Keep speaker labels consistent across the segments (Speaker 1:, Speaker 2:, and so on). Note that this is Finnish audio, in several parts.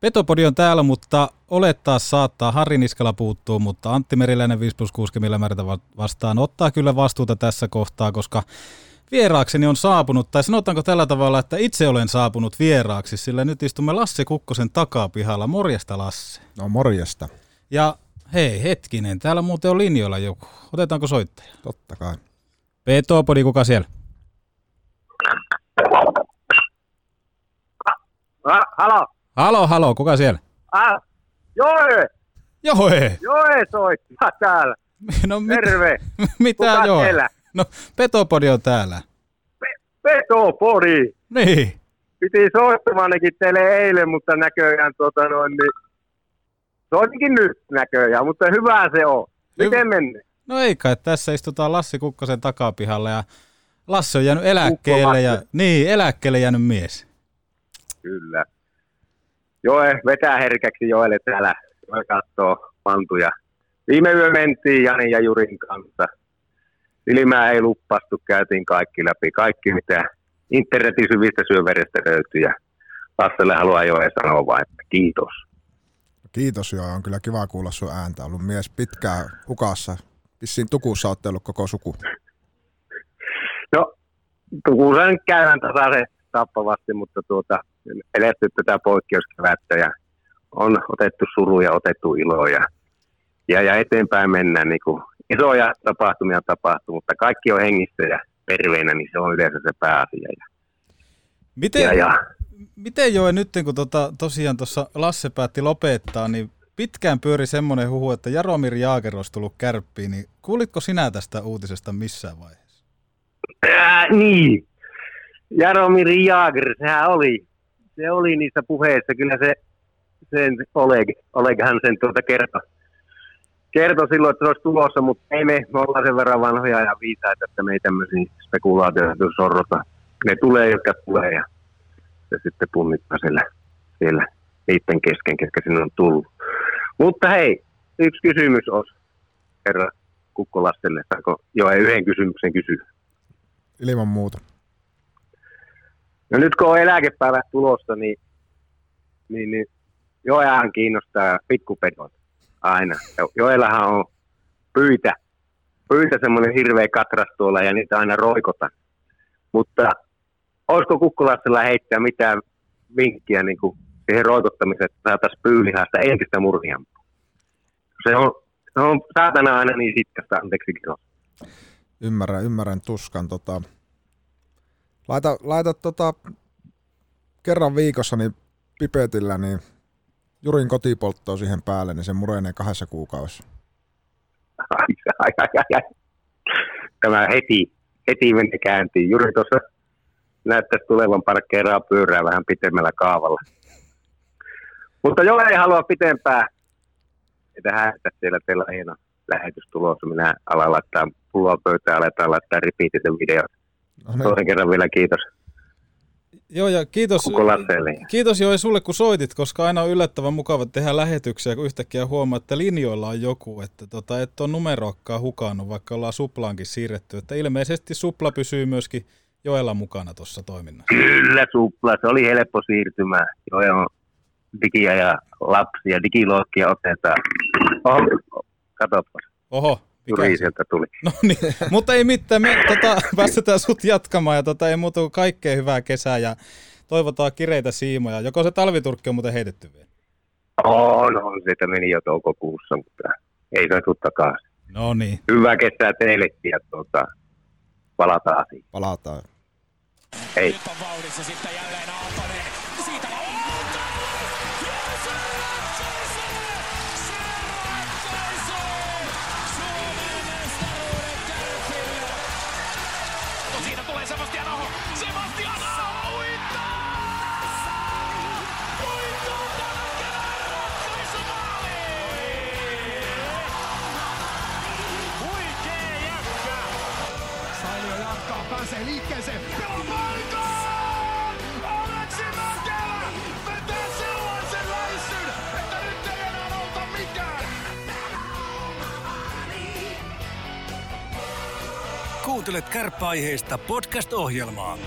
Speaker 1: Petopodi on täällä, mutta olettaa saattaa. Harri Niskala puuttuu, mutta Antti Meriläinen 5 plus 6 määrätä vastaan ottaa kyllä vastuuta tässä kohtaa, koska vieraakseni on saapunut, tai sanotaanko tällä tavalla, että itse olen saapunut vieraaksi, sillä nyt istumme Lasse Kukkosen takapihalla. Morjesta Lasse.
Speaker 2: No morjesta.
Speaker 1: Ja hei, hetkinen, täällä muuten on linjoilla joku. Otetaanko soittaja?
Speaker 2: Totta kai.
Speaker 1: Petopodi, kuka siellä?
Speaker 3: Ah, halo.
Speaker 1: Halo, halo, kuka siellä?
Speaker 3: Ah, Joe.
Speaker 1: Joe.
Speaker 3: Joe soittaa täällä.
Speaker 1: No, mit,
Speaker 3: Terve.
Speaker 1: mitä
Speaker 3: Kuka
Speaker 1: Joe? No, Petopodi on täällä.
Speaker 3: Petopodi.
Speaker 1: Niin.
Speaker 3: Piti soittamanakin teille eilen, mutta näköjään tota noin, niin soitinkin nyt näköjään, mutta hyvä se on. Miten menee?
Speaker 1: No ei kai, tässä istutaan Lassi Kukkosen takapihalla ja Lasse on jäänyt eläkkeelle ja, niin, eläkkeelle jäänyt mies.
Speaker 3: Kyllä. Joe vetää herkäksi Joelle täällä. Joe katsoo pantuja. Viime yö mentiin Jani ja Jurin kanssa. Silmää ei luppastu, käytiin kaikki läpi. Kaikki mitä internetin syvistä syöverestä löytyy. Ja Lasselle haluaa Joe sanoa vain, että kiitos.
Speaker 2: Kiitos joo, on kyllä kiva kuulla sun ääntä. Ollut mies pitkään hukassa. Vissiin tukussa olette ollut koko suku.
Speaker 3: No, tukussa nyt käydään tasaisen tappavasti, mutta tuota, eletty tätä poikkeuskevättä ja on otettu suru ja otettu ilo ja, ja, ja eteenpäin mennään. Niin kuin isoja tapahtumia tapahtuu, mutta kaikki on hengissä ja terveinä, niin se on yleensä se pääasia. Ja,
Speaker 1: Miten,
Speaker 3: ja, ja
Speaker 1: miten Joe nyt, kun tota, tosiaan tuossa Lasse päätti lopettaa, niin pitkään pyöri semmoinen huhu, että Jaromir Jaager olisi tullut kärppiin, niin kuulitko sinä tästä uutisesta missään vaiheessa?
Speaker 3: Ää, niin, Jaromir Jaager, sehän oli, se oli niissä puheissa, kyllä se, sen Oleg, Oleghan sen tuota kertoi. Kertoi silloin, että se olisi tulossa, mutta ei me, me ollaan sen verran vanhoja ja viisaita, että me ei tämmöisiä spekulaatioita sorrota. Ne tulee, jotka tulee ja se sitten punnittaa siellä, siellä niiden kesken, ketkä sinne on tullut. Mutta hei, yksi kysymys olisi herra Kukkolasselle, saako jo yhden kysymyksen kysyä?
Speaker 2: Ilman muuta.
Speaker 3: No nyt kun on eläkepäivät tulossa, niin, niin, niin Joeahan kiinnostaa pikkupedot aina. Jo- Joellahan on pyytä, pyytä semmoinen hirveä katras tuolla ja niitä aina roikotan. Mutta olisiko Kukkulassella heittää mitään vinkkiä niin kuin siihen roikottamiseen, että saataisiin pyylihasta entistä murhiampaa? Se on, se on saatana aina niin sitkasta, anteeksi.
Speaker 2: Ymmärrän, ymmärrän tuskan. Tota, laita, laita tota, kerran viikossa niin pipetillä niin Jurin kotipolttoa siihen päälle, niin se murenee kahdessa kuukaudessa.
Speaker 3: Ai, ai, ai, ai. Tämä heti, heti meni käyntiin. Juuri tuossa näyttäisi tulevan parkkeeraa pyörää vähän pitemmällä kaavalla. Mutta jo ei halua pitempää. Että häitä siellä teillä on hieno lähetys tulossa. Minä alan laittaa pulloa pöytään, aletaan laittaa repeatiten videot.
Speaker 2: No niin,
Speaker 3: Toisen kerran vielä kiitos
Speaker 1: Joo, ja kiitos, kiitos Joe sulle, kun soitit, koska aina on yllättävän mukava tehdä lähetyksiä, kun yhtäkkiä huomaa, että linjoilla on joku, että tota, et on numeroakkaa hukannut, vaikka ollaan suplaankin siirretty. Että ilmeisesti supla pysyy myöskin Joella mukana tuossa toiminnassa.
Speaker 3: Kyllä supla, se oli helppo siirtymä. Joo, on digiä ja lapsia, digiloikkia otetaan. Oho, katsopas,
Speaker 1: Oho, mikä
Speaker 3: sieltä tuli.
Speaker 1: No niin, mutta ei mitään, me tota, päästetään sut jatkamaan ja tota, ei muuta kuin kaikkea hyvää kesää ja toivotaan kireitä siimoja. Joko se talviturkki on muuten heitetty vielä?
Speaker 3: On, on, sieltä meni jo toukokuussa, mutta ei se takaisin.
Speaker 1: No niin.
Speaker 3: Hyvää kesää teillekin ja tuota, palataan asiaan.
Speaker 2: palataan.
Speaker 3: Hei.
Speaker 4: Sitten jälleen
Speaker 5: Kuuntelet kärppäaiheista podcast-ohjelmaa.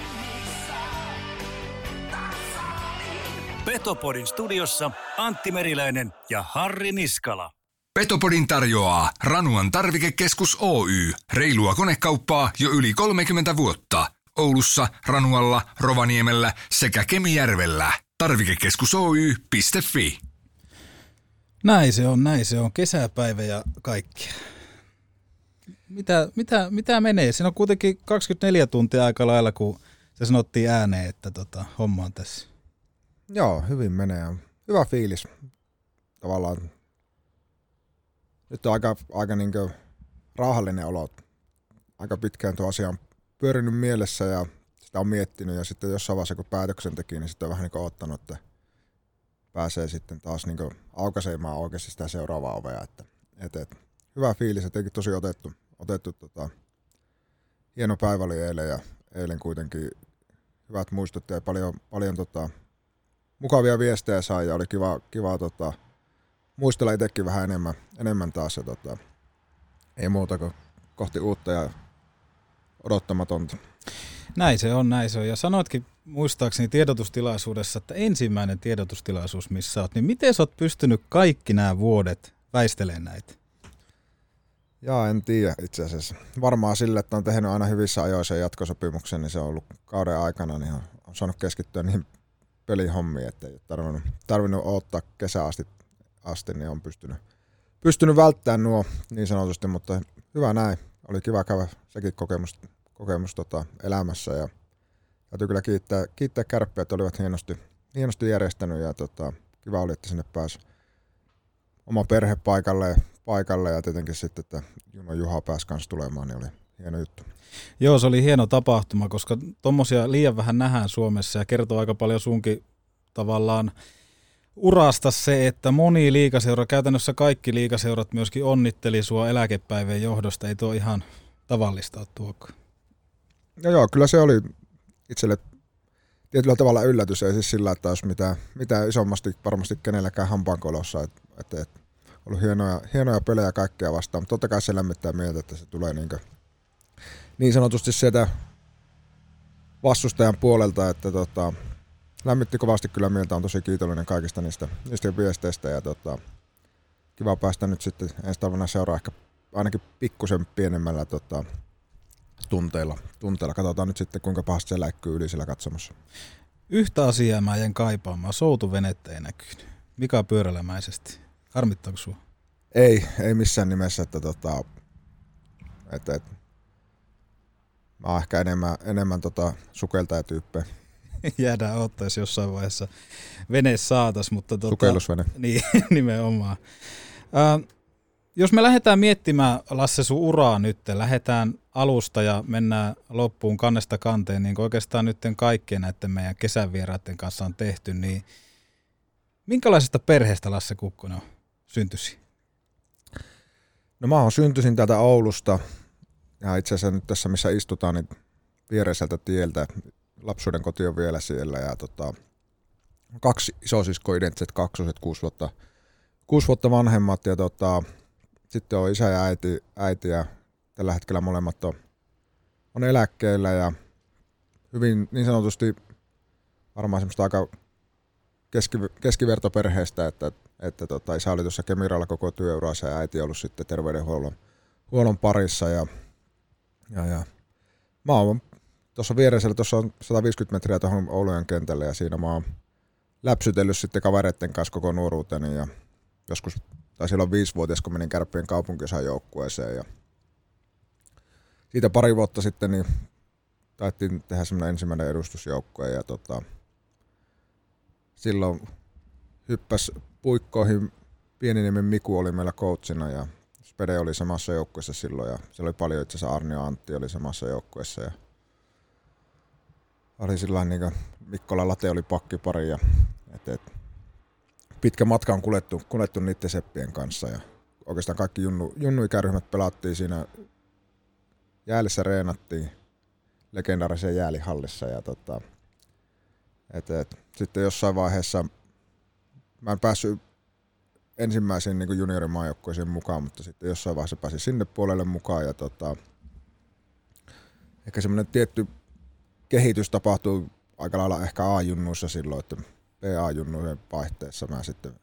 Speaker 5: Petopodin studiossa Antti Meriläinen ja Harri Niskala.
Speaker 6: Petopodin tarjoaa Ranuan tarvikekeskus Oy. Reilua konekauppaa jo yli 30 vuotta. Oulussa, Ranualla, Rovaniemellä sekä Kemijärvellä. Tarvikekeskus Oy.fi.
Speaker 1: Näin se on, näin se on. Kesäpäivä ja kaikki. Mitä, mitä, mitä menee? Siinä on kuitenkin 24 tuntia aika lailla, kun se sanottiin ääneen, että tota, homma on tässä.
Speaker 2: Joo, hyvin menee. Hyvä fiilis. Tavallaan nyt on aika, aika niin rauhallinen olo. Aika pitkään tuo asia on pyörinyt mielessä ja sitä on miettinyt ja sitten jossain vaiheessa kun päätöksen teki, niin sitten on vähän niin odottanut, että pääsee sitten taas niin aukaisemaan oikeasti sitä seuraavaa ovea. Että, et, et, hyvä fiilis, jotenkin tosi otettu, otettu tota, hieno päivä oli eilen ja eilen kuitenkin hyvät muistot ja paljon, paljon tota, mukavia viestejä sai ja oli kiva, kiva tota, muistella itsekin vähän enemmän, enemmän taas ja tota, ei muuta kuin kohti uutta ja odottamatonta.
Speaker 1: Näin se on, näin se on. Ja sanoitkin muistaakseni tiedotustilaisuudessa, että ensimmäinen tiedotustilaisuus, missä olet, niin miten sä oot pystynyt kaikki nämä vuodet väistelemään näitä?
Speaker 2: Jaa, en tiedä itse asiassa. Varmaan sille, että on tehnyt aina hyvissä ajoissa jatkosopimuksen, niin se on ollut kauden aikana, niin on, on saanut keskittyä niihin pelihommiin, että ei ole tarvinnut, tarvinnut odottaa kesä asti, asti, niin on pystynyt, pystynyt välttämään nuo niin sanotusti, mutta hyvä näin. Oli kiva käydä sekin kokemus, kokemus tota, elämässä ja täytyy kyllä kiittää, kiittää kärppiä, että olivat hienosti, hienosti järjestänyt ja tota, kiva oli, että sinne pääsi oma perhe paikalle, paikalle ja tietenkin sitten, että Juno Juha pääsi kanssa tulemaan, niin oli hieno juttu.
Speaker 1: Joo, se oli hieno tapahtuma, koska tuommoisia liian vähän nähdään Suomessa ja kertoo aika paljon sunkin tavallaan urasta se, että moni liikaseura, käytännössä kaikki liikaseurat myöskin onnitteli sua eläkepäivän johdosta. Ei tuo ihan tavallista ole tuokaan.
Speaker 2: No joo, kyllä se oli itselle tietyllä tavalla yllätys, ei siis sillä, että olisi mitään, mitään isommasti varmasti kenelläkään hampaankolossa, että et, et, ollut hienoja, hienoja pelejä kaikkea vastaan, mutta totta kai se lämmittää mieltä, että se tulee niin, niin sanotusti sieltä vastustajan puolelta, että tota, lämmitti kovasti kyllä mieltä, on tosi kiitollinen kaikista niistä, niistä viesteistä ja tota, kiva päästä nyt sitten ensi talvena seuraa ehkä ainakin pikkusen pienemmällä tota, tunteilla, tunteilla. Katsotaan nyt sitten, kuinka pahasti se läikkyy yli siellä katsomassa.
Speaker 1: Yhtä asiaa mä jäin kaipaamaan. Soutuvenettä ei näkynyt. Mika pyörälämäisesti. Harmittaako sua?
Speaker 2: Ei, ei missään nimessä, että tota, että, että mä oon ehkä enemmän, enemmän tota sukeltajatyyppejä.
Speaker 1: Jäädään ottaisi jossain vaiheessa vene saatas, mutta tota,
Speaker 2: Sukellusvene.
Speaker 1: Niin, nimenomaan. Äh, jos me lähdetään miettimään, Lasse, sun uraa nyt, lähdetään alusta ja mennään loppuun kannesta kanteen, niin kuin oikeastaan nyt kaikkien näiden meidän kesävieraiden kanssa on tehty, niin minkälaisesta perheestä Lasse Kukkonen on syntysi?
Speaker 2: No mä oon syntyisin täältä Oulusta ja itse asiassa nyt tässä missä istutaan, niin viereiseltä tieltä. Lapsuuden koti on vielä siellä ja tota, kaksi isosiskoa, identtiset kaksoset, kuusi vuotta, kuusi vuotta vanhemmat ja tota, sitten on isä ja äiti, äiti ja tällä hetkellä molemmat on, on eläkkeellä ja hyvin niin sanotusti varmaan semmoista aika keski, keskivertoperheestä, että, että tota, isä oli tuossa Kemiralla koko työuransa ja äiti ollut sitten terveydenhuollon huollon parissa ja, ja, ja. Mä oon tuossa vieressä, tuossa on 150 metriä tuohon Oulujen kentälle ja siinä mä oon läpsytellyt sitten kavereiden kanssa koko nuoruuteni ja joskus, tai silloin viisivuotias, kun menin Kärppien kaupunkiosan joukkueeseen ja siitä pari vuotta sitten niin taittiin tehdä semmoinen ensimmäinen edustusjoukkue ja tota, silloin hyppäs puikkoihin. Pieniniemen Miku oli meillä coachina ja Spede oli samassa joukkueessa silloin ja siellä oli paljon itse asiassa Arni ja Antti oli samassa joukkueessa ja oli sillä niin Mikkola Late oli pakkipari ja et, et, pitkä matka on kuljettu, kuljettu niiden seppien kanssa ja oikeastaan kaikki junnu, junnu-ikäryhmät pelattiin siinä jäälissä reenattiin legendaarisen jäälihallissa ja tota, et, et, sitten jossain vaiheessa mä en päässyt ensimmäisiin niin juniorimaajoukkoisiin mukaan, mutta sitten jossain vaiheessa pääsin sinne puolelle mukaan ja tota, ehkä semmoinen tietty kehitys tapahtui aika lailla ehkä A-junnuissa silloin, että PA-junnujen vaihteessa mä sitten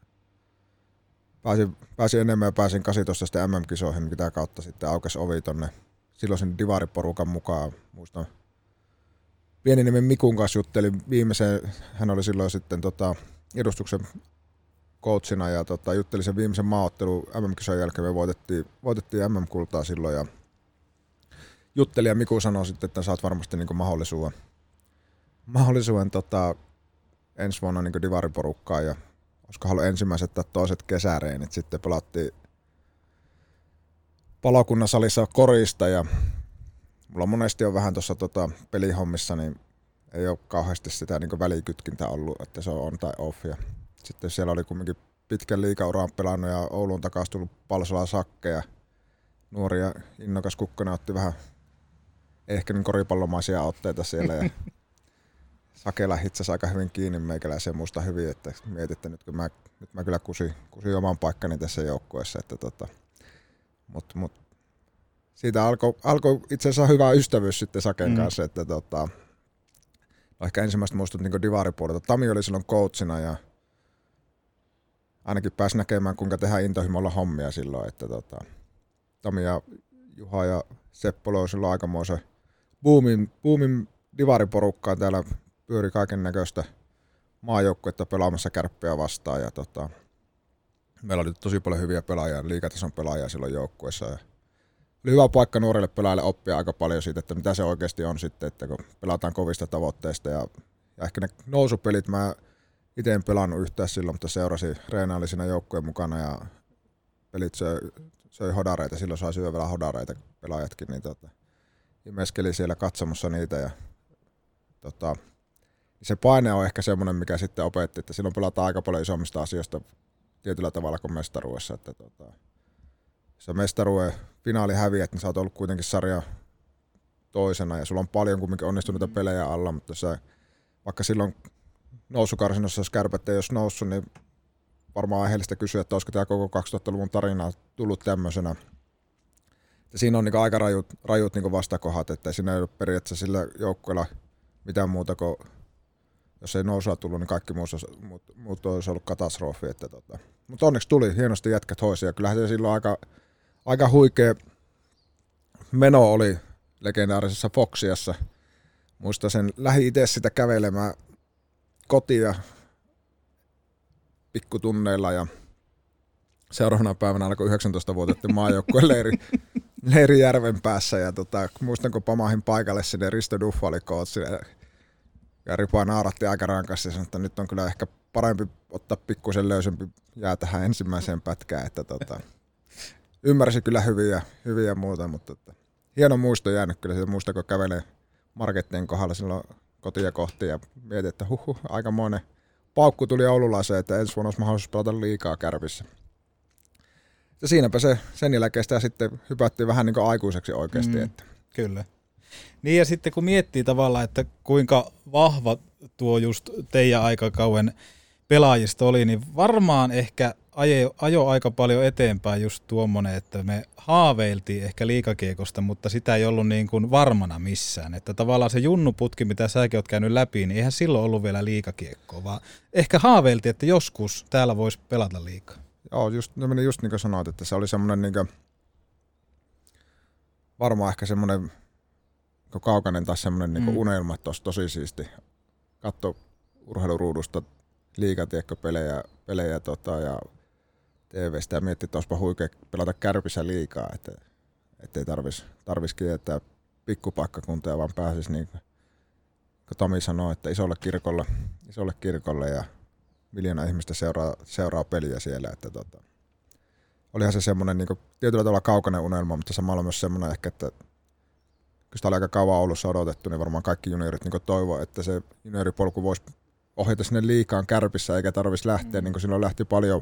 Speaker 2: pääsin, pääsin enemmän ja pääsin 18 sitten MM-kisoihin, mitä kautta sitten aukesi ovi tonne silloisen divariporukan mukaan. Muistan Pieniniemen Mikun kanssa juttelin viimeisen, hän oli silloin sitten tota, edustuksen coachina ja tota, juttelin sen viimeisen maaottelun MM-kisojen jälkeen me voitettiin, voitettiin MM-kultaa silloin ja juttelin ja Miku sanoi sitten, että saat varmasti niin mahdollisuuden, mahdollisuuden tota, ensi vuonna niin divariporukkaan ja olisiko ollut ensimmäiset tai toiset kesäreenit. Sitten pelattiin palokunnan salissa korista ja mulla monesti on vähän tuossa tota pelihommissa, niin ei ole kauheasti sitä niin välikytkintä ollut, että se on on tai off. Ja sitten siellä oli kumminkin pitkän liikauran pelannut ja Ouluun takaisin tullut Palsola sakkeja. Nuori ja innokas kukkonen otti vähän ehkä niin koripallomaisia otteita siellä ja Sakela hitsasi aika hyvin kiinni meikäläisen muista hyvin, että mietin, että nyt, kun mä, nyt mä kyllä kusin, kusin oman paikkani tässä joukkueessa. Että tota, mut, mut, siitä alkoi alko itse asiassa hyvä ystävyys sitten Saken
Speaker 1: Mm.
Speaker 2: mm. kanssa, että tota, no ehkä ensimmäistä muistut niin divaripuolelta. Tami oli silloin coachina ja ainakin pääsi näkemään, kuinka tehdään intohimolla hommia silloin, että tota, Tami ja Juha ja Seppo loi silloin aikamoisen boomin, boomin divariporukkaa täällä pyöri kaiken näköistä maajoukkuetta pelaamassa kärppiä vastaan ja tota, meillä oli tosi paljon hyviä pelaajia, liikatason pelaajia silloin joukkueessa ja oli hyvä paikka nuorille pelaajille oppia aika paljon siitä, että mitä se oikeasti on sitten, että kun pelataan kovista tavoitteista ja, ja ehkä ne nousupelit mä itse en pelannut yhtään silloin, mutta seurasin, reenaili siinä joukkueen mukana ja pelit söi, söi hodareita, silloin sai syövällä hodareita pelaajatkin, niin tota, imeskeli siellä katsomassa niitä ja tota, se paine on ehkä semmoinen, mikä sitten opetti, että silloin pelataan aika paljon isommista asioista tietyllä tavalla kuin mestaruudessa, että tota, jos sä mestaruuden finaali häviät, niin sä oot ollut kuitenkin sarja toisena ja sulla on paljon kumminkin onnistuneita pelejä alla, mutta sä, vaikka silloin nousukarsinnossa, jos kärpät ei olisi noussut, niin varmaan aiheellista kysyä, että olisiko tämä koko 2000-luvun tarina tullut tämmöisenä. Ja siinä on niin aika rajut, rajut niin vastakohat, että siinä ei ole periaatteessa sillä joukkueella mitään muuta kuin, jos ei nousua tullut, niin kaikki muut, muut, muut olisi ollut katastrofi. Että tota. Mutta onneksi tuli, hienosti jätkät hoisi ja kyllähän se silloin aika, aika huikea meno oli legendaarisessa Foxiassa. Muista sen lähi itse sitä kävelemään kotia pikkutunneilla ja seuraavana päivänä alkoi 19-vuotiaiden maajoukkueen leiri, leiri järven päässä. Ja tota, muistan kun pamahin paikalle sinne Risto Duffa oli coach ja, Ripa naaratti aika rankasti ja sanoi, että nyt on kyllä ehkä parempi ottaa pikkusen löysempi jää tähän ensimmäiseen pätkään, että tota, ymmärsi kyllä hyviä, hyviä muuta, mutta että, hieno muisto jäänyt kyllä siitä muista, kun kävelee markettien kohdalla silloin kotia kohti ja mietin, että huhu, aikamoinen paukku tuli Oululaiseen, että ensi vuonna olisi mahdollisuus pelata liikaa kärpissä. Ja siinäpä se, sen jälkeen sitä sitten hypättiin vähän niin kuin aikuiseksi oikeasti.
Speaker 1: Mm.
Speaker 2: Että.
Speaker 1: Kyllä. Niin ja sitten kun miettii tavallaan, että kuinka vahva tuo just teidän aikakauen pelaajista oli, niin varmaan ehkä ajo, ajo aika paljon eteenpäin just tuommoinen, että me haaveiltiin ehkä liikakiekosta, mutta sitä ei ollut niin kuin varmana missään. Että tavallaan se junnuputki, mitä säkin oot käynyt läpi, niin eihän silloin ollut vielä liikakiekkoa, vaan ehkä haaveiltiin, että joskus täällä voisi pelata liikaa.
Speaker 2: Joo, just, no just niin kuin sanoit, että se oli semmoinen niin kuin, varmaan ehkä semmoinen niin kaukainen tai semmoinen niin
Speaker 1: Mm.
Speaker 2: unelma, että olisi tosi siisti katso urheiluruudusta liikatiekkopelejä pelejä, tota, ja TVstä ja miettiä, että olisipa huikea pelata kärpissä liikaa, että ettei tarvis, tarvis kiertää pikkupaikkakuntaa, vaan pääsisi niin kuin Tomi sanoi, että isolle kirkolle, isolle kirkolle ja miljoona ihmistä seuraa, seuraa peliä siellä. Että tota, olihan se semmoinen niin tietyllä tavalla kaukainen unelma, mutta samalla myös semmoinen ehkä, että kun sitä oli aika kauan Oulussa odotettu, niin varmaan kaikki juniorit niin toivoo, että se junioripolku voisi ohjata sinne liikaan kärpissä, eikä tarvitsisi lähteä, mm. niin kuin silloin lähti paljon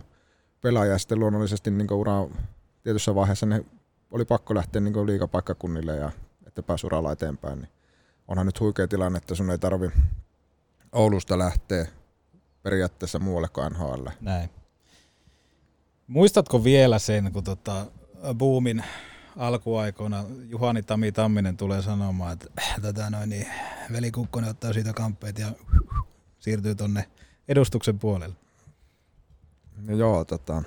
Speaker 2: pelaajia, ja sitten luonnollisesti niin uran tietyssä vaiheessa ne oli pakko lähteä niin liikapaikkakunnille, ja että pääsi uralla eteenpäin. Niin onhan nyt huikea tilanne, että sun ei tarvi Oulusta lähteä periaatteessa muualle kuin NHL.
Speaker 1: Näin. Muistatko vielä sen, kun tota, Boomin alkuaikoina Juhani Tami Tamminen tulee sanomaan, että tätä noin niin, veli Kukkonen ottaa siitä kamppeet ja siirtyy tonne edustuksen puolelle?
Speaker 2: No joo, tota,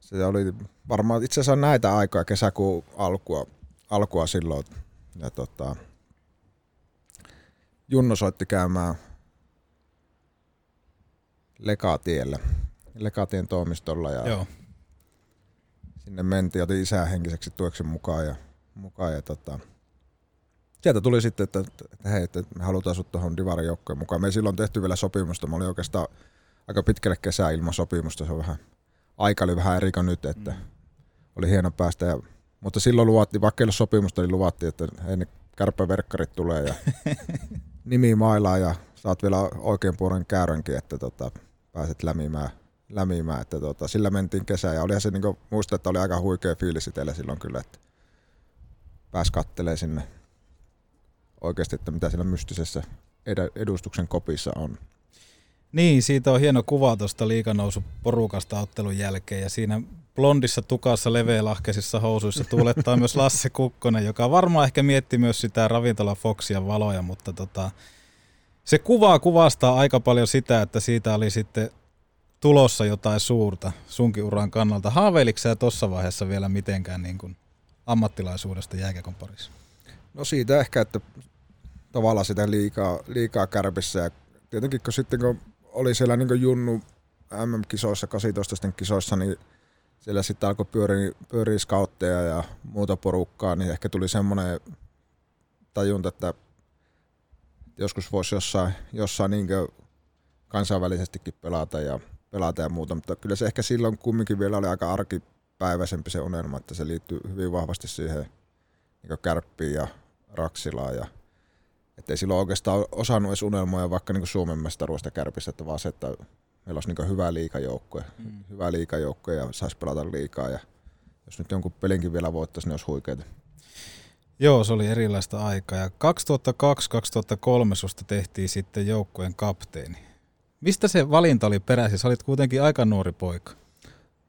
Speaker 2: se oli varmaan itse asiassa näitä aikoja, kesäkuun alkua, alkua silloin. Ja tota, Junno soitti käymään Lekatiellä, Lekatien toimistolla ja
Speaker 1: Joo.
Speaker 2: sinne mentiin, otin isää henkiseksi tueksi mukaan ja, mukaan ja tota, sieltä tuli sitten, että, että hei, että me halutaan sut tuohon Divarin joukkojen mukaan. Me ei silloin tehty vielä sopimusta, mä olin oikeastaan aika pitkälle kesää ilman sopimusta, se on vähän, aika oli vähän eri kuin nyt, että mm. oli hieno päästä. Ja, mutta silloin luvattiin, vaikka ei ole sopimusta, niin luvattiin, että hei ne kärppäverkkarit tulee ja nimi mailaa ja saat vielä oikein puolen käyränkin, että tota, pääset lämimään, lämimään että tota, sillä mentiin kesään ja olihan se niinku, muista, että oli aika huikea fiilis itsellä silloin kyllä, että pääsi kattelee sinne oikeasti, että mitä siellä mystisessä ed- edustuksen kopissa on.
Speaker 1: Niin, siitä on hieno kuva tuosta liikanousu porukasta ottelun jälkeen ja siinä blondissa tukassa leveälahkeisissa housuissa tuulettaa myös Lasse Kukkonen, joka varmaan ehkä mietti myös sitä ravintola Foxia valoja, mutta tota, se kuvaa kuvastaa aika paljon sitä, että siitä oli sitten tulossa jotain suurta sunkin uran kannalta. Haaveiliko tuossa vaiheessa vielä mitenkään niin kuin ammattilaisuudesta jääkiekon parissa?
Speaker 2: No siitä ehkä, että tavallaan sitä liikaa, liikaa kärpissä ja tietenkin kun sitten kun oli siellä niin Junnu MM-kisoissa, 18 kisoissa, niin siellä sitten alkoi pyöriä, pyöriä scoutteja ja muuta porukkaa, niin ehkä tuli semmoinen tajunta, että joskus voisi jossain, jossain niin kansainvälisestikin pelata ja, pelata ja muuta, mutta kyllä se ehkä silloin kumminkin vielä oli aika arkipäiväisempi se unelma, että se liittyy hyvin vahvasti siihen niin kärppiin ja Raksilaan ja että ei silloin oikeastaan osannut edes unelmoja vaikka niin Suomen mestaruudesta kärpissä, että vaan se, että meillä olisi niin hyvä liikajoukkoja, mm. hyvä liikajoukkoja ja saisi pelata liikaa ja jos nyt jonkun pelinkin vielä voittaisi, niin olisi huikeita.
Speaker 1: Joo, se oli erilaista aikaa. Ja 2002-2003 susta tehtiin sitten joukkueen kapteeni. Mistä se valinta oli peräisin? Sä olit kuitenkin aika nuori poika.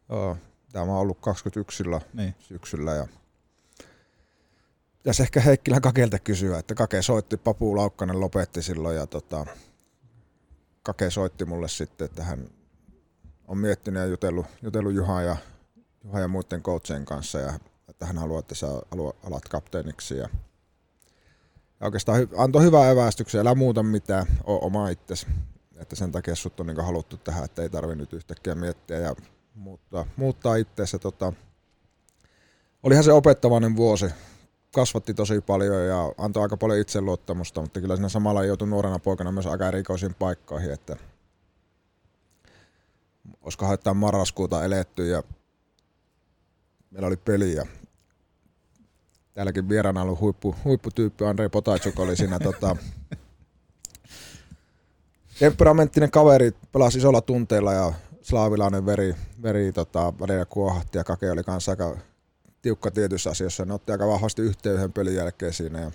Speaker 2: Joo, tämä on ollut 21 silloin
Speaker 1: Niin.
Speaker 2: syksyllä ja Pitäisi ehkä Heikkilän Kakelta kysyä, että Kake soitti, Papu Laukkanen lopetti silloin ja tota, Kake soitti mulle sitten, että hän on miettinyt ja jutellut, jutellut Juha, ja, Juha ja muiden coachien kanssa ja että hän haluaa, että sä alat kapteeniksi ja, ja oikeastaan antoi hyvää evästyksen, älä muuta mitään, oo oma itsesi. Että sen takia sut on niin haluttu tähän, että ei tarvi nyt yhtäkkiä miettiä ja muuttaa, muuttaa itseäsi. Tota, olihan se opettavainen vuosi, kasvatti tosi paljon ja antoi aika paljon itseluottamusta, mutta kyllä siinä samalla joutui nuorena poikana myös aika erikoisiin paikkoihin, että olisikohan jotain marraskuuta eletty ja meillä oli peli ja täälläkin vieraana ollut huippu, huipputyyppi Andrei Potaitsuk oli siinä tota, temperamenttinen kaveri, pelasi isolla tunteilla ja slaavilainen veri, veri tota, välillä kuohahti ja Kake oli kanssa aika tiukka tietyissä asioissa. Ne otti aika vahvasti yhteen yhden pelin jälkeen siinä. Ja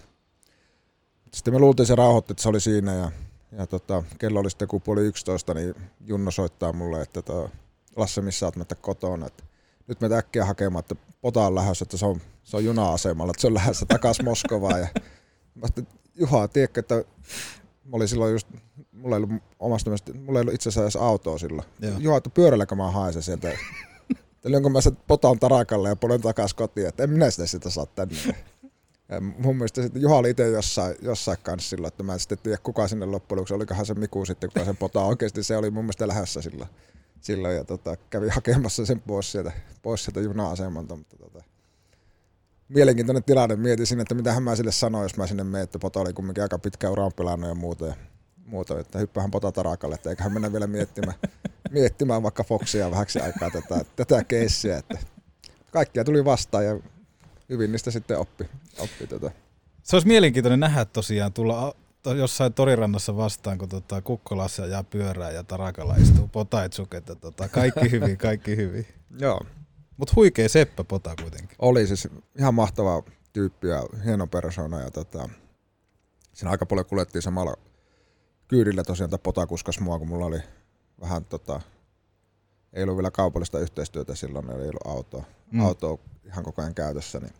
Speaker 2: sitten me luultiin se rauhoitti, että se oli siinä ja, ja tota, kello oli sitten kun puoli 11, niin Junno soittaa mulle, että tota, Lasse, missä oot mennä kotona. Että nyt me äkkiä hakemaan, että pota on lähdössä, että se on, se on juna-asemalla, että se on lähdössä takaisin Moskovaan. Ja mä sitten, Juha, tiedätkö, että mä olin silloin just, mulla ei ollut omasta mielestä, mulla ei ollut itse asiassa edes autoa silloin.
Speaker 1: Joo.
Speaker 2: Juha, että pyörälläkö mä haen sen sieltä. Onko mä sen potan tarakalle ja polen takaisin kotiin, että en minä sitä, sitä saa tänne. Ja mun mielestä sitten Juha oli itse jossain, jossain kanssa silloin, että mä en sitten tiedä kuka sinne loppujen lopuksi, olikohan se Miku sitten, kuka sen potaa oikeasti, se oli mun mielestä lähdössä silloin, silloin ja tota, kävi hakemassa sen pois sieltä, pois sieltä juna-asemalta, mutta tota, mielenkiintoinen tilanne, mietin sinne, että mitä mä sille sanoin, jos mä sinne menen, että Pota oli kumminkin aika pitkä uraan pelannut ja muuta, ja muuta että hyppähän Pota tarakalle, että eiköhän mennä vielä miettimään, miettimään vaikka Foxia vähäksi aikaa tätä, tätä keissiä, että kaikkia tuli vastaan ja hyvin niistä sitten oppi, oppi tätä.
Speaker 1: Se olisi mielenkiintoinen nähdä tosiaan tulla jossain torirannassa vastaan, kun tota, Kukkolassa ajaa pyörää ja Tarakalla istuu Potaitsuk, että tota, kaikki hyvin, kaikki hyvin.
Speaker 2: Joo,
Speaker 1: Mutta huikea seppä Pota kuitenkin.
Speaker 2: oli siis ihan mahtava tyyppi ja hieno persona ja tota, siinä aika paljon kuljettiin samalla kyydillä tosiaan, Pota kuskas mua, kun mulla oli vähän tota, ei ollut vielä kaupallista yhteistyötä silloin, ei ollut autoa,
Speaker 1: Mm.
Speaker 2: autoa ihan koko ajan käytössä, niin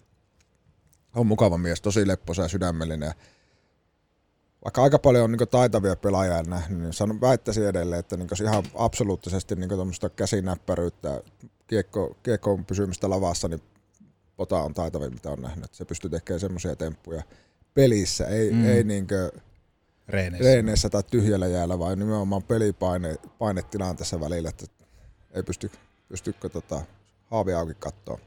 Speaker 2: on mukava mies, tosi lepposa ja sydämellinen. Ja vaikka aika paljon on niin taitavia pelaajia nähnyt, niin sanon, väittäisin edelleen, että niin ihan absoluuttisesti niin tuommoista käsinäppäryyttä, kiekko, kiekkoon pysymistä lavassa, niin Pota on taitavin, mitä on nähnyt. Se pystyy tekemään semmoisia temppuja pelissä, ei, mm. ei niinkö
Speaker 1: Reeneissä.
Speaker 2: reeneissä tai tyhjällä jäällä, vaan nimenomaan pelipaine painetilanteessa välillä, että ei pysty, pystykö tota, haavi auki kattoa.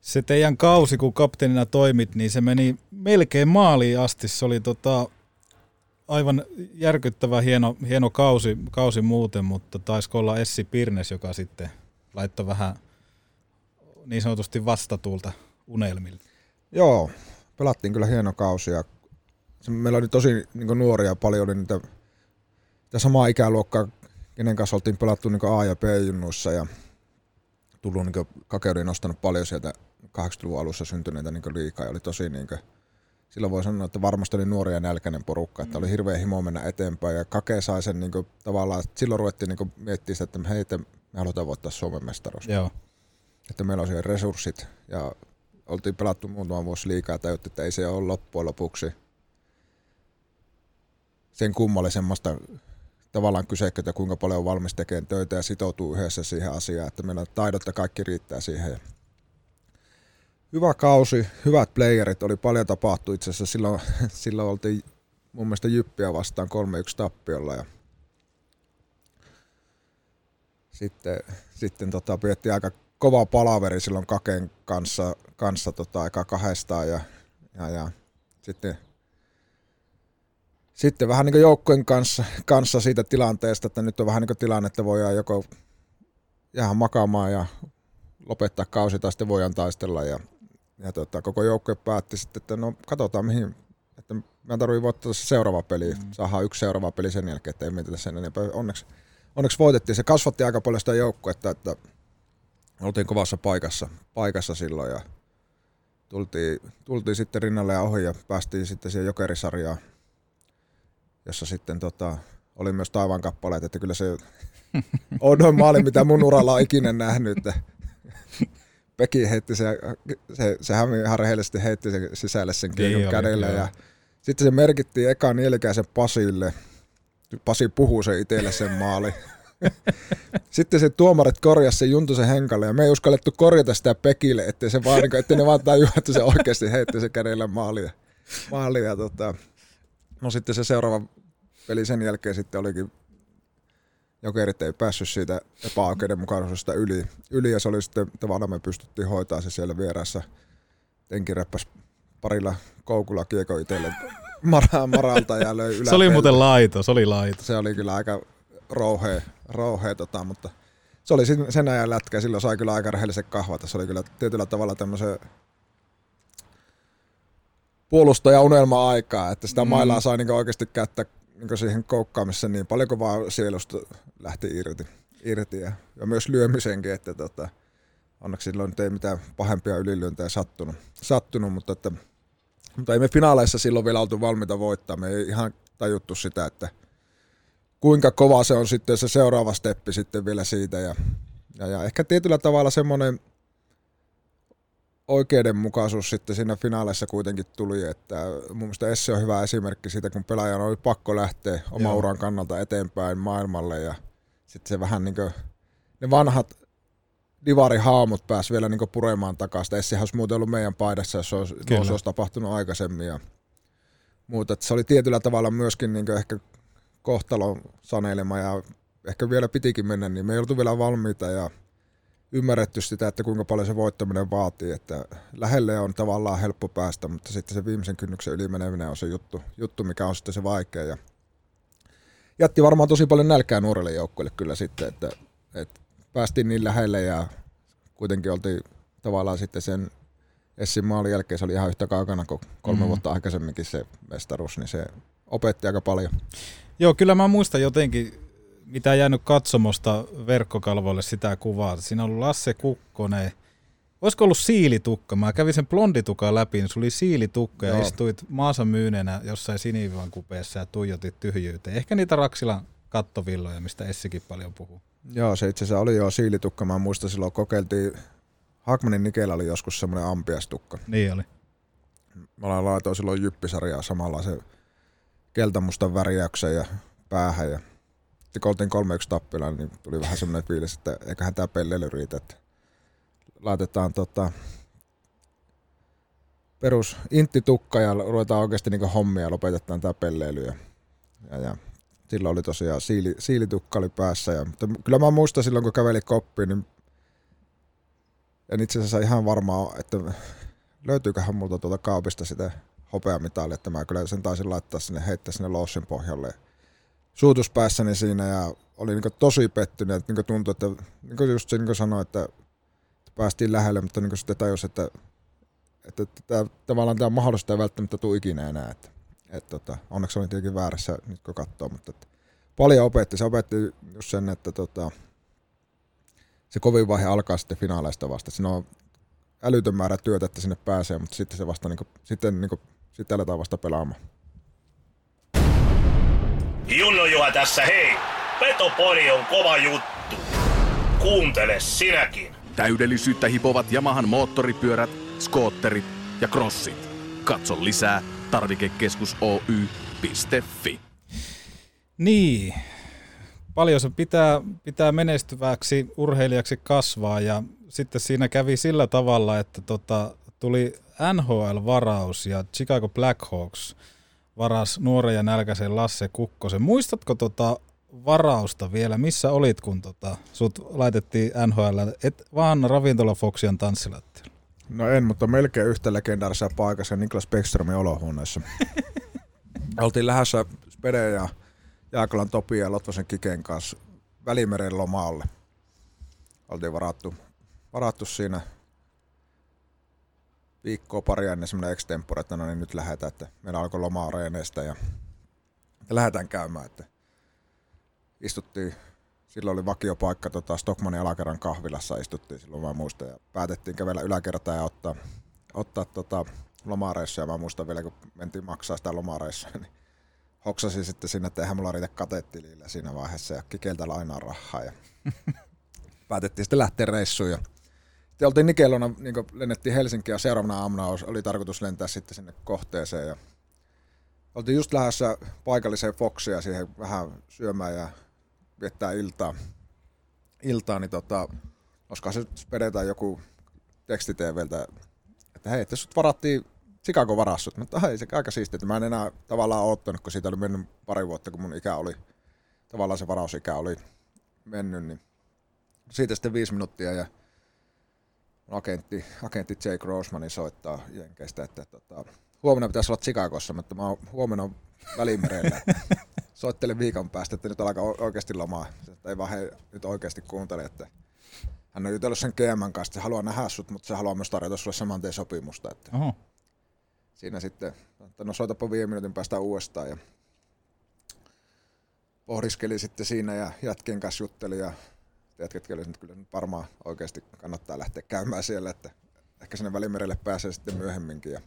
Speaker 1: Se teidän kausi, kun kapteenina toimit, niin se meni melkein maaliin asti. Se oli tota, aivan järkyttävä hieno, hieno kausi, kausi muuten, mutta taisiko olla Essi Pirnes, joka sitten laittoi vähän niin sanotusti vastatuulta unelmille.
Speaker 2: Joo, pelattiin kyllä hieno kausi ja meillä oli tosi niin nuoria paljon, oli niitä, niitä samaa ikäluokkaa, kenen kanssa oltiin pelattu niin A- ja B-junnuissa ja tullut niin kakeudin nostanut paljon sieltä 80-luvun alussa syntyneitä niin liikaa ja oli tosi niin kuin, silloin voi sanoa, että varmasti oli nuoria ja nälkäinen porukka, että oli hirveä himo mennä eteenpäin ja Kake sai sen niin kuin, tavallaan, että silloin ruvettiin niin miettimään sitä, että hei, me halutaan voittaa Suomen mestaruus.
Speaker 1: Joo.
Speaker 2: Että meillä on siihen resurssit ja oltiin pelattu muutama vuosi liikaa ja tajuttiin, että ei se ole loppujen lopuksi sen kummallisemmasta tavallaan kysekkötä, kuinka paljon on valmis tekemään töitä ja sitoutuu yhdessä siihen asiaan, että meillä taidot ja kaikki riittää siihen. Hyvä kausi, hyvät playerit, oli paljon tapahtu itse asiassa. Silloin, silloin oltiin mun mielestä Jyppiä vastaan 3-1 tappiolla ja sitten, sitten tota, pidettiin aika kova palaveri silloin Kaken kanssa, kanssa tota, aika kahdestaan ja, ja, ja sitten sitten vähän niin joukkojen kanssa, kanssa siitä tilanteesta, että nyt on vähän niin tilanne, että voidaan joko jäädä makaamaan ja lopettaa kausi tai sitten voidaan taistella. Ja, ja tota, koko joukkue päätti sitten, että no katsotaan mihin, että mä tarvii voittaa se seuraava peli, mm. saadaan yksi seuraava peli sen jälkeen, että ei mietitä sen enempää. Onneksi, onneksi voitettiin, se kasvatti aika paljon sitä joukkuetta, että oltiin kovassa paikassa, paikassa silloin ja tultiin, tultiin sitten rinnalle ja ohi ja päästiin sitten siihen jokerisarjaan jossa sitten tota, oli myös taivaan kappaleet, että kyllä se on maali, mitä mun uralla on ikinä nähnyt. Peki heitti se, se, se ihan rehellisesti heitti sen sisälle sen kiekon niin kädellä. Ja sitten se merkittiin eka Nielikäisen Pasille. Pasi puhuu se itselle sen maali. Sitten se tuomarit korjasi sen Juntusen Henkalle ja me ei uskallettu korjata sitä Pekille, ettei, se vaan, ettei ne vaan tajua, että se oikeasti heitti se kädellä maalia. maalia tota. No sitten se seuraava peli sen jälkeen sitten olikin Jokerit ei päässyt siitä epäoikeudenmukaisuudesta yli, yli ja se oli sitten tavallaan me pystyttiin hoitaa se siellä vieressä. Tenki räppäs parilla koukulla kieko itselle Mara, Maralta ja löi.
Speaker 1: Se oli muuten laito, se oli laito.
Speaker 2: Se oli kyllä aika rouhea, rouhea tota, mutta se oli sen ajan lätkä, silloin sai kyllä aika rehellisen kahvata. Se oli kyllä tietyllä tavalla tämmöisen puolustaja unelma aikaa, että sitä mm. mailaa sai niin oikeasti käyttää niin siihen koukkaamiseen niin paljon kuin vaan sielusta lähti irti. irti ja, ja, myös lyömisenkin, että tota, onneksi silloin ei mitään pahempia ylilyöntejä sattunut, sattunut mutta, että, mutta ei me finaaleissa silloin vielä oltu valmiita voittaa. Me ei ihan tajuttu sitä, että kuinka kova se on sitten se seuraava steppi sitten vielä siitä. Ja, ja, ja ehkä tietyllä tavalla semmoinen oikeudenmukaisuus sitten siinä finaaleissa kuitenkin tuli, että mun mielestä Esse on hyvä esimerkki siitä, kun pelaajan oli pakko lähteä oman uran kannalta eteenpäin maailmalle ja sitten se vähän niin kuin, ne vanhat divarihaamut pääsi vielä niin puremaan takaisin. Essehän olisi muuten ollut meidän paidassa, jos olisi, jos olisi tapahtunut aikaisemmin ja muuta. Että se oli tietyllä tavalla myöskin niin ehkä kohtalon sanelema ja ehkä vielä pitikin mennä, niin me ei oltu vielä valmiita ja ymmärretty sitä, että kuinka paljon se voittaminen vaatii, että lähelle on tavallaan helppo päästä, mutta sitten se viimeisen kynnyksen ylimeneminen on se juttu, juttu mikä on sitten se vaikea. Ja jätti varmaan tosi paljon nälkää nuorelle joukkueelle kyllä sitten, että, että päästiin niin lähelle ja kuitenkin oltiin tavallaan sitten sen Essin maalin jälkeen se oli ihan yhtä kaukana kuin kolme mm. vuotta aikaisemminkin se mestaruus, niin se opetti aika paljon.
Speaker 1: Joo, kyllä mä muistan jotenkin mitä jäänyt katsomosta verkkokalvoille sitä kuvaa. Siinä on ollut Lasse Kukkonen. Olisiko ollut siilitukka? Mä kävin sen blonditukan läpi, niin se oli siilitukka Joo. ja istuit maansa myyneenä jossain sinivan kupeessa ja tuijotit tyhjyyteen. Ehkä niitä Raksilan kattovilloja, mistä Essikin paljon puhuu.
Speaker 2: Joo, se itse asiassa oli jo siilitukka. Mä muistan silloin kokeiltiin, Hakmanin Nikellä oli joskus semmoinen ampiastukka.
Speaker 1: Niin oli.
Speaker 2: Mä laitoin silloin jyppisarjaa samalla se keltamustan värjäyksen ja päähän. Ja sitten kun oltiin 3-1 tappilla, niin tuli vähän semmoinen fiilis, että eiköhän tämä pelleily riitä. Että laitetaan tota, perus intti-tukka ja ruvetaan oikeasti niin hommia ja lopetetaan tämä pelleily. Ja, ja, ja silloin oli tosiaan siili, siilitukka oli päässä. Ja, mutta kyllä mä muistan silloin, kun käveli koppiin, niin en itse asiassa ihan varmaa, että löytyyköhän multa tuolta kaapista sitä hopeamitalia, että mä kyllä sen taisin laittaa sinne, heittää sinne Lossin pohjalle suutuspäässäni siinä ja oli niin tosi pettynyt, että niin tuntui, että niin just se niin sanoi, että päästiin lähelle, mutta niin sitten tajus, että, että, että tämä, tavallaan tämä mahdollista ei välttämättä tule ikinä enää. Että, että, tota, onneksi olin tietenkin väärässä nyt kun katsoo, mutta että, paljon opetti. Se opetti just sen, että tota, se kovin vaihe alkaa sitten finaaleista vasta. Siinä on älytön määrä työtä, että sinne pääsee, mutta sitten se vasta niin kuin, sitten, niin kuin, sitten aletaan vasta pelaamaan.
Speaker 7: Junno Juha tässä, hei! Petopodi on kova juttu. Kuuntele sinäkin.
Speaker 8: Täydellisyyttä hipovat Yamahan moottoripyörät, skootterit ja crossit. Katso lisää tarvikekeskus Oy.fi.
Speaker 1: Niin, paljon se pitää, pitää menestyväksi urheilijaksi kasvaa ja sitten siinä kävi sillä tavalla, että tota, tuli NHL-varaus ja Chicago Blackhawks varas nuoren ja nälkäisen Lasse Kukkosen. Muistatko tota varausta vielä? Missä olit, kun tota, sut laitettiin NHL, et vaan ravintola Foxian tanssilattialla?
Speaker 2: No en, mutta melkein yhtä legendaarisessa paikassa Niklas Beckströmin olohuoneessa. Oltiin lähdössä Spede ja Jaakolan Topi ja Lotvosen Kiken kanssa Välimeren lomaalle. Oltiin varattu, varattu siinä viikkoa pari ennen semmoinen extempore, että no niin nyt lähdetään, että meillä alkoi loma reeneistä ja että lähdetään käymään, että istuttiin, silloin oli vakiopaikka tota Stockmanin alakerran kahvilassa istuttiin silloin mä muistan ja päätettiin kävellä yläkertaan ja ottaa, ottaa tota lomareissa ja mä muistan vielä kun mentiin maksaa sitä lomareissa, niin hoksasin sitten sinne, että eihän mulla riitä kateettilillä siinä vaiheessa ja kikeltä lainaa rahaa ja päätettiin sitten lähteä reissuun ja sitten oltiin Nikelona, niin lennettiin Helsinkiin ja seuraavana aamuna oli tarkoitus lentää sitten sinne kohteeseen ja oltiin just lähdössä paikalliseen Foxia siihen vähän syömään ja viettää iltaa, iltaa niin tota, olisiko se vedetään joku tekstiteveltä, että hei, että sut varattiin Chicago varassut, mutta hei, se aika siistiä, että mä en enää tavallaan ottanut, kun siitä oli mennyt pari vuotta, kun mun ikä oli, tavallaan se varausikä oli mennyt, niin siitä sitten viisi minuuttia ja agentti, agentti Jake Rosemani soittaa Jenkeistä, että tota, huomenna pitäisi olla Chicagossa, mutta mä oon huomenna välimerellä. Soittelen viikon päästä, että nyt alkaa oikeasti lomaa. Että ei vaan he nyt oikeasti kuuntele, että hän on jutellut sen GM kanssa, että se haluaa nähdä sut, mutta se haluaa myös tarjota sulle saman tien sopimusta. Että
Speaker 1: Oho.
Speaker 2: siinä sitten, että no soitapa viiden minuutin päästä uudestaan ja pohdiskeli sitten siinä ja jätkien kanssa jutteli ja että kyllä nyt varmaan oikeasti kannattaa lähteä käymään siellä, että ehkä sinne Välimerelle pääsee sitten myöhemminkin. Ja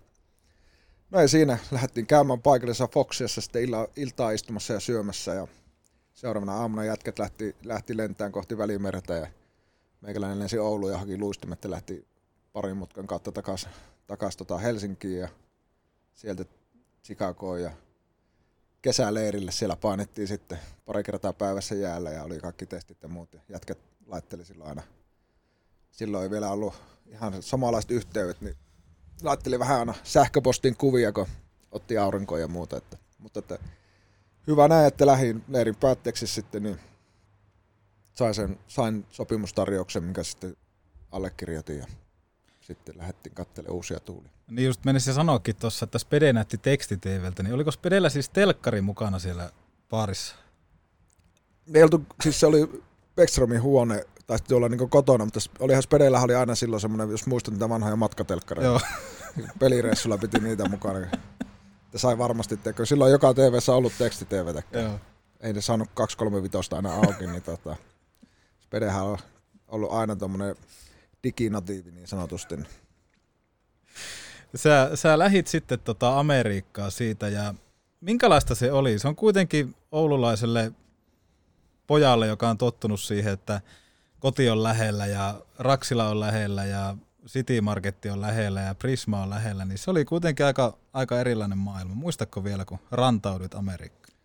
Speaker 2: no ei siinä, lähdettiin käymään paikallisessa Foxiassa sitten illa, iltaa istumassa ja syömässä ja seuraavana aamuna jätket lähti, lähti lentään kohti Välimerta ja meikäläinen lensi Ouluun ja haki luistimet ja lähti parin mutkan kautta takaisin takas tota Helsinkiin ja sieltä Chicagoon ja kesäleirille. Siellä painettiin sitten pari kertaa päivässä jäällä ja oli kaikki testit ja muut. Jätkät laitteli silloin aina. Silloin ei vielä ollut ihan samanlaiset yhteydet, niin laitteli vähän aina sähköpostin kuvia, kun otti aurinkoa ja muuta. Että, mutta että hyvä näin, että lähin leirin päätteeksi sitten, niin sain, sen, sain sopimustarjouksen, minkä sitten allekirjoitin ja sitten lähdettiin katselemaan uusia tuulia.
Speaker 1: Niin just menisin sanoakin tuossa, että Spede näytti tekstiteeveltä, niin oliko Spedellä siis telkkari mukana siellä baarissa?
Speaker 2: Oltu, siis se oli Beckströmin huone, tai sitten olla niin kotona, mutta olihan Spedellä oli aina silloin semmoinen, jos muistat niitä vanhoja matkatelkkareita.
Speaker 1: Joo.
Speaker 2: Pelireissulla piti niitä mukana. Ja sai varmasti, kun silloin joka TV-ssä ollut teksti-TVtä.
Speaker 1: Joo.
Speaker 2: Ei ne saanut 235 aina auki, niin tota, Spedehän on ollut aina tuommoinen diginatiivi niin sanotusti.
Speaker 1: Sä, sä lähit sitten tota Amerikkaa siitä ja minkälaista se oli? Se on kuitenkin oululaiselle pojalle, joka on tottunut siihen, että koti on lähellä ja Raksila on lähellä ja City Marketti on lähellä ja Prisma on lähellä, niin se oli kuitenkin aika, aika erilainen maailma. Muistatko vielä, kun rantaudut Amerikkaan?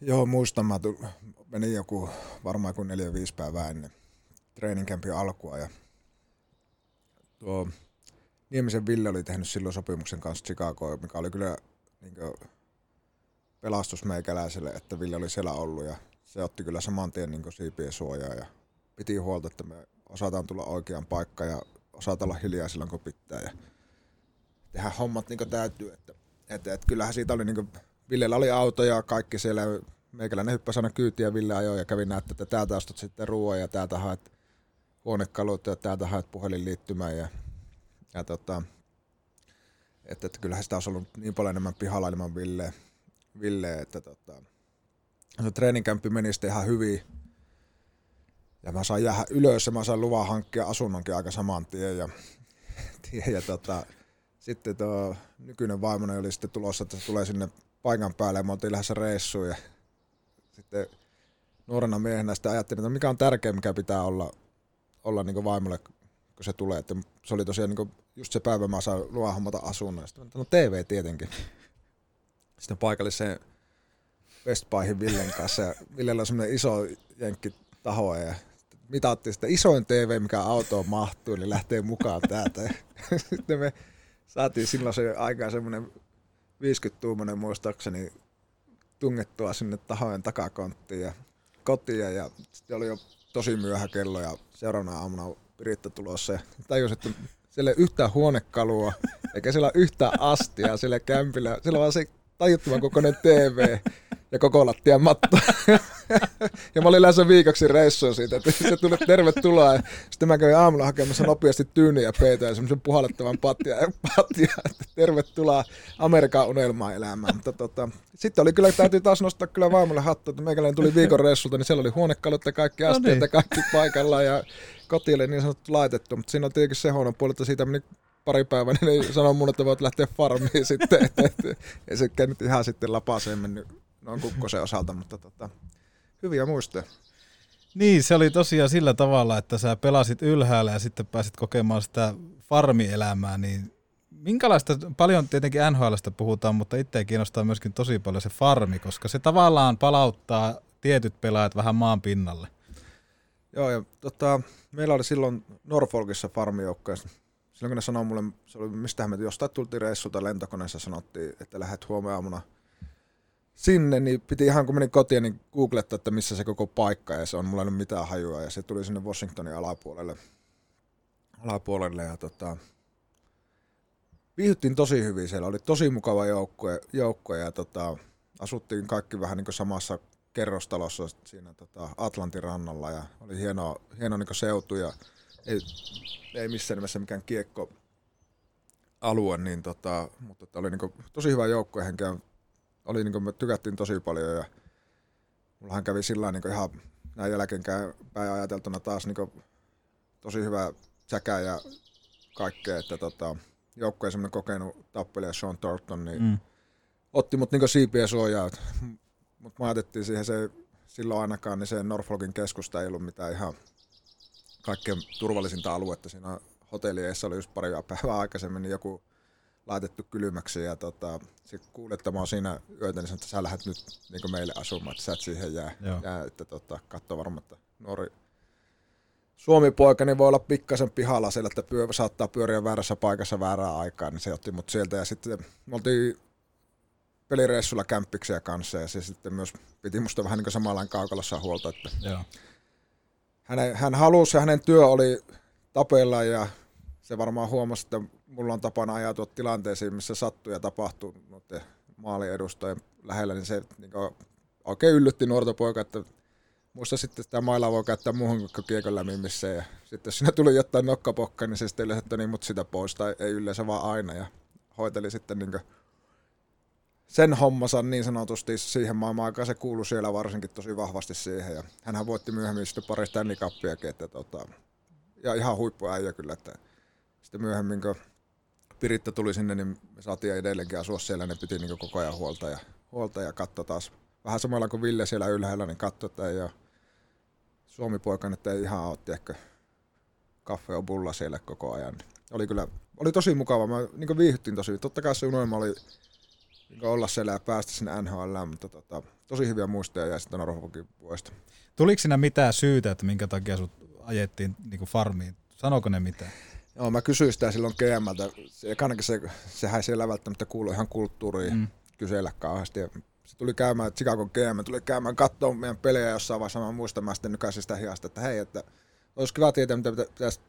Speaker 2: Joo, muistan. Mä menin joku varmaan kuin neljä viisi päivää ennen treeninkämpin alkua. Ja tuo Niemisen Ville oli tehnyt silloin sopimuksen kanssa Chicagoon, mikä oli kyllä niin pelastus meikäläiselle, että Ville oli siellä ollut. Ja se otti kyllä saman tien niin siipien suojaa ja piti huolta, että me osataan tulla oikeaan paikkaan ja osataan olla hiljaa silloin, kun pitää. Ja tehdä hommat niin täytyy. Että, että, että kyllähän siitä oli, niin Villellä oli auto ja kaikki siellä. Meikäläinen hyppäsi aina kyytiä Ville ajoi ja kävi näyttää, että täältä ostat sitten ruoan ja täältä haet huonekalut ja täältä haet puhelinliittymän. Ja, ja tota, että, että kyllähän sitä olisi ollut niin paljon enemmän pihalla ilman Ville, Ville että tota, se treeninkämppi meni sitten ihan hyvin. Ja mä sain jäädä ylös ja mä sain luvan hankkia asunnonkin aika saman tien. Ja, tien, ja tota, sitten tuo nykyinen vaimoni oli sitten tulossa, että se tulee sinne paikan päälle ja me oltiin lähdössä reissuun. Ja sitten nuorena miehenä sitten ajattelin, että mikä on tärkeä, mikä pitää olla, olla niin vaimolle, kun se tulee. Että se oli tosiaan niin just se päivä, mä sain luvan hommata asunnon. Sitten, no TV tietenkin. Sitten paikalliseen Best Buyhin Villen kanssa. Ja Villellä on semmoinen iso jenkki taho ja mitattiin sitä isoin TV, mikä autoon mahtuu, eli lähtee mukaan täältä. Sitten me saatiin silloin se aikaan semmoinen 50-tuumainen muistaakseni tungettua sinne tahojen takakonttiin ja kotiin ja sitten oli jo tosi myöhä kello ja seuraavana aamuna Piritta tulossa ja tajus, että siellä ei yhtään huonekalua eikä siellä ole yhtään astia siellä kämpillä. Siellä on vaan se tajuttoman kokoinen TV ja koko lattian matto. ja mä olin lähdössä viikoksi reissuun siitä, että se tuli tervetuloa. Ja sitten mä kävin aamulla hakemassa nopeasti tyyniä ja peitä ja semmoisen puhallettavan patja, patja että tervetuloa Amerikan unelmaa elämään. Mutta tota, sitten oli kyllä, täytyy taas nostaa kyllä vaimolle hattu, että meikäläinen tuli viikon reissulta, niin siellä oli huonekalut ja kaikki
Speaker 1: No niin.
Speaker 2: ja kaikki paikalla ja koti oli niin sanottu laitettu, mutta siinä on tietenkin se huono puoli, että siitä meni pari päivää, niin sanoi mun, että voit lähteä farmiin sitten, että, että ei sekään nyt ihan sitten lapaseen mennyt noin kukkosen osalta, mutta tota, hyviä muistoja.
Speaker 1: Niin, se oli tosiaan sillä tavalla, että sä pelasit ylhäällä ja sitten pääsit kokemaan sitä farmielämää, niin minkälaista, paljon tietenkin NHLstä puhutaan, mutta itse kiinnostaa myöskin tosi paljon se farmi, koska se tavallaan palauttaa tietyt pelaajat vähän maan pinnalle.
Speaker 2: Joo, ja tota, meillä oli silloin Norfolkissa farmijoukkoja. Silloin kun ne sanoi mulle, se oli, mistähän me jostain tultiin reissulta lentokoneessa, sanottiin, että lähdet huomenna aamuna sinne, niin piti ihan kun menin kotiin, niin googlettaa, että missä se koko paikka, ja se on mulla ei mitään hajua, ja se tuli sinne Washingtonin alapuolelle. alapuolelle ja tota, viihdyttiin tosi hyvin siellä, oli tosi mukava joukkue, joukkue ja tota, asuttiin kaikki vähän niin samassa kerrostalossa siinä tota Atlantin rannalla ja oli hieno, hieno niin seutu ja ei, ei missään nimessä mikään kiekko alue, niin tota, mutta oli niin tosi hyvä joukkue henkeä. Oli niin me tykättiin tosi paljon ja mullahan kävi sillä niin ihan näin jälkeenpäin ajateltuna taas niin tosi hyvä säkä ja kaikkea, että tota, joukkueen semmoinen kokenut tappelija Sean Thornton, niin mm. otti mut niinku siipien suojaa. Mutta me ajateltiin siihen se, silloin ainakaan, niin se Norfolkin keskusta ei ollut mitään ihan kaikkein turvallisinta aluetta. Siinä hotellieessa oli just pari päivää aikaisemmin niin joku laitettu kylmäksi ja tota, se kuulettamaan siinä yötä, niin sanoi, että sä lähdet nyt niin meille asumaan, että sä et siihen jää.
Speaker 1: Joo.
Speaker 2: jää että tota, katso varmaan, että nuori Suomi-poika niin voi olla pikkasen pihalla siellä, että pyö, saattaa pyöriä väärässä paikassa väärää aikaa, niin se otti mut sieltä ja sitten me oltiin pelireissulla kämppiksiä kanssa ja se sitten myös piti musta vähän niin samanlainen kaukalossa huolta, että
Speaker 1: Joo.
Speaker 2: hänen, hän halusi ja hänen työ oli tapella ja se varmaan huomasi, että mulla on tapana ajatua tilanteisiin, missä sattuu ja tapahtuu noiden maalin edustajien lähellä, niin se niin oikein yllytti nuorta poika, että muista sitten sitä mailaa voi käyttää muuhun kuin kiekon lämmimiseen. Ja sitten jos siinä tuli jotain nokkapokka, niin se sitten yleensä, että niin mut sitä pois, tai ei yleensä vaan aina. Ja hoiteli sitten niin sen hommansa niin sanotusti siihen maailmaan aikaan. Se kuului siellä varsinkin tosi vahvasti siihen. Ja hänhän voitti myöhemmin sitten pari Stanley Cupiakin, että tota, ja ihan huippuäijä kyllä, että sitten myöhemmin kun Piritta tuli sinne, niin me saatiin edelleenkin asua siellä, ne piti niin koko ajan huolta ja, huolta ja katso taas. Vähän samalla kuin Ville siellä ylhäällä, niin katso, että ei ole Suomi-poika nyt ei ihan ole, tiedätkö, kaffe on bulla siellä koko ajan. Oli kyllä, oli tosi mukava, mä niin viihdyttiin tosi. Totta kai se unelma oli niin olla siellä ja päästä sinne NHL, mutta tota, tosi hyviä muistoja jäi sitten Norfolkin vuodesta.
Speaker 1: Tuliko siinä mitään syytä, että minkä takia sut ajettiin niin farmiin? Sanoiko ne mitään?
Speaker 2: Joo, mä kysyin sitä silloin GMltä. Se, se, sehän ei siellä välttämättä kuulu ihan kulttuuriin mm. kysellä kauheasti. Se tuli käymään, Chicago GM tuli käymään katsoa meidän pelejä jossain vaiheessa. Mä muistan, mä sitten nykäisin sitä hiasta, että hei, että olisi kiva tietää, mitä pitä- pitäisi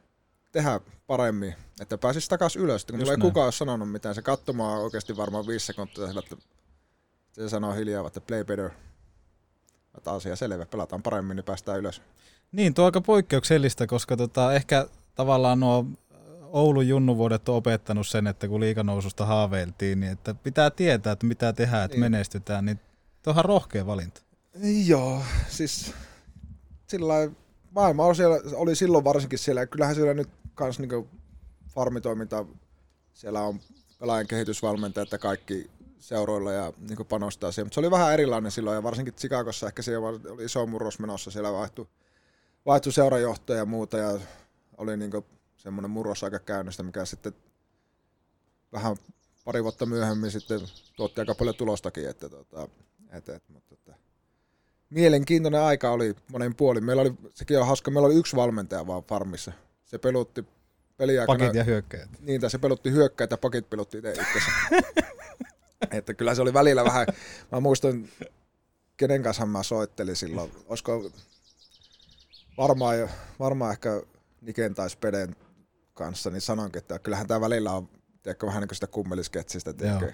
Speaker 2: tehdä paremmin, että pääsisi takaisin ylös. Kun
Speaker 1: näin.
Speaker 2: kukaan ole sanonut mitään, se katsomaan oikeasti varmaan viisi sekuntia sillä, että se sanoo hiljaa, että play better. Että asia selvä, pelataan paremmin, niin päästään ylös.
Speaker 1: Niin, tuo aika poikkeuksellista, koska tota, ehkä tavallaan nuo Oulun junnuvuodet on opettanut sen, että kun liikanoususta haaveiltiin, niin että pitää tietää, että mitä tehdään, että
Speaker 2: Niin.
Speaker 1: menestytään, niin tuohan rohkea valinta.
Speaker 2: Joo, siis sillä maailma on siellä, oli silloin varsinkin siellä, ja kyllähän siellä nyt kans niinku farmitoiminta, siellä on pelaajan kehitysvalmentajat ja kaikki seuroilla ja niinku panostaa siihen, mutta se oli vähän erilainen silloin ja varsinkin Chicagossa ehkä siellä oli iso murros menossa, siellä vaihtui, vaihtui seurajohtaja ja muuta ja oli niinku semmoinen murros aika käynnistä, mikä sitten vähän pari vuotta myöhemmin sitten tuotti aika paljon tulostakin, että tota, et, et, mutta että mielenkiintoinen aika oli monen puolin. Meillä oli, sekin on hauska, meillä oli yksi valmentaja vaan farmissa. Se pelutti peliaikana.
Speaker 1: Pakit ja hyökkäjät.
Speaker 2: Niin, tai se pelutti hyökkäitä ja pakit pelutti itse että kyllä se oli välillä vähän, mä muistan, kenen kanssa mä soittelin silloin. Olisiko varmaan, varmaan ehkä Niken tai Speden kanssa, niin sanonkin, että kyllähän tämä välillä on tiedätkö, vähän niin kuin sitä kummelisketsistä, tiedätkö,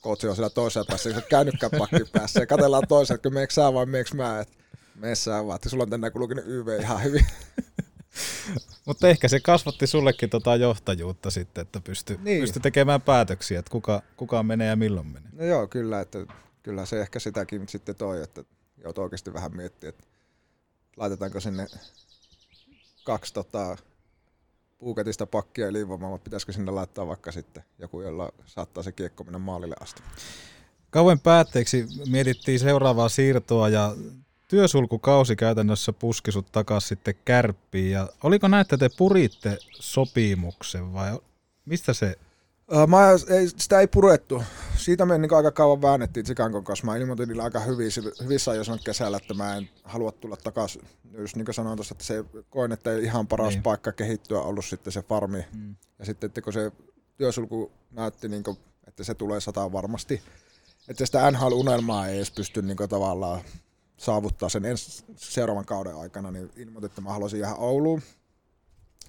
Speaker 2: kootsi on siellä toisella päässä, kun käynytkään pakki päässä ja katsellaan toisella, että meekö sä vai meekö mä, että mene sä vaan, että sulla on tänään kulkenut YV ihan hyvin.
Speaker 1: Mutta ehkä se kasvatti sullekin tota johtajuutta sitten, että pysty,
Speaker 2: Niin.
Speaker 1: pysty tekemään päätöksiä, että kuka, kuka menee ja milloin menee.
Speaker 2: No joo, kyllä, että kyllä se ehkä sitäkin sitten toi, että joutuu oikeasti vähän miettiä, että laitetaanko sinne kaksi tota, puuketista pakkia vai pitäisikö sinne laittaa vaikka sitten joku, jolla saattaa se kiekko mennä maalille asti.
Speaker 1: Kauan päätteeksi mietittiin seuraavaa siirtoa ja työsulkukausi käytännössä puski sut takas sitten kärppiin. Ja oliko näin, että te puritte sopimuksen vai mistä se?
Speaker 2: Mä, ei, sitä ei purettu. Siitä me niin aika kauan väännettiin Chicagon kanssa. Mä ilmoitin niille aika hyvissä ajoin silloin kesällä, että mä en halua tulla takaisin. Just niin kuin sanoin tuossa, että se koin, että ei ihan paras
Speaker 1: Niin.
Speaker 2: paikka kehittyä ollut sitten se farmi. Mm. Ja sitten, että kun se työsulku näytti, niin kuin, että se tulee sataan varmasti, että sitä NHL-unelmaa ei edes pysty niin kuin, tavallaan saavuttaa sen ens, seuraavan kauden aikana, niin ilmoitin, että mä haluaisin jäädä Ouluun.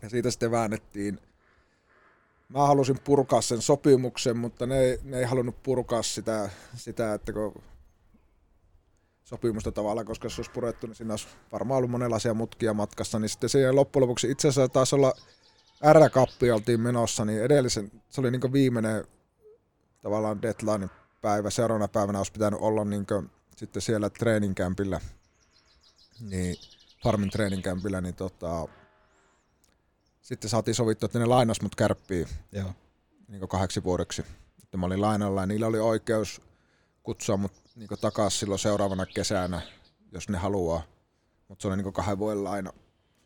Speaker 2: Ja siitä sitten väännettiin mä halusin purkaa sen sopimuksen, mutta ne, ne ei halunnut purkaa sitä, sitä että kun sopimusta tavallaan, koska se olisi purettu, niin siinä olisi varmaan ollut monenlaisia mutkia matkassa, niin sitten siihen loppujen lopuksi. Itse asiassa taisi olla R-kappi oltiin menossa, niin edellisen, se oli niin viimeinen tavallaan deadline päivä, seuraavana päivänä olisi pitänyt olla niin sitten siellä treeninkämpillä, niin farmin treeninkämpillä, niin tota, sitten saatiin sovittua, että ne lainas mut kärppiin
Speaker 1: Joo.
Speaker 2: niin kahdeksi vuodeksi. Että mä olin lainalla ja niillä oli oikeus kutsua mut niin takaisin silloin seuraavana kesänä, jos ne haluaa. Mutta se oli niin kahden vuoden laina.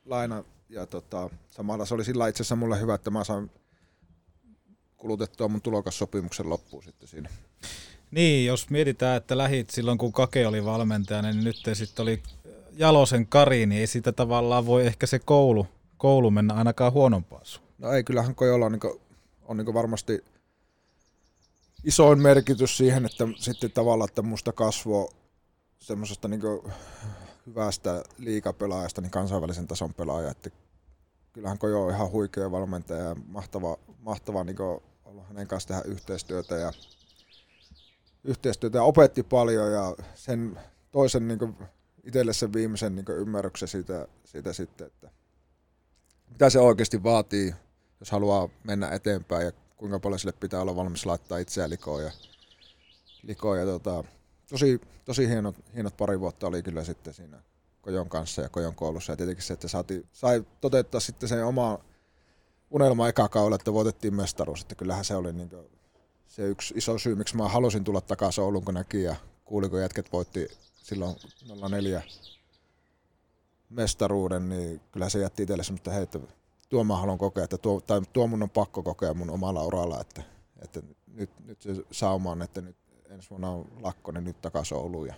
Speaker 2: laina ja tota, samalla se oli sillä itse asiassa mulle hyvä, että mä saan kulutettua mun tulokassopimuksen loppuun sitten siinä.
Speaker 1: Niin, jos mietitään, että lähit silloin kun Kake oli valmentajana, niin nyt te sitten oli Jalosen Kari, niin ei sitä tavallaan voi ehkä se koulu, koulu mennä ainakaan huonompaan suuntaan.
Speaker 2: No ei, kyllähän Kojolla on, niin on niin varmasti isoin merkitys siihen, että sitten tavallaan, että musta kasvoi semmoisesta niin hyvästä liikapelaajasta niin kansainvälisen tason pelaaja, että kyllähän Kojo on ihan huikea valmentaja ja mahtava, mahtava niin olla hänen kanssa tehdä yhteistyötä ja yhteistyötä ja opetti paljon ja sen toisen niin itselle sen viimeisen niin ymmärryksen siitä, siitä sitten, että mitä se oikeasti vaatii, jos haluaa mennä eteenpäin ja kuinka paljon sille pitää olla valmis laittaa itseään likoon. Ja, likoon ja tota, tosi, tosi hienot, hienot pari vuotta oli kyllä sitten siinä Kojon kanssa ja Kojon koulussa. Ja tietenkin se, että saati, sai toteuttaa sitten sen oma unelma eka kaudella, että voitettiin mestaruus. Että kyllähän se oli niin se yksi iso syy, miksi mä halusin tulla takaisin Oulun, kun näki ja kuulin, kun jätket voitti silloin 04 mestaruuden, niin kyllä se jätti itselle semmoista, että hei, että tuo mä haluan kokea, että tuo, tai tuo mun on pakko kokea mun omalla uralla, että, että nyt, nyt se sauma on, että nyt ensi vuonna on lakko, niin nyt takaisin Ouluun. Ja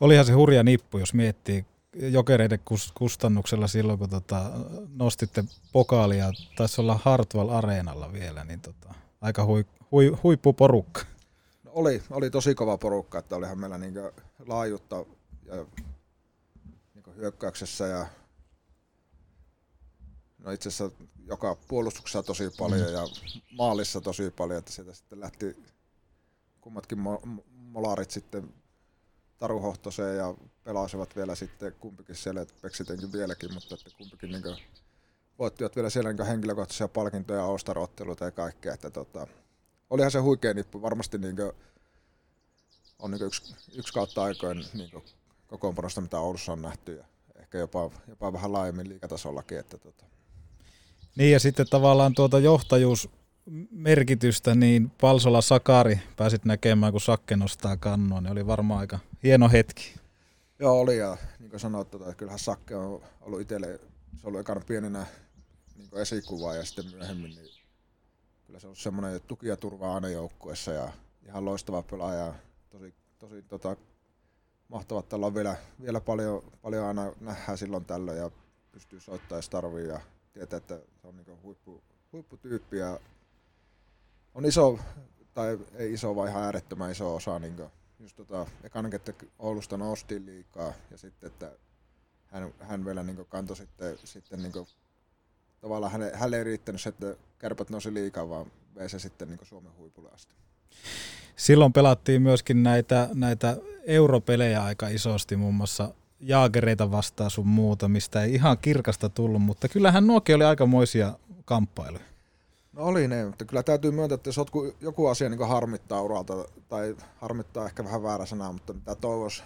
Speaker 1: Olihan se hurja nippu, jos miettii jokereiden kus- kustannuksella silloin, kun tota, nostitte pokaalia, taisi olla Hartwall Areenalla vielä, niin tota, aika hui, hui, huippuporukka.
Speaker 2: No oli, oli tosi kova porukka, että olihan meillä niin laajuutta ja hyökkäyksessä ja no itse asiassa joka puolustuksessa tosi paljon mm. ja maalissa tosi paljon, että sieltä sitten lähti kummatkin mo- molarit sitten Taru Hohtoseen ja pelasivat vielä sitten kumpikin siellä, että Peksitenkin vieläkin, mutta että kumpikin niin voittivat vielä siellä niin henkilökohtaisia palkintoja, ostarotteluita ja kaikkea, että tota, olihan se huikea nippu, varmasti niin kuin, on niin yksi, yksi kautta aikoin niin kokoonpanosta, mitä Oulussa on nähty ja ehkä jopa, jopa vähän laajemmin liikatasollakin. Että tota.
Speaker 1: Niin ja sitten tavallaan tuota johtajuusmerkitystä, niin Palsola Sakari pääsit näkemään, kun Sakke nostaa kannua, niin oli varmaan aika hieno hetki.
Speaker 2: Joo, oli ja niin kuin sanoit, tota, että kyllähän Sakke on ollut itselle, se oli ekana pienenä niin esikuva ja sitten myöhemmin, niin kyllä se on semmoinen tuki ja turva aina joukkueessa ja ihan loistava pelaaja. Tosi, tosi tota, mahtavaa, että ollaan vielä, vielä paljon, paljon aina nähdään silloin tällöin ja pystyy soittamaan jos tarvii ja tietää, että se on niin huippu, huipputyyppi ja on iso, tai ei iso, vaan ihan äärettömän iso osa niin just tota, ekana, että Oulusta nosti liikaa ja sitten, että hän, hän vielä niin kantoi sitten, sitten niin kuin, tavallaan hänelle, hänelle ei riittänyt se, että kärpät nousi liikaa, vaan vei se sitten niin Suomen huipulle asti.
Speaker 1: Silloin pelattiin myöskin näitä, näitä europelejä aika isosti, muun muassa jaagereita vastaan sun muuta, mistä ei ihan kirkasta tullut, mutta kyllähän nuokin oli aikamoisia kamppailuja.
Speaker 2: No oli ne, mutta kyllä täytyy myöntää, että jos joku, joku asia niin harmittaa uralta, tai harmittaa ehkä vähän väärä sana, mutta mitä toivoisi,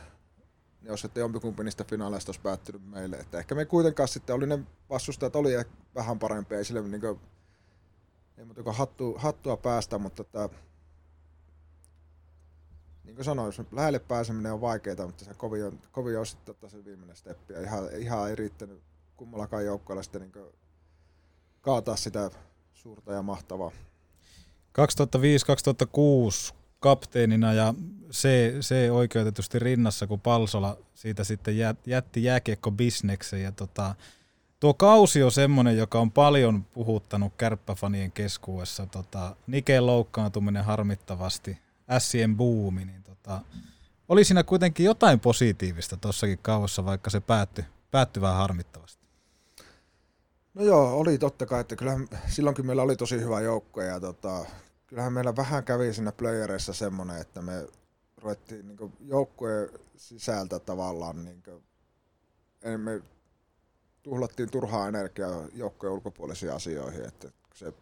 Speaker 2: jos että jompikumpi niistä finaaleista olisi päättynyt meille. Että ehkä me kuitenkaan sitten oli ne vastustajat oli vähän parempia, ei sille niin kuin, ei muuta hattu, hattua päästä, mutta että, niin kuin sanoin, lähelle pääseminen on vaikeaa, mutta se kovin on, kovin on sitten se viimeinen steppi. Ja ihan, ihan ei riittänyt kummallakaan joukkoilla sitten niin kaataa sitä suurta ja mahtavaa.
Speaker 1: 2005-2006 kapteenina ja se, se oikeutetusti rinnassa, kun Palsola siitä sitten jätti jääkiekko bisneksen. Ja tota, tuo kausi on semmoinen, joka on paljon puhuttanut kärppäfanien keskuudessa. Tota, Niken loukkaantuminen harmittavasti, Sien buumi, niin tota, oli siinä kuitenkin jotain positiivista tuossakin kauassa, vaikka se päättyi, päättyi vähän harmittavasti.
Speaker 2: No joo, oli totta kai, että kyllähän silloinkin meillä oli tosi hyvä joukkue ja tota, kyllähän meillä vähän kävi siinä playereissa semmoinen, että me ruvettiin niin joukkueen sisältä tavallaan, niin kuin, me tuhlattiin turhaa energiaa joukkojen ulkopuolisiin asioihin, että se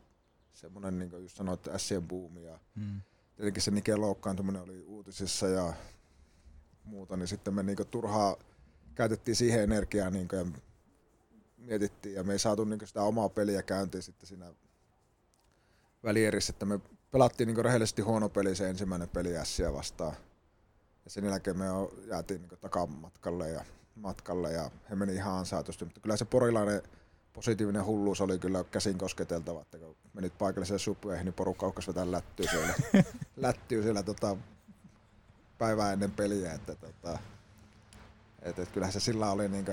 Speaker 2: semmoinen, niin kuin just sanoit, Sien buumi ja hmm. Tietenkin se Nike loukkaantuminen oli uutisissa ja muuta, niin sitten me niin turhaa käytettiin siihen energiaa niin kuin, ja mietittiin ja me ei saatu niin sitä omaa peliä käyntiin sitten siinä välierissä, että me pelattiin niin rehellisesti huono peli se ensimmäinen peli Ässiä vastaan. Ja sen jälkeen me jäätiin niin takamatkalle ja matkalle ja he meni ihan ansaitusti. Mutta kyllä se porilainen positiivinen hulluus oli kyllä käsin kosketeltava, että kun menit paikalliseen supuihin, niin porukka uhkas vetää lättyy siellä, lättyy siellä tota, päivää ennen peliä. Että, tota, et, et kyllähän se sillä oli niin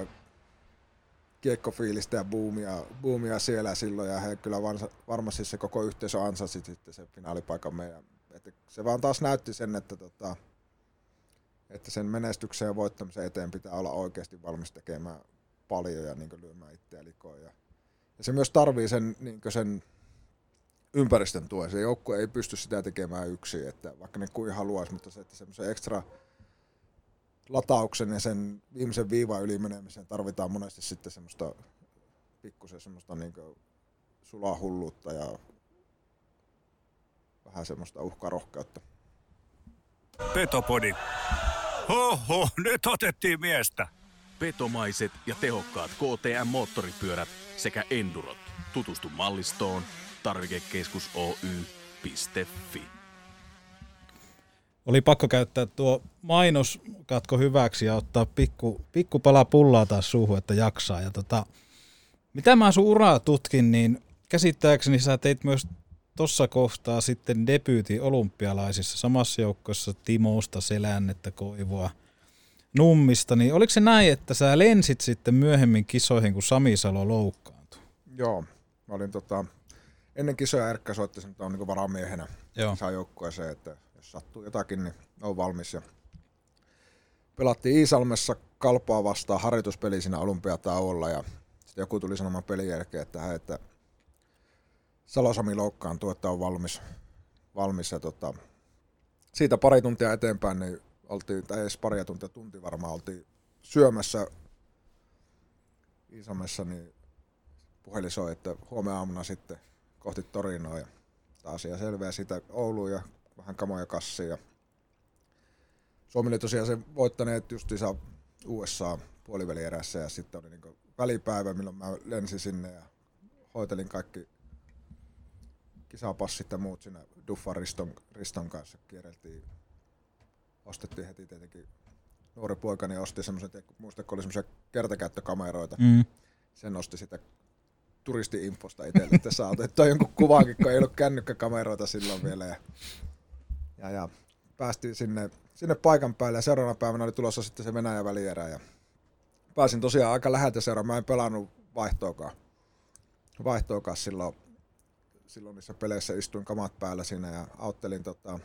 Speaker 2: kiekkofiilistä ja boomia, boomia siellä silloin ja he kyllä varmasti se koko yhteisö ansasi sitten sen finaalipaikan meidän. Että se vaan taas näytti sen, että, tota, että sen menestyksen ja voittamisen eteen pitää olla oikeasti valmis tekemään paljon ja niin lyömään itseä likoon. Ja, ja se myös tarvii sen, niin sen ympäristön tuen. Se joukkue ei pysty sitä tekemään yksin, että vaikka ne kuin haluaisi, mutta se, että semmoisen ekstra latauksen ja sen viimeisen viivan yli menemisen tarvitaan monesti sitten semmoista pikkusen semmoista niin sulaa hulluutta ja vähän semmoista uhkarohkeutta.
Speaker 5: Petopodi. Hoho, nyt otettiin miestä.
Speaker 8: Petomaiset ja tehokkaat KTM-moottoripyörät sekä Endurot. Tutustu mallistoon tarvikekeskus Oy.fi.
Speaker 1: oli pakko käyttää tuo mainoskatko hyväksi ja ottaa pikku, pikku pala pullaa taas suuhun, että jaksaa. Ja tota, mitä mä sun uraa tutkin, niin käsittääkseni sä teit myös tuossa kohtaa sitten debyytin olympialaisissa samassa joukkossa Timosta, Selännettä, Koivua, Nummista. Niin oliko se näin, että sä lensit sitten myöhemmin kisoihin, kun Sami Salo loukkaantui?
Speaker 2: Joo, mä olin tota, ennen kisoja Erkka soitti sen, että on niin varamiehenä
Speaker 1: Joo.
Speaker 2: saa joukkueeseen, että jos sattuu jotakin, niin on valmis. Ja pelattiin Iisalmessa Kalpaa vastaan harjoituspeli siinä olympiatauolla ja sitten joku tuli sanomaan pelin jälkeen, että, hei, että Salosami loukkaantuu, että on valmis. valmis ja tota, siitä pari tuntia eteenpäin, niin oltiin, tai edes paria tuntia, tunti varmaan oltiin syömässä Iisalmessa, niin puhelin soi, että huomenna aamuna sitten kohti Torinoa ja asia selviää siitä Ouluun ja vähän kamoja kassiin. Ja Suomi oli tosiaan se voittaneet justiinsa USA puolivälierässä ja sitten oli niin välipäivä, milloin mä lensin sinne ja hoitelin kaikki kisapassit ja muut siinä Duffan Riston, Riston kanssa kierreltiin. Ostettiin heti tietenkin nuori poikani osti semmoisen, muista kun oli semmoisia kertakäyttökameroita.
Speaker 1: Mm.
Speaker 2: Sen osti sitä turisti-infosta itselle, että saa otettua jonkun kuvankin, kun ei ollut kännykkäkameroita silloin vielä. Ja, ja, ja päästiin sinne, sinne paikan päälle ja seuraavana päivänä oli tulossa sitten se Venäjän välierä. Ja pääsin tosiaan aika läheltä seuraan. Mä en pelannut vaihtoakaan. Vaihtoakaan silloin, silloin niissä peleissä istuin kamat päällä siinä ja auttelin tota,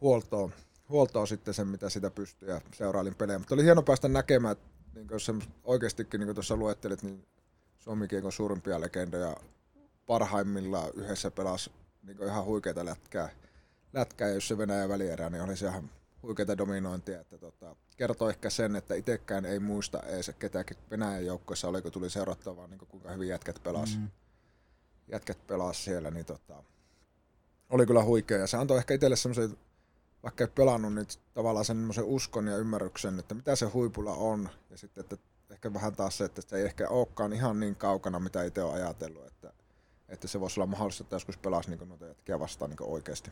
Speaker 2: huoltoa, huoltoa sitten sen, mitä sitä pystyi ja seurailin pelejä. Mutta oli hieno päästä näkemään, että niin jos oikeastikin, niin kuin tuossa luettelit, niin Suomikiekon suurimpia legendoja parhaimmillaan yhdessä pelasi niin ihan huikeita lätkää. lätkää. Ja jos se Venäjän välierä, niin oli se ihan huikeita dominointia. Että tota, kertoo ehkä sen, että itsekään ei muista edes ketäkin Venäjän joukkoissa oli, kun tuli seurattua, vaan niin kuinka hyvin jätkät pelas. Mm. Jätkät pelas siellä, niin tota, oli kyllä huikea. Ja se antoi ehkä itselle semmoisen, vaikka ei pelannut, niin tavallaan sen uskon ja ymmärryksen, että mitä se huipulla on. Ja sitten, että ehkä vähän taas se, että se ei ehkä olekaan ihan niin kaukana, mitä itse on ajatellut, että, että se voisi olla mahdollista, että joskus pelasi niin noita jätkiä vastaan niin oikeasti.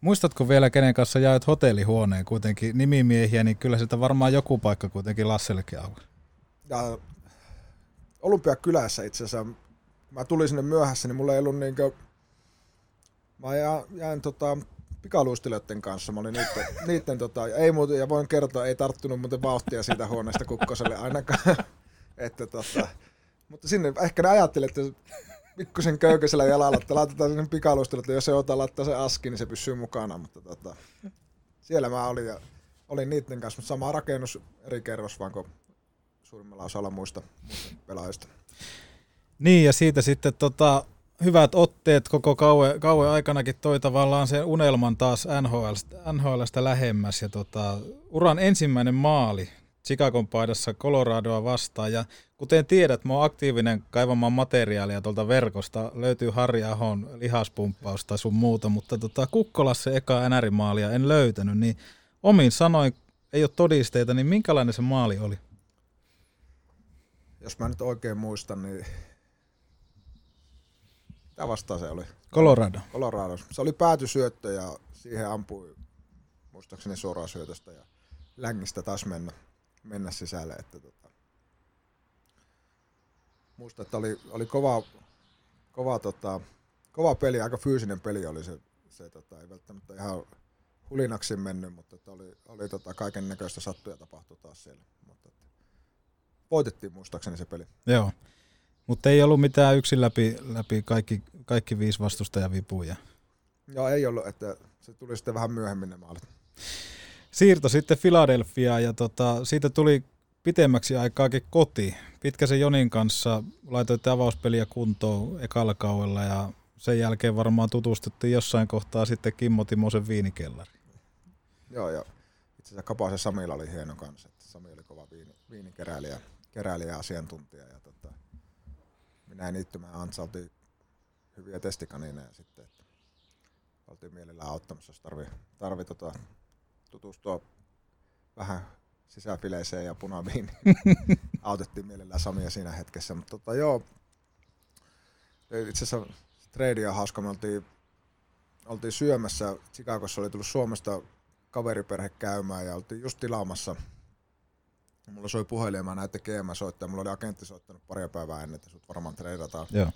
Speaker 1: Muistatko vielä, kenen kanssa jaet hotellihuoneen kuitenkin nimimiehiä, niin kyllä sitä varmaan joku paikka kuitenkin Lassellekin auki.
Speaker 2: Ja Olympiakylässä itse asiassa, mä tulin sinne myöhässä, niin mulla ei ollut niin kuin, mä jäin tota, pikaluistelijoiden kanssa. Mä olin niitten, niitten tota, ei muuten, ja voin kertoa, ei tarttunut muuten vauhtia siitä huoneesta kukkoselle ainakaan. että, tota, mutta sinne ehkä ne ajatteli, että pikkusen köykäisellä jalalla, että laitetaan sinne pikaluistelijoille, jos se ota laittaa se aski, niin se pysyy mukana. Mutta tota, siellä mä olin ja olin niiden kanssa, mutta sama rakennus eri kerros, vaan kuin suurimmalla osalla muista, muista pelaajista.
Speaker 1: Niin, ja siitä sitten tota, hyvät otteet koko kauan, kauan aikanakin toi tavallaan sen unelman taas NHLstä, NHLstä lähemmäs. Ja tota, uran ensimmäinen maali Chicagon paidassa Coloradoa vastaan. Ja kuten tiedät, mä oon aktiivinen kaivamaan materiaalia tuolta verkosta. Löytyy Harri Ahon lihaspumppausta sun muuta, mutta tota, Kukkolassa eka NR-maalia en löytänyt. Niin omin sanoin, ei ole todisteita, niin minkälainen se maali oli?
Speaker 2: Jos mä nyt oikein muistan, niin mitä vastaan se oli?
Speaker 1: Colorado.
Speaker 2: Colorado. Se oli päätysyöttö ja siihen ampui muistaakseni suoraan syötöstä ja längistä taas mennä, mennä sisälle. Että tota. Muista, että oli, oli kova, kova, tota, kova peli, aika fyysinen peli oli se, se tota, ei välttämättä ihan hulinaksi mennyt, mutta että oli, oli tota, kaiken näköistä sattuja tapahtui taas siellä. Mutta, että voitettiin muistaakseni se peli.
Speaker 1: Joo. Mutta ei ollut mitään yksin läpi, läpi kaikki, kaikki viisi vastustajavipuja.
Speaker 2: Joo, ei ollut, että se tuli sitten vähän myöhemmin ne maalit.
Speaker 1: Siirto sitten Philadelphia ja tota, siitä tuli pitemmäksi aikaakin koti. Pitkäsen Jonin kanssa laitoitte avauspeliä kuntoon ekalla kaudella ja sen jälkeen varmaan tutustuttiin jossain kohtaa sitten Kimmo Timosen viinikellari.
Speaker 2: Joo, ja itse asiassa Kapasen Samilla oli hieno kanssa. Että Sami oli kova viini, viinikeräilijä keräilijä ja asiantuntija. Ja ja Niittymään Antsa oltiin hyviä testikanineja sitten. Että oltiin mielellään auttamassa, jos tarvii, tarvii tota, tutustua vähän sisäfileeseen ja punaviin. Autettiin mielellään Samia siinä hetkessä. Mutta tota, joo, itse asiassa trade on hauska. Me oltiin, oltiin syömässä, Chicagossa oli tullut Suomesta kaveriperhe käymään ja oltiin just tilaamassa. Mulla soi puhelin ja mä näin, että GM soittaa. Mulla oli agentti soittanut paria päivää ennen, että sut varmaan treidataan.
Speaker 1: Joo.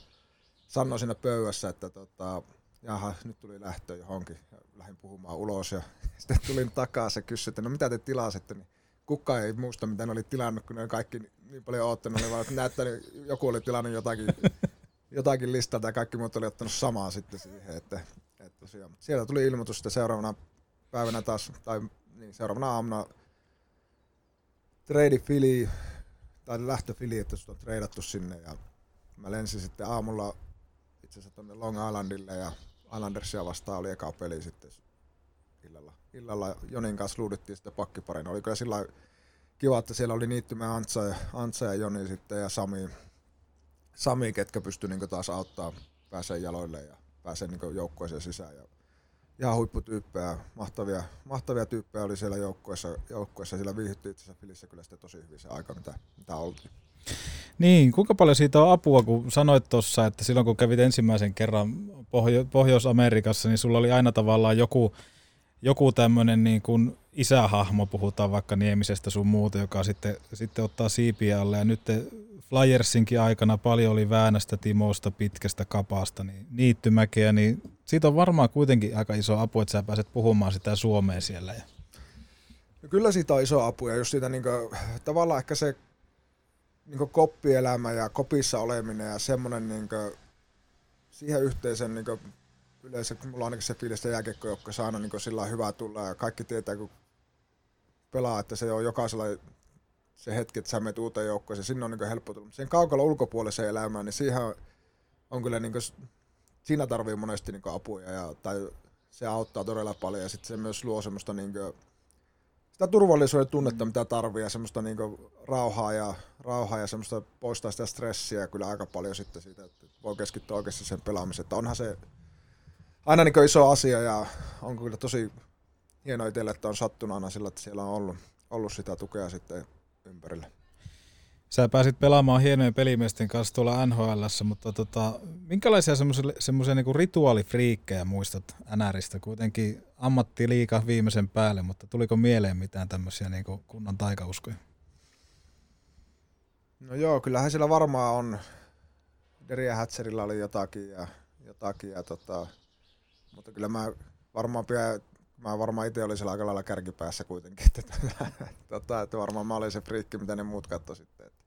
Speaker 2: Sanoi siinä pöydässä, että tota, jaha, nyt tuli lähtö johonkin. Ja lähdin puhumaan ulos ja sitten tulin takaisin ja kysyin, että no mitä te tilasitte. Niin kukaan ei muista, mitä ne oli tilannut, kun ne kaikki niin paljon oottanut. Ne vaan näyttänyt, joku oli tilannut jotakin, jotakin listalta ja kaikki muut oli ottanut samaa sitten siihen. Että, että tosiaan. Sieltä tuli ilmoitus sitten seuraavana päivänä taas, tai niin, seuraavana aamuna trade Fili, tai lähtö Fili, että sut on treidattu sinne ja mä lensin sitten aamulla itse asiassa tuonne Long Islandille ja Islandersia vastaan oli eka peli sitten illalla. Illalla Jonin kanssa luudittiin sitten pakkiparina. Oli kyllä sillä kiva, että siellä oli Niittymä Antsa ja, Antsa ja Joni sitten ja Sami, Sami ketkä pystyi niin taas auttaa pääsee jaloille ja pääsee niin joukkueeseen sisään. Ja ihan huipputyyppejä, mahtavia, mahtavia tyyppejä oli siellä joukkueessa, joukkueessa. Siellä viihdyttiin itse asiassa Filissä kyllä sitten tosi hyvin se aika, mitä, mitä oltiin.
Speaker 1: Niin, kuinka paljon siitä on apua, kun sanoit tuossa, että silloin kun kävit ensimmäisen kerran Pohjo- Pohjois-Amerikassa, niin sulla oli aina tavallaan joku, joku tämmöinen niin kuin isähahmo, puhutaan vaikka Niemisestä sun muuta, joka sitten, sitten ottaa siipiä alle. Ja nyt te Flyersinkin aikana paljon oli Väänästä, Timosta, pitkästä kapasta, niin niittymäkeä, niin siitä on varmaan kuitenkin aika iso apu, että sä pääset puhumaan sitä Suomea siellä.
Speaker 2: No kyllä siitä on iso apu ja just siitä niin kuin, tavallaan ehkä se niin koppielämä ja kopissa oleminen ja semmoinen niin kuin, siihen yhteisen niin kuin, yleensä, kun mulla on ainakin se fiilis, että jääkiekkojoukkoissa aina niin kuin, sillä on hyvä tulla ja kaikki tietää, kun pelaa, että se on jokaisella se hetki, että sä menet uuteen joukkoon, sinne on niin helppo tulla. Mutta sen kaukalla ulkopuoliseen elämään, niin siihen on, on kyllä niin kuin, siinä tarvii monesti niin apuja ja, tai se auttaa todella paljon ja sitten se myös luo semmoista niin kuin, sitä turvallisuuden tunnetta, mitä tarvii ja semmoista niin rauhaa ja, rauhaa ja semmoista poistaa sitä stressiä kyllä aika paljon sitten siitä, että voi keskittyä oikeasti sen pelaamiseen. Että onhan se aina niin iso asia ja on kyllä tosi hienoa itselle, että on sattunut aina sillä, että siellä on ollut, ollut sitä tukea sitten ympärillä.
Speaker 1: Sä pääsit pelaamaan hienojen pelimiesten kanssa tuolla nhl mutta tota, minkälaisia semmoisia niinku rituaalifriikkejä muistat NRistä? Kuitenkin ammattiliika viimeisen päälle, mutta tuliko mieleen mitään tämmöisiä niinku kunnon taikauskoja?
Speaker 2: No joo, kyllähän siellä varmaan on. Deria Hatcherilla oli jotakin ja, jotakin ja tota, mutta kyllä mä varmaan pidän mä varmaan itse olin siellä aika lailla kärkipäässä kuitenkin, että, tota, että varmaan mä olin se friikki, mitä ne muut katsoi sitten. Että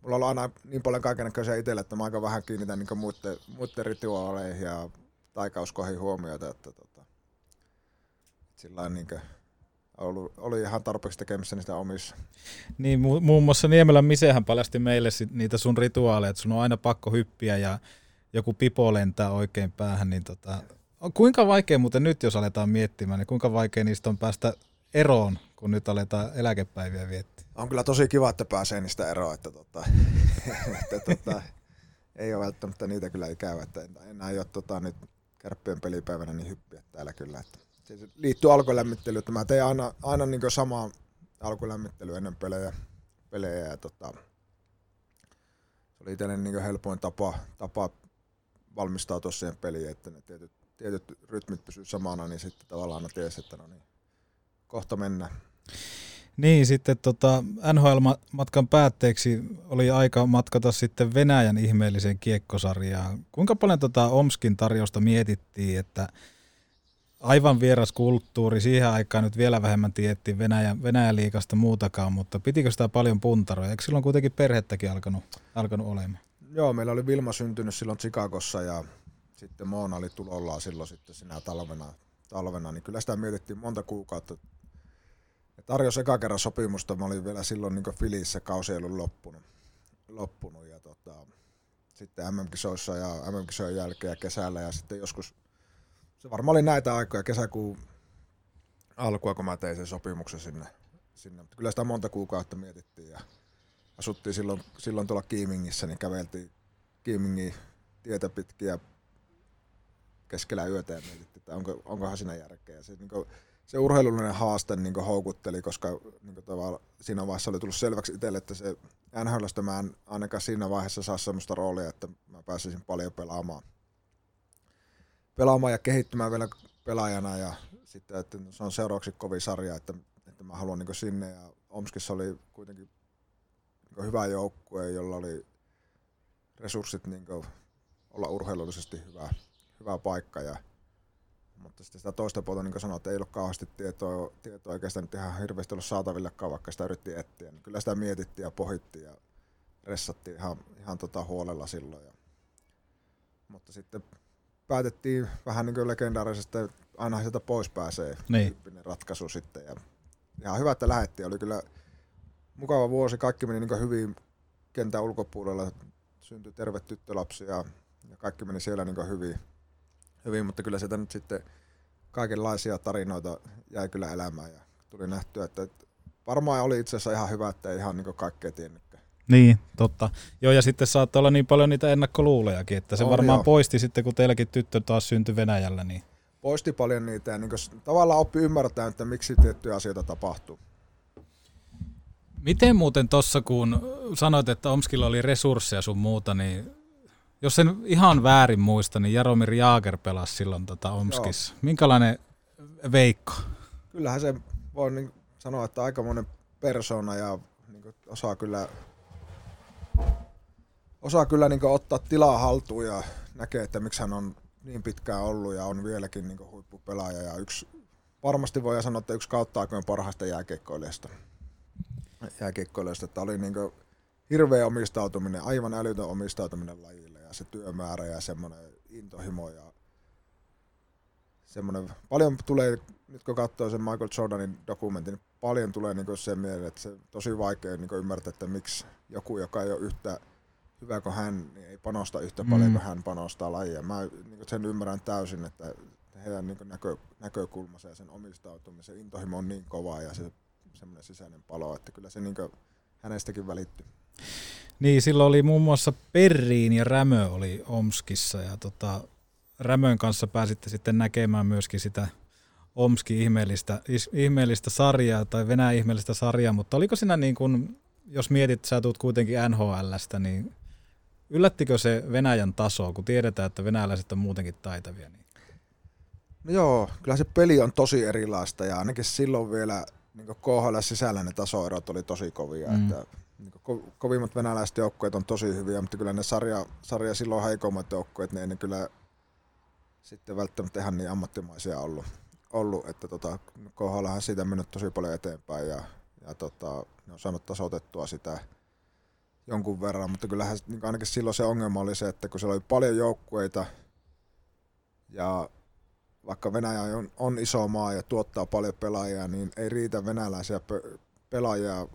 Speaker 2: mulla on aina niin paljon kaikenlaisia itselle, että mä aika vähän kiinnitän niin muiden, muiden rituaaleihin ja taikauskoihin huomioita, että tota, sillä niin ollut, oli ihan tarpeeksi tekemistä niistä omissa.
Speaker 1: Niin, mu- muun muassa Niemelän Misehän paljasti meille sit niitä sun rituaaleja, että sun on aina pakko hyppiä ja joku pipo lentää oikein päähän, niin tota, kuinka vaikea muuten nyt, jos aletaan miettimään, niin kuinka vaikea niistä on päästä eroon, kun nyt aletaan eläkepäiviä viettää?
Speaker 2: On kyllä tosi kiva, että pääsee niistä eroon, että, tota, että tota, ei ole välttämättä niitä kyllä ikävä, että ei ole tota, nyt kärppien pelipäivänä niin hyppiä täällä kyllä. Että se liittyy alkulämmittelyyn, että mä teen aina, aina niin samaa alkulämmittelyä ennen pelejä, pelejä ja tota, se oli itselleni niin helpoin tapa, tapa valmistautua siihen peliin, että ne tietyt, tietyt rytmit pysyy samana, niin sitten tavallaan aina ties, että no niin, kohta mennään.
Speaker 1: Niin, sitten tota, NHL-matkan päätteeksi oli aika matkata sitten Venäjän ihmeelliseen kiekkosarjaan. Kuinka paljon tota Omskin tarjosta mietittiin, että aivan vieras kulttuuri, siihen aikaan nyt vielä vähemmän tiettiin Venäjän, Venäjän liikasta muutakaan, mutta pitikö sitä paljon puntaroja? Eikö silloin kuitenkin perhettäkin alkanut, alkanut olemaan?
Speaker 2: Joo, meillä oli Vilma syntynyt silloin Chicagossa ja sitten Moona oli tulollaan silloin sitten sinä talvena, talvena, niin kyllä sitä mietittiin monta kuukautta. Ja tarjosi eka kerran sopimusta, mä olin vielä silloin niin Filissä, kausi ei ollut loppunut. loppunut ja tota, sitten MM-kisoissa ja MM-kisojen jälkeen ja kesällä ja sitten joskus, se varmaan oli näitä aikoja, kesäkuun alkua, kun mä tein sen sopimuksen sinne. sinne. Mutta kyllä sitä monta kuukautta mietittiin ja asuttiin silloin, silloin tuolla Kiimingissä, niin käveltiin Kiimingin tietä pitkiä keskellä yötä ja mietittiin, että onko, onkohan siinä järkeä. Se, niin kuin, se urheilullinen haaste niin houkutteli, koska niin siinä vaiheessa oli tullut selväksi itselle, että se NHLstä mä en ainakaan siinä vaiheessa saa sellaista roolia, että mä pääsisin paljon pelaamaan, pelaamaan ja kehittymään vielä pelaajana ja sitten, että se on seuraavaksi kovin sarja, että, että mä haluan niin sinne. Ja Omskissa oli kuitenkin niin hyvä joukkue, jolla oli resurssit niin olla urheilullisesti hyvä, hyvä paikka ja mutta sitten sitä toista puolta, niin kuin sanoin, että ei ollut kauheasti tietoa, tietoa sitä nyt ihan hirveästi ollut saatavillekaan, vaikka sitä yritti etsiä. Niin kyllä sitä mietittiin ja pohittiin ja ressattiin ihan, ihan tota huolella silloin. Ja, mutta sitten päätettiin vähän niin kuin legendaarisesti, että aina sieltä pois pääsee
Speaker 1: Niin.
Speaker 2: tyyppinen ratkaisu sitten. Ja ihan hyvä, että lähettiin. Oli kyllä mukava vuosi. Kaikki meni niin hyvin kentän ulkopuolella. Syntyi terve tyttölapsi ja, ja kaikki meni siellä niin hyvin, hyvin, mutta kyllä sieltä nyt sitten kaikenlaisia tarinoita jäi kyllä elämään ja tuli nähtyä, että että varmaan oli itse asiassa ihan hyvä, että ei ihan niin kaikkea tiennytkään.
Speaker 1: Niin, totta. Joo, ja sitten saattaa olla niin paljon niitä ennakkoluulojakin, että se
Speaker 2: On,
Speaker 1: varmaan
Speaker 2: joo.
Speaker 1: poisti sitten, kun teilläkin tyttö taas syntyi Venäjällä, niin
Speaker 2: Poisti paljon niitä ja niin tavallaan oppi ymmärtää, että miksi tiettyjä asioita tapahtuu.
Speaker 1: Miten muuten tossa, kun sanoit, että Omskilla oli resursseja sun muuta, niin jos sen ihan väärin muista, niin Jaromir Jaager pelasi silloin tota Omskissa. Minkälainen veikko?
Speaker 2: Kyllähän se voi niin sanoa, että aikamoinen persona ja niin osaa kyllä, osaa kyllä niin ottaa tilaa haltuun ja näkee, että miksi hän on niin pitkään ollut ja on vieläkin niin huippupelaaja ja yksi, varmasti voi sanoa, että yksi kautta aikojen parhaista jääkiekkoilijasta. Jääkiekkoilijasta, että oli niin hirveä omistautuminen, aivan älytön omistautuminen lajille ja se työmäärä ja semmoinen intohimo ja semmoinen, paljon tulee, nyt kun katsoo sen Michael Jordanin dokumentin, niin paljon tulee niin sen mieleen, että se on tosi vaikea niin ymmärtää, että miksi joku, joka ei ole yhtä hyvä kuin hän, niin ei panosta yhtä
Speaker 1: Mm.
Speaker 2: paljon kuin hän panostaa lajia. Mä niin sen ymmärrän täysin, että heidän niin näkö, näkökulmansa ja sen omistautumisen intohimo on niin kova ja se semmoinen sisäinen palo, että kyllä se niin hänestäkin välittyy.
Speaker 1: Niin, silloin oli muun muassa Perriin ja Rämö oli Omskissa ja tota, Rämön kanssa pääsitte sitten näkemään myöskin sitä Omski ihmeellistä, is- ihmeellistä sarjaa tai Venäjän ihmeellistä sarjaa, mutta oliko siinä niin kuin, jos mietit, sä tulet kuitenkin NHLstä, niin yllättikö se Venäjän taso, kun tiedetään, että venäläiset on muutenkin taitavia? Niin?
Speaker 2: No joo, kyllä se peli on tosi erilaista ja ainakin silloin vielä niin KHL sisällä ne tasoerot oli tosi kovia.
Speaker 1: Mm.
Speaker 2: Että, niin ko- kovimmat venäläiset joukkueet on tosi hyviä, mutta kyllä ne sarja, sarja silloin heikommat joukkueet, ne ei ne kyllä sitten välttämättä ihan niin ammattimaisia ollut. ollut että tota, on siitä mennyt tosi paljon eteenpäin ja, ja tota, ne on saanut tasoitettua sitä jonkun verran, mutta kyllähän niin ainakin silloin se ongelma oli se, että kun siellä oli paljon joukkueita ja vaikka Venäjä on, on iso maa ja tuottaa paljon pelaajia, niin ei riitä venäläisiä pe- pelaajia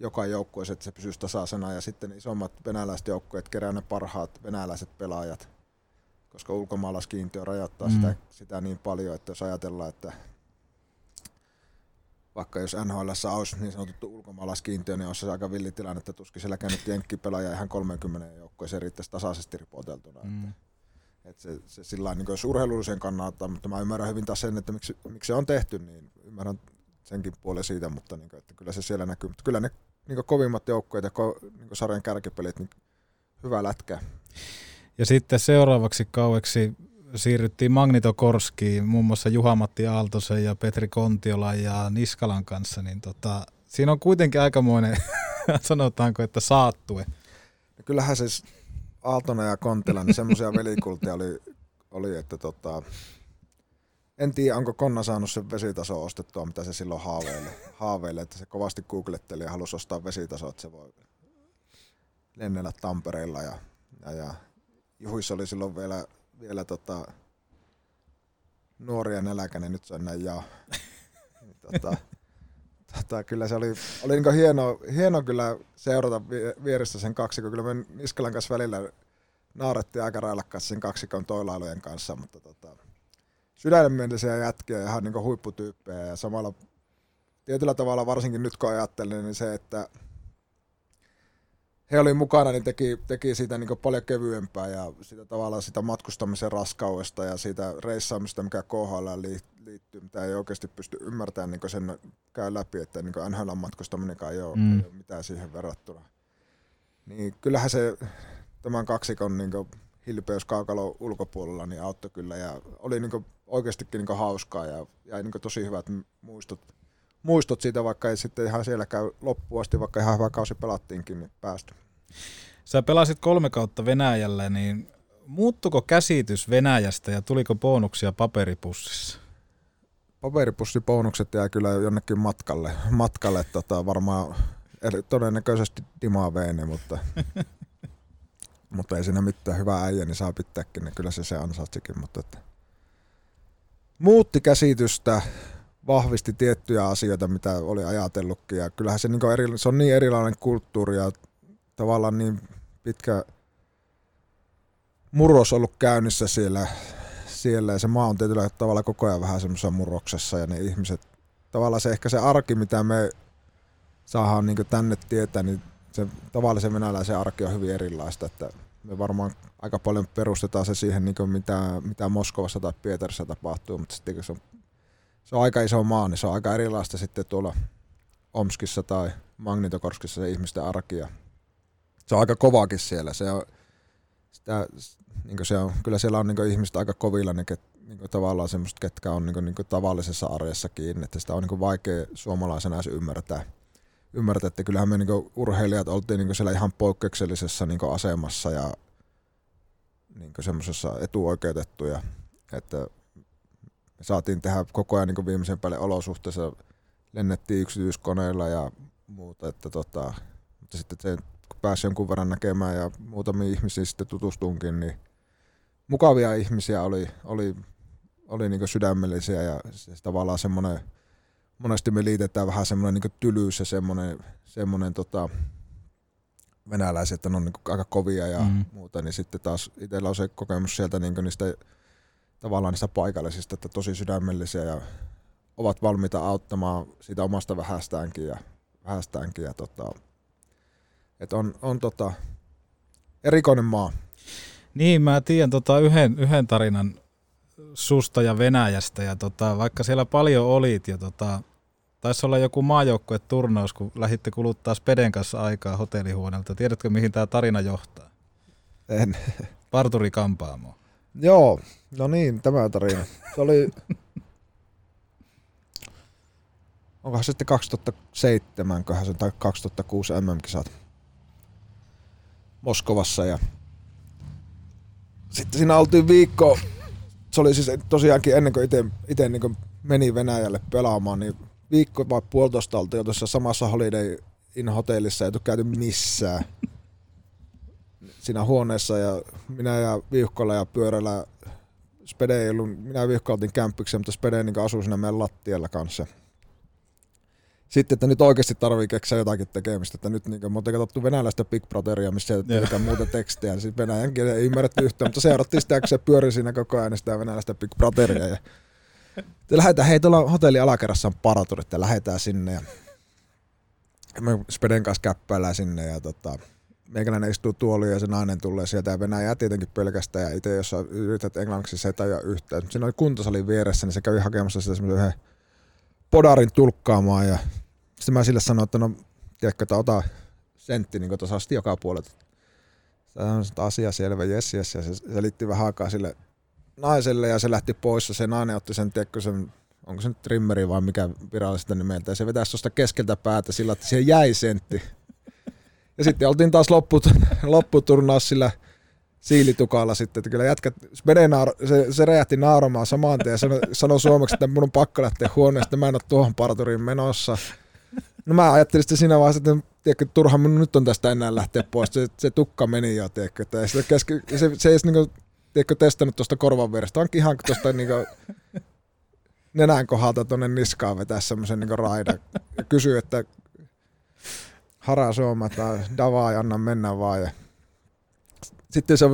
Speaker 2: joka joukkueeseen, että se pysyisi tasaisena. Ja sitten isommat venäläiset joukkueet kerää ne parhaat venäläiset pelaajat, koska ulkomaalaiskiintiö rajoittaa
Speaker 1: Mm.
Speaker 2: sitä, sitä niin paljon, että jos ajatellaan, että vaikka jos NHL olisi niin sanottu ulkomaalaiskiintiö, niin olisi se aika villi tilanne, että tuskin siellä käynyt jenkkipelaaja ihan 30 joukkueeseen riittäisi tasaisesti ripoteltuna.
Speaker 1: Mm.
Speaker 2: Että et se, se sillä niin jos urheilullisen kannalta, mutta mä ymmärrän hyvin taas sen, että miksi, miksi se on tehty, niin ymmärrän senkin puolen siitä, mutta niin kuin, että kyllä se siellä näkyy. Mutta kyllä ne niin kovimmat joukkueet ja ko, niin sarjan kärkipelit, niin hyvä lätkä.
Speaker 1: Ja sitten seuraavaksi kaueksi siirryttiin Magnitokorskiin, muun muassa Juha-Matti Aaltosen ja Petri Kontiola ja Niskalan kanssa, niin tota, siinä on kuitenkin aikamoinen, sanotaanko, että saattue.
Speaker 2: Ja kyllähän siis Aaltonen ja Kontila, niin semmoisia velikultia oli, oli, että tota, en tiedä, onko Konna saanut sen vesitaso ostettua, mitä se silloin haaveili, haaveili että se kovasti googletteli ja halusi ostaa vesitaso, että se voi lennellä Tampereella ja, ja, ja Juhis oli silloin vielä, vielä tota, nuori ja nälkäinen, nyt se on näin ja Niin tota, tota, kyllä se oli, oli niin hieno, hieno kyllä seurata vie- vierestä sen kaksikon. Kyllä me Niskalan kanssa välillä naurettiin aika railakkaasti sen kaksikon toilailujen kanssa, mutta tota, sydämenmielisiä jätkiä ja ihan niin huipputyyppejä ja samalla tietyllä tavalla varsinkin nyt kun ajattelen, niin se, että he oli mukana, niin teki, teki siitä niin paljon kevyempää ja sitä tavallaan sitä matkustamisen raskaudesta ja siitä reissaamista, mikä KHL liittyy, mitä ei oikeasti pysty ymmärtämään, niin sen käy läpi, että niin NHL matkustaminenkaan ei ole,
Speaker 1: mm.
Speaker 2: ei ole mitään siihen verrattuna. Niin kyllähän se tämän kaksikon niin hilpeys kaukalo ulkopuolella, niin auttoi kyllä ja oli niin oikeastikin niin hauskaa ja jäi niin tosi hyvät muistot, muistot siitä, vaikka ei sitten ihan siellä käy loppuun asti, vaikka ihan hyvä kausi pelattiinkin, niin päästy.
Speaker 1: Sä pelasit kolme kautta Venäjällä, niin muuttuko käsitys Venäjästä ja tuliko bonuksia paperipussissa?
Speaker 2: Paperipussibonukset jää kyllä jonnekin matkalle, matkalle tota, varmaan todennäköisesti Dima Veene, mutta, mutta ei siinä mitään. Hyvää äijä, niin saa pitääkin, niin kyllä se se ansaitsikin, mutta että. Muutti käsitystä, vahvisti tiettyjä asioita, mitä oli ajatellutkin. Ja kyllähän se, niin eri, se on niin erilainen kulttuuri ja tavallaan niin pitkä murros ollut käynnissä siellä, siellä. Ja se maa on tietyllä tavalla koko ajan vähän semmoisessa murroksessa ja ne ihmiset, tavallaan se ehkä se arki, mitä me saadaan niin tänne tietää, niin se tavallisen venäläisen arki on hyvin erilaista, että me varmaan aika paljon perustetaan se siihen, niin mitä, mitä Moskovassa tai Pietarissa tapahtuu, mutta sitten kun se on, se on aika iso maa, niin se on aika erilaista sitten tuolla Omskissa tai Magnitokorskissa se ihmisten arki ja se on aika kovakin siellä. Se on, sitä, niin se on, kyllä siellä on niin ihmiset aika kovilla, niin, ket, niin tavallaan ketkä on niin niin tavallisessa arjessa kiinni, että sitä on niin vaikea suomalaisena edes ymmärtää. Ymmärtää, että kyllähän me niin urheilijat oltiin niin siellä ihan poikkeuksellisessa niin asemassa ja niin semmoisessa etuoikeutettuja, että me saatiin tehdä koko ajan niin viimeisen päälle olosuhteessa, lennettiin yksityiskoneilla ja muuta, että tota, mutta sitten se pääsi jonkun verran näkemään ja muutamia ihmisiä sitten tutustunkin, niin mukavia ihmisiä oli, oli, oli niin sydämellisiä ja se tavallaan semmoinen, monesti me liitetään vähän semmoinen niin tylyys ja semmoinen, semmoinen tota, venäläiset, että ne on niin aika kovia ja mm. muuta, niin sitten taas itsellä on se kokemus sieltä niin niistä tavallaan niistä paikallisista, että tosi sydämellisiä ja ovat valmiita auttamaan siitä omasta vähästäänkin ja, vähästäänkin ja tota, että on, on tota, erikoinen maa.
Speaker 1: Niin, mä tiedän tota yhden, yhden tarinan susta ja Venäjästä, ja tota, vaikka siellä paljon olit, ja tota, taisi olla joku maajoukkueturnaus, kun lähditte kuluttaa Speden kanssa aikaa hotellihuoneelta. Tiedätkö, mihin tämä tarina johtaa?
Speaker 2: En.
Speaker 1: Parturi Kampaamo.
Speaker 2: Joo, no niin, tämä tarina. Se oli... Onkohan sitten 2007, se tai 2006 MM-kisat. Moskovassa ja sitten siinä oltiin viikko, se oli siis tosiaankin ennen kuin itse niin meni Venäjälle pelaamaan, niin viikko vai puolitoista oltiin jo tuossa samassa Holiday in hotellissa, ei käyty missään siinä huoneessa ja minä ja Viuhkolla ja pyörällä Spede ei ollut, minä Viuhkolla oltiin kämppyksen, mutta Spede niin asui siinä meidän lattialla kanssa sitten, että nyt oikeasti tarvii keksiä jotakin tekemistä, että nyt niin, me oltiin katsottu venäläistä Big Brotheria, missä ei ole muuta tekstiä, niin sitten venäjän kielen ei ymmärretty yhtään, mutta seurattiin sitä, kun se pyöri siinä koko ajan sitä venäläistä Big Brotheria. Ja lähdetään, hei tuolla hotelli alakerrassa on paraturit ja lähdetään sinne ja me Speden kanssa käppäillään sinne ja tota, meikäläinen istuu tuoliin ja se nainen tulee sieltä ja Venäjää tietenkin pelkästään ja itse jos yrität englanniksi se ei yhtään. Siinä oli kuntosalin vieressä, niin se kävi hakemassa sitä semmoisen yhden podarin tulkkaamaan ja sitten mä sille sanoin, että no, tiedätkö, että ota sentti niin tasaisesti joka puolelta. Se on asia selvä, jes, jes, ja se selitti vähän aikaa sille naiselle ja se lähti pois ja se nainen otti sen, tiedätkö, sen onko se nyt trimmeri vai mikä virallista nimeltä, ja se vetäisi tuosta keskeltä päätä sillä, että siihen jäi sentti. Ja sitten oltiin taas lopput, lopputurnaus sillä siilitukalla sitten, että kyllä jätkät, se, se räjähti nauramaan saman tien ja sanoi, sano suomeksi, että mun on pakko lähteä huoneesta, mä en ole tuohon parturiin menossa. No mä ajattelin sitten siinä vaiheessa, että tiedätkö, turha minun nyt on tästä enää lähteä pois, se, se tukka meni jo, tiedätkö, että se, keski, se, se ei edes niinku, tiedätkö, testannut tuosta korvan vierestä, onkin ihan tuosta niinku, nenän kohdalta tuonne niskaan vetää semmoisen niinku raidan. Ja kysyy, että hara Suoma tai davaa ja anna mennä vaan. Ja sitten se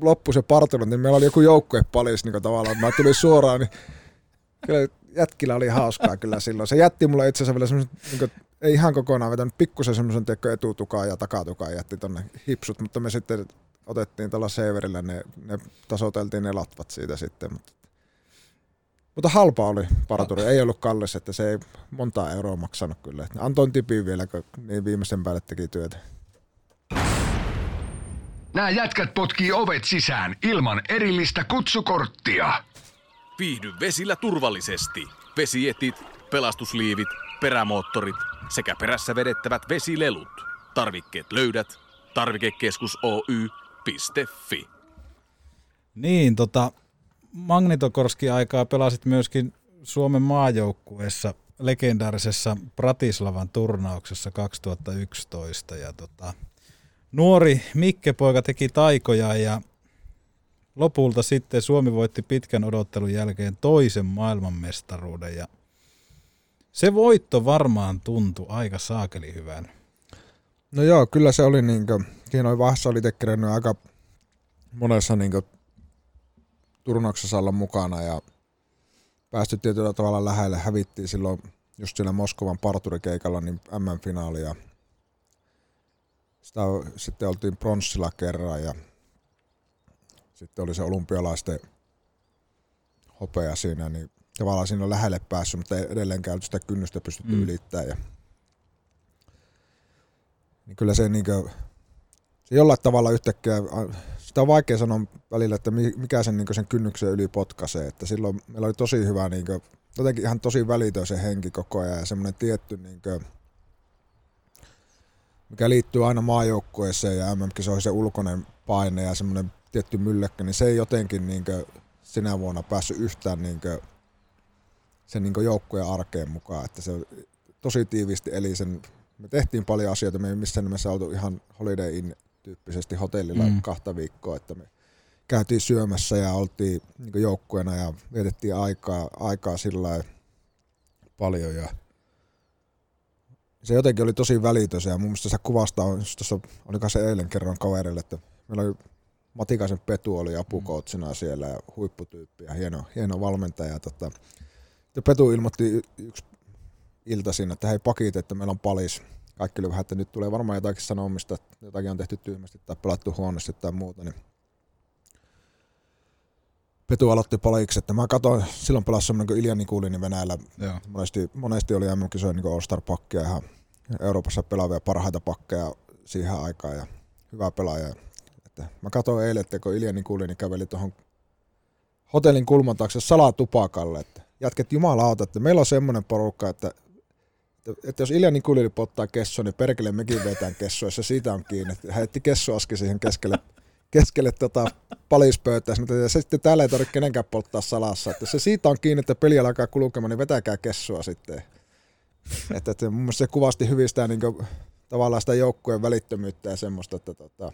Speaker 2: loppu se parturi, niin meillä oli joku joukkue palis niin tavallaan, mä tulin suoraan, niin kyllä jätkillä oli hauskaa kyllä silloin. Se jätti mulle itse asiassa vielä semmoisen, niin kuin, ei ihan kokonaan vetänyt, pikkusen semmoisen etutukaan ja takatukaan jätti tonne hipsut, mutta me sitten otettiin tuolla Severillä, ne, ne tasoteltiin ne latvat siitä sitten, mutta mutta halpa oli parturi, ei ollut kallis, että se ei monta euroa maksanut kyllä. Antoin tipin vielä, kun niin viimeisen päälle teki työtä.
Speaker 6: Nämä jätkät potkii ovet sisään ilman erillistä kutsukorttia.
Speaker 8: Viihdy vesillä turvallisesti. Vesietit, pelastusliivit, perämoottorit sekä perässä vedettävät vesilelut. Tarvikkeet löydät tarvikekeskus Oy.fi.
Speaker 1: Niin, tota, Magnitokorski-aikaa pelasit myöskin Suomen maajoukkueessa legendaarisessa Bratislavan turnauksessa 2011. Ja tota, nuori Mikke-poika teki taikoja ja lopulta sitten Suomi voitti pitkän odottelun jälkeen toisen maailmanmestaruuden ja se voitto varmaan tuntui aika saakeli hyvän.
Speaker 2: No joo, kyllä se oli niinkö, siinä oli vaiheessa oli itse aika monessa niinkö turnauksessa olla mukana ja päästy tietyllä tavalla lähelle. Hävittiin silloin just siellä Moskovan parturikeikalla niin M-finaali ja sitä, sitten oltiin pronssilla kerran ja sitten oli se olympialaisten hopea siinä, niin tavallaan siinä on lähelle päässyt, mutta edelleenkään sitä kynnystä pystytty mm. ylittämään. Ja, niin kyllä se, niin kuin, se jollain tavalla yhtäkkiä, sitä on vaikea sanoa välillä, että mikä sen, niin sen kynnyksen yli potkaisee. Että silloin meillä oli tosi hyvä, niin kuin, jotenkin ihan tosi välitön se henki koko ajan ja semmoinen tietty, niin kuin, mikä liittyy aina maajoukkueeseen ja MM-kisoihin se ulkoinen paine ja semmoinen tietty mylläkkä, niin se ei jotenkin niin kuin, sinä vuonna päässyt yhtään niin kuin, sen niin joukkueen arkeen mukaan, että se tosi tiivisti eli sen, me tehtiin paljon asioita, me ei missään nimessä oltu ihan Holiday Inn tyyppisesti hotellilla mm. kahta viikkoa, että me käytiin syömässä ja oltiin niin joukkueena ja vietettiin aikaa, aikaa sillä paljon ja se jotenkin oli tosi välitön ja mun mielestä se kuvastaa, tuossa oliko se eilen kerran kaverille, että meillä oli Matikaisen Petu oli apukoutsina siellä ja huipputyyppi ja hieno, hieno valmentaja. Tota, ja Petu ilmoitti yksi iltaisin, että hei pakit, että meillä on palis. Kaikki oli vähän, että nyt tulee varmaan jotakin sanomista, että jotakin on tehty tyhmästi tai pelattu huonosti tai muuta. Niin Petu aloitti paliksi, että mä katsoin, silloin pelasi semmoinen kuin Ilja Nikulini Venäjällä. Joo. Monesti, monesti oli MM-kisoja niin All-Star-pakkia ihan Euroopassa pelaavia parhaita pakkeja siihen aikaan ja hyvä pelaaja. Että mä katsoin eilen, että kun Ilja Nikulini käveli tuohon hotellin kulman taakse salatupakalle, että jatket jumalauta, että meillä on semmoinen porukka, että, että, että jos Ilja Nikulini pottaa kesso, niin perkele mekin vetään kesso, jos se siitä on kiinni. Heitti kessuaski siihen keskelle, keskelle tota palispöytää, ja se sitten täällä ei tarvitse kenenkään polttaa salassa. Että se siitä on kiinni, että peli alkaa kulkemaan, niin vetäkää kessua sitten. Että, että mun mielestä se kuvasti hyvin sitä niin kuin, tavallaan sitä joukkueen välittömyyttä ja semmoista, että, että,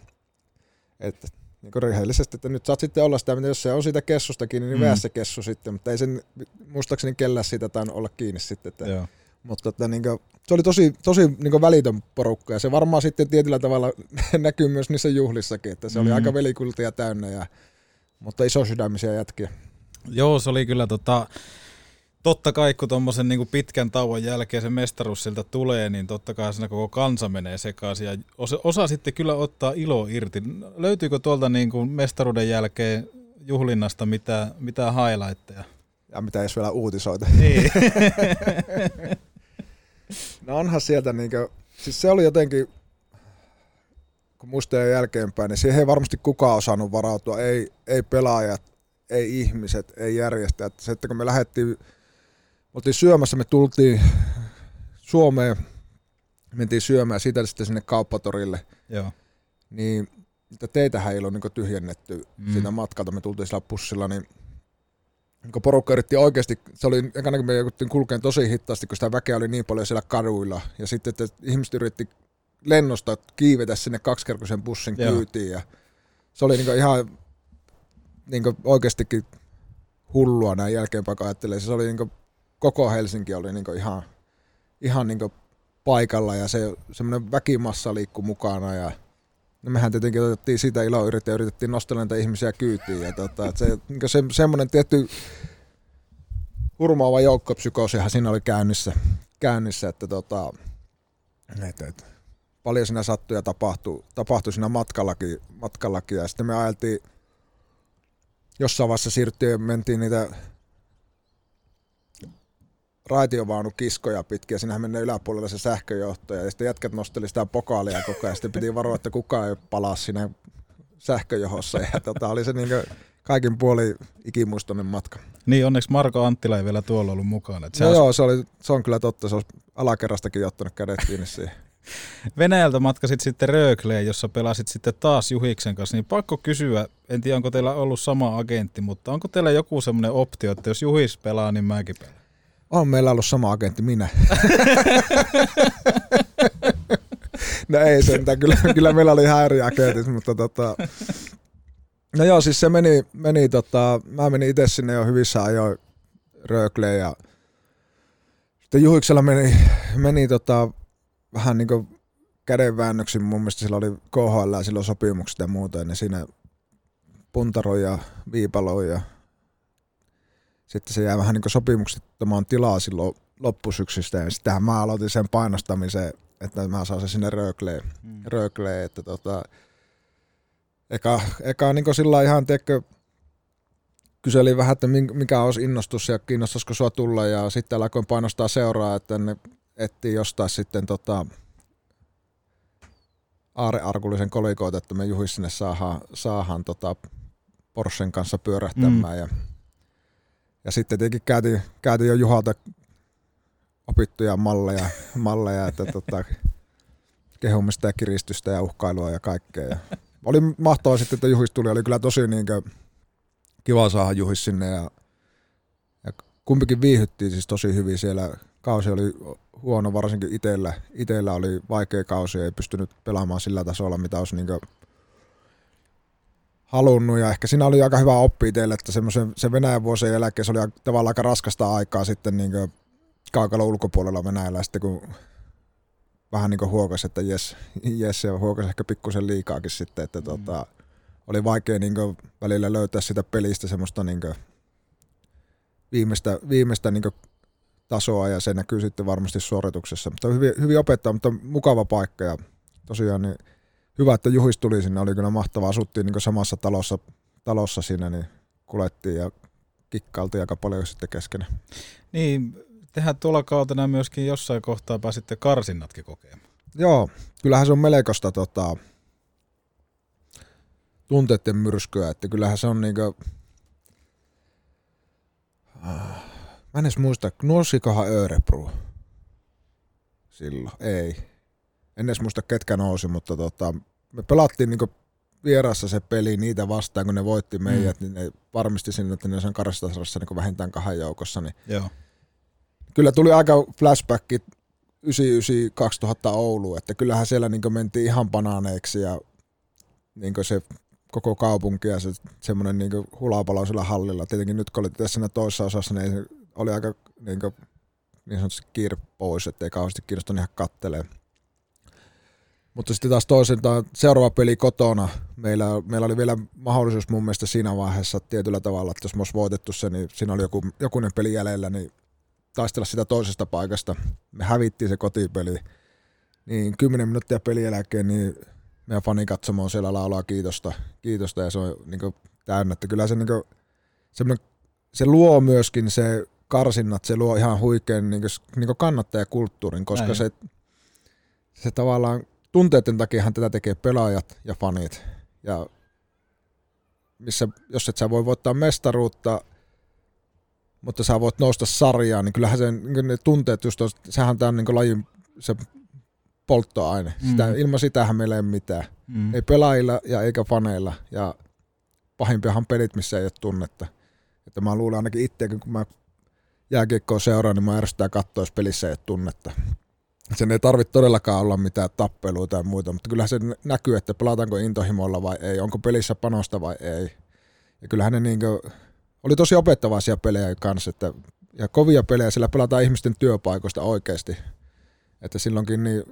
Speaker 2: että niin kuin rehellisesti, että nyt saat sitten olla sitä, jos se on siitä kessusta kiinni, niin mm. se kessu sitten, mutta ei sen muistaakseni kellään siitä tainnut olla kiinni sitten. Että,
Speaker 1: Joo.
Speaker 2: Mutta että, niin kuin, se oli tosi, tosi niin kuin välitön porukka ja se varmaan sitten tietyllä tavalla näkyy myös niissä juhlissakin, että se oli
Speaker 1: Mm.
Speaker 2: aika velikultia täynnä, ja, mutta iso sydämisiä jätkiä.
Speaker 1: Joo, se oli kyllä tota, totta kai kun tuommoisen niin pitkän tauon jälkeen se mestaruus sieltä tulee, niin totta kai siinä koko kansa menee sekaisin ja osa, osa sitten kyllä ottaa ilo irti. Löytyykö tuolta niin kuin mestaruuden jälkeen juhlinnasta mitä, mitä highlightteja?
Speaker 2: Ja mitä jos vielä uutisoita.
Speaker 1: Niin.
Speaker 2: onhan sieltä niinkö, siis se oli jotenkin, kun muistelee jälkeenpäin, niin siihen ei varmasti kukaan osannut varautua, ei, ei pelaajat, ei ihmiset, ei järjestäjät. Se, että kun me lähdettiin, me oltiin syömässä, me tultiin Suomeen, mentiin syömään siitä sitten sinne kauppatorille,
Speaker 1: Joo.
Speaker 2: niin niitä teitähän ei ollut niin tyhjennetty
Speaker 1: Mm.
Speaker 2: siitä matkalta, me tultiin sillä bussilla, niin niin porukka yritti oikeasti, se oli ekana kun me jouduttiin kulkeen tosi hitaasti, kun sitä väkeä oli niin paljon siellä kaduilla, ja sitten että ihmiset yritti lennosta kiivetä sinne kaksikerroisen bussin
Speaker 1: Joo.
Speaker 2: kyytiin, ja se oli niin ihan niin oikeastikin hullua näin jälkeenpäin, kun ajattelee. Se oli niin koko Helsinki oli niin ihan, ihan niin paikalla, ja se semmoinen väkimassa liikkui mukana, ja No mehän tietenkin otettiin siitä iloa yritettiin, yritettiin nostella näitä ihmisiä kyytiin. Ja tota, että se, niin se, semmoinen tietty hurmaava joukkopsykoosihan siinä oli käynnissä, käynnissä että, tota, että, että paljon siinä sattui ja tapahtui, tapahtui siinä matkallakin, matkallakin. Ja sitten me ajeltiin, jossain vaiheessa siirryttiin ja mentiin niitä raitiovaunukiskoja pitkin ja siinähän menee yläpuolella se sähköjohto ja sitten jätkät nosteli sitä pokaalia koko ajan. Sitten piti varoa, että kukaan ei palaa siinä sähköjohossa ja tota, oli se niinku kaikin puoli ikimuistoinen matka.
Speaker 1: Niin, onneksi Marko Anttila ei vielä tuolla ollut mukana. Et se
Speaker 2: No
Speaker 1: olisi-
Speaker 2: joo, se, oli, se on kyllä totta, se olisi alakerrastakin ottanut kädet kiinni siihen.
Speaker 1: Venäjältä matkasit sitten Rögleen, jossa pelasit sitten taas Juhiksen kanssa, niin pakko kysyä, en tiedä onko teillä ollut sama agentti, mutta onko teillä joku semmoinen optio, että jos Juhis pelaa, niin mäkin pelaan?
Speaker 2: On meillä ollut sama agentti, minä. no ei sentään, kyllä, kyllä meillä oli ihan eri agentit, mutta tota... No joo, siis se meni, meni tota, mä menin itse sinne jo hyvissä ajoin Rögleen ja sitten Juhiksella meni, meni tota, vähän niin kuin kädenväännöksin, mun mielestä sillä oli KHL ja silloin sopimukset ja muuta, ne siinä puntaroi ja viipaloi ja sitten se jäi vähän niin sopimuksettomaan tilaa silloin loppusyksystä ja sittenhän mä aloitin sen painostamisen, että mä saan sen sinne Rögleen, mm. Rögleen että tota, eka, eka niin sillä ihan teekö, kyselin vähän, että mikä olisi innostus ja kiinnostaisiko sua tulla ja sitten alkoin painostaa seuraa, että ne etsii jostain sitten tota, Aare Arkulisen kolikoita, että me Juhis sinne saadaan, saadaan tota Porschen kanssa pyörähtämään mm. ja ja sitten tietenkin käytiin, käytiin jo Juhalta opittuja malleja, malleja että tota, kehumista ja kiristystä ja uhkailua ja kaikkea. Ja oli mahtavaa sitten, että Juhis tuli. Oli kyllä tosi niin kiva saada Juhis sinne ja, ja kumpikin viihyttiin siis tosi hyvin siellä. Kausi oli huono, varsinkin itellä. Itellä oli vaikea kausi, ei pystynyt pelaamaan sillä tasolla, mitä olisi niin halunnut ja ehkä siinä oli aika hyvä oppi teille, että semmoisen, sen Venäjän vuosien jälkeen se oli aika- tavallaan aika raskasta aikaa sitten niin kaukalla ulkopuolella Venäjällä ja sitten kun vähän niin huokasi, että jes, jes ja huokasi ehkä pikkusen liikaakin sitten, että mm. tota, oli vaikea niin välillä löytää sitä pelistä semmoista niin viimeistä, viimeistä niin tasoa ja se näkyy sitten varmasti suorituksessa. Mutta hyvin, hyvin opettaa, mutta mukava paikka ja tosiaan niin hyvä, että Juhis tuli sinne, oli kyllä mahtavaa. Asuttiin niin samassa talossa, talossa siinä, niin kulettiin ja kikkailtiin aika paljon sitten keskenään.
Speaker 1: Niin, tehän tuolla kautena myöskin jossain kohtaa pääsitte karsinnatkin kokemaan.
Speaker 2: Joo, kyllähän se on melkoista tota, tunteiden myrskyä, että kyllähän se on niinkö... Ah, Mä en edes muista, nousikohan Örebro silloin? Ei. En edes muista ketkä nousi, mutta tota, me pelattiin niinku vierassa se peli niitä vastaan, kun ne voitti meidät, mm. niin ne varmisti sinne, että ne on karstasarassa niin vähintään kahden joukossa. Niin
Speaker 1: Joo.
Speaker 2: kyllä tuli aika flashback 99-2000 Oulu, että kyllähän siellä niin mentiin ihan banaaneiksi ja niin se koko kaupunki ja se semmoinen niin hulapalo sillä hallilla. Tietenkin nyt kun oli tässä siinä toisessa osassa, niin oli aika niin, kuin, niin sanotusti kiire pois, ettei kauheasti kiinnostanut ihan kattelee. Mutta sitten taas toiselta seuraava peli kotona, meillä, meillä oli vielä mahdollisuus mun mielestä siinä vaiheessa tietyllä tavalla, että jos me olisi voitettu se, niin siinä oli joku, jokunen peli jäljellä, niin taistella sitä toisesta paikasta. Me hävittiin se kotipeli. Niin 10 minuuttia pelin jälkeen, niin meidän fanikatsomo on siellä laulaa kiitosta, kiitosta ja se on niin täynnä. Että kyllä se, niin kuin, se luo myöskin se karsinnat, se luo ihan huikean niin kuin, niin kannattajakulttuurin, koska
Speaker 1: Näin.
Speaker 2: se, se tavallaan tunteiden takiahan tätä tekee pelaajat ja fanit. Ja missä, jos et sä voi voittaa mestaruutta, mutta sä voit nousta sarjaan, niin kyllähän se, niin ne tunteet just on, sehän on tämän niin lajin se polttoaine.
Speaker 1: Mm.
Speaker 2: Sitä, ilman sitähän meillä ei ole mitään.
Speaker 1: Mm.
Speaker 2: Ei pelaajilla ja eikä faneilla. Ja pahimpiahan pelit, missä ei ole tunnetta. Että mä luulen ainakin itse, kun mä jääkiekkoa seuraan, niin mä ärsyttää katsoa, jos pelissä ei ole tunnetta. Sen ei tarvitse todellakaan olla mitään tappelua tai muuta, mutta kyllähän se näkyy, että pelataanko intohimolla vai ei, onko pelissä panosta vai ei. Ja kyllähän ne niinkö, oli tosi opettavaisia pelejä kanssa, että, ja kovia pelejä, sillä pelataan ihmisten työpaikoista oikeasti. Että silloinkin niin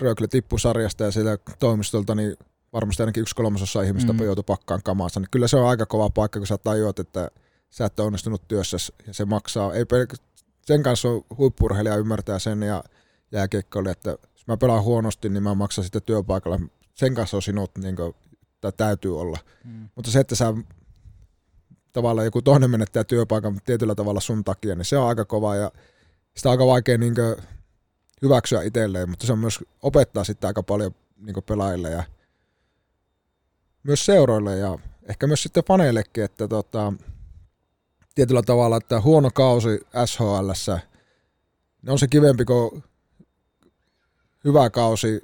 Speaker 2: Rögle tippui sarjasta ja sieltä toimistolta, niin varmasti ainakin yksi kolmasosa ihmistä mm. joutui pakkaan kamaansa. Niin kyllä se on aika kova paikka, kun sä tajuat, että sä et ole onnistunut työssä ja se maksaa. Ei pelk- sen kanssa on huippurheilija ymmärtää sen ja jääkiekkoille, että jos mä pelaan huonosti, niin mä maksan sitten työpaikalla. Sen kanssa on sinut, niin kuin, tai täytyy olla. Mm. Mutta se, että sä tavallaan joku toinen menettää työpaikan tietyllä tavalla sun takia, niin se on aika kova ja sitä on aika vaikea niin kuin, hyväksyä itselleen, mutta se on myös opettaa sitten aika paljon niin pelaajille ja myös seuroille ja ehkä myös sitten faneillekin, että tota, tietyllä tavalla, että huono kausi SHL on se kivempi kuin hyvä kausi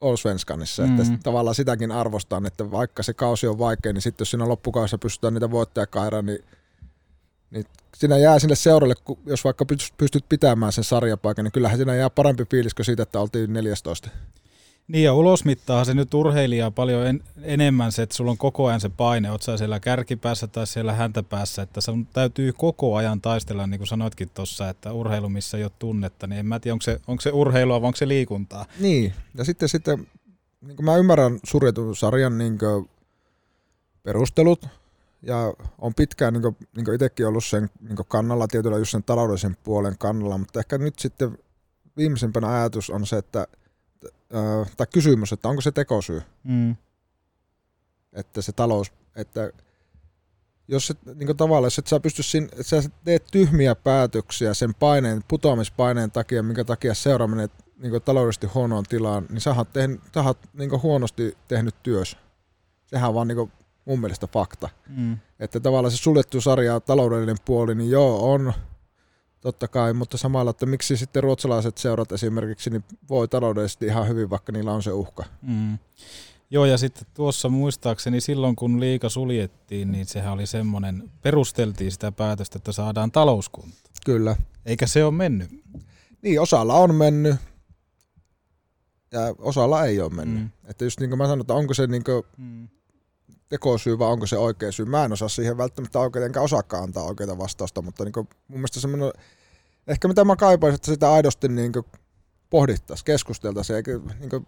Speaker 2: Allsvenskanissa, mm. että tavallaan sitäkin arvostan, että vaikka se kausi on vaikea, niin sitten jos siinä loppukaudessa pystytään niitä voittajakaira, niin, niin siinä jää sinne seuralle, jos vaikka pyst- pystyt pitämään sen sarjapaikan, niin kyllähän siinä jää parempi fiilis kuin siitä, että oltiin 14.
Speaker 1: Niin ja ulosmittaahan se nyt urheilijaa paljon en, enemmän se, että sulla on koko ajan se paine, oot sä siellä kärkipäässä tai siellä häntäpäässä, että sun täytyy koko ajan taistella, niin kuin sanoitkin tuossa, että urheilu, missä ei ole tunnetta, niin en mä tiedä, onko se, onko se urheilua vai onko se liikuntaa.
Speaker 2: Niin, ja sitten, sitten niin mä ymmärrän suljetun sarjan niin perustelut, ja on pitkään niin kuin, niin kuin itsekin ollut sen niin kannalla, tietyllä just sen taloudellisen puolen kannalla, mutta ehkä nyt sitten viimeisempänä ajatus on se, että äh, tai kysymys, että onko se tekosyy,
Speaker 1: Mm.
Speaker 2: että se talous, että jos et, niin tavallaan, jos et sä pysty siinä, että sä teet tyhmiä päätöksiä sen paineen, putoamispaineen takia, minkä takia seura menee niin taloudellisesti huonoon tilaan, niin sä oot, tehnyt, sä oot niin huonosti tehnyt työs. Sehän on vaan niin mun mielestä fakta.
Speaker 1: Mm.
Speaker 2: Että tavallaan se suljettu sarja, taloudellinen puoli, niin joo, on totta kai, mutta samalla, että miksi sitten ruotsalaiset seurat esimerkiksi niin voi taloudellisesti ihan hyvin, vaikka niillä on se uhka.
Speaker 1: Mm. Joo, ja sitten tuossa muistaakseni silloin, kun liika suljettiin, niin sehän oli semmoinen, perusteltiin sitä päätöstä, että saadaan talouskunta.
Speaker 2: Kyllä.
Speaker 1: Eikä se ole mennyt.
Speaker 2: Niin, osalla on mennyt ja osalla ei ole mennyt.
Speaker 1: Mm.
Speaker 2: Että just niin kuin mä sanoin, että onko se niin kuin
Speaker 1: Mm.
Speaker 2: tekosyy vai onko se oikea syy. Mä en osaa siihen välttämättä oikein, enkä osaakaan antaa oikeita vastausta, mutta niin kuin mun mielestä semmoinen, ehkä mitä mä kaipaisin, että sitä aidosti niin pohdittaisiin, keskusteltaisiin, eikä niin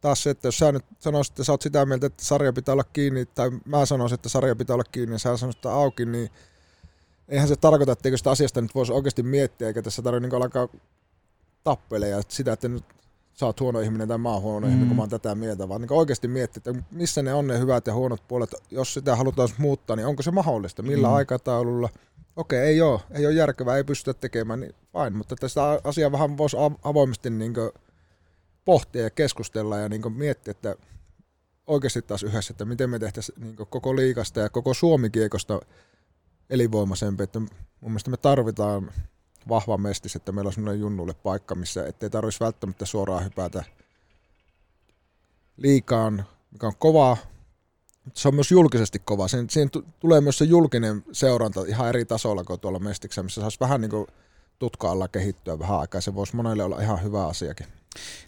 Speaker 2: taas se, että jos sä nyt sanoisit, että sä oot sitä mieltä, että sarja pitää olla kiinni, tai mä sanoisin, että sarja pitää olla kiinni, ja sä sanoisit, että auki, niin eihän se tarkoita, että sitä asiasta nyt voisi oikeasti miettiä, eikä tässä tarvitse niin alkaa tappeleja sitä, että nyt sä oot huono ihminen tai mä oon huono mm. ihminen, kun mä oon tätä mieltä, vaan niin oikeasti miettiä, että missä ne on ne hyvät ja huonot puolet. Jos sitä halutaan muuttaa, niin onko se mahdollista? Millä
Speaker 1: Mm.
Speaker 2: mm. aikataululla? Okei, ei ole, ei ole järkevää, ei pystytä tekemään, niin fine, mutta tästä asiaa vähän voisi av- avoimesti niin pohtia ja keskustella ja niin miettiä, että oikeasti taas yhdessä, että miten me tehtäisiin niin koko liikasta ja koko Suomikiekosta elinvoimaisempi, että mun mielestä me tarvitaan vahva mestis, että meillä on semmoinen junnulle paikka, missä ettei tarvitsisi välttämättä suoraan hypätä liikaan, mikä on kovaa, mutta se on myös julkisesti kova. Siinä, siinä tu- tulee myös se julkinen seuranta ihan eri tasolla kuin tuolla Mestiksessä, missä saisi vähän niin kuin tutka alla kehittyä vähän aikaa. Se voisi monelle olla ihan hyvä asiakin.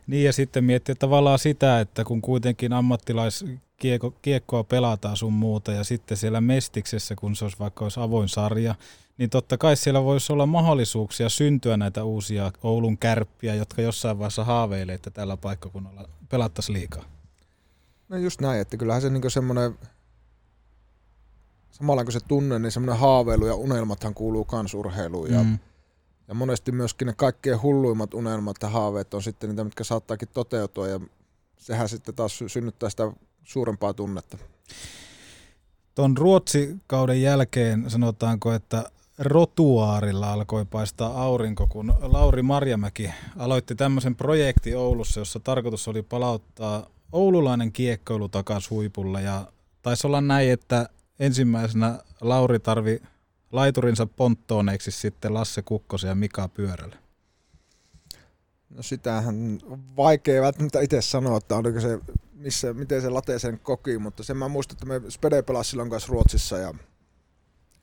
Speaker 1: Niin ja sitten miettiä tavallaan sitä, että kun kuitenkin ammattilaiskiekkoa pelataan sun muuta ja sitten siellä Mestiksessä, kun se olisi vaikka olisi avoin sarja, niin totta kai siellä voisi olla mahdollisuuksia syntyä näitä uusia Oulun kärppiä, jotka jossain vaiheessa haaveilee, että tällä paikkakunnalla pelattaisiin liikaa.
Speaker 2: No just näin, että kyllähän se niinku semmoinen, samalla kun se tunne, niin semmoinen haaveilu ja unelmathan kuuluu kans urheiluun. Ja,
Speaker 1: Mm.
Speaker 2: ja monesti myöskin ne kaikkein hulluimmat unelmat ja haaveet on sitten niitä, mitkä saattaakin toteutua ja sehän sitten taas sy- synnyttää sitä suurempaa tunnetta.
Speaker 1: Tuon Ruotsi-kauden jälkeen sanotaanko, että rotuaarilla alkoi paistaa aurinko, kun Lauri Marjamäki aloitti tämmöisen projekti Oulussa, jossa tarkoitus oli palauttaa oululainen kiekkoilu takaisin huipulle. Ja taisi olla näin, että ensimmäisenä Lauri tarvi laiturinsa ponttooneiksi sitten Lasse Kukkosen ja Mika Pyörälle.
Speaker 2: No sitähän vaikea välttämättä itse sanoa, että oliko se, missä, miten se late sen koki, mutta sen mä muistan, että me Spede pelasi silloin kanssa Ruotsissa ja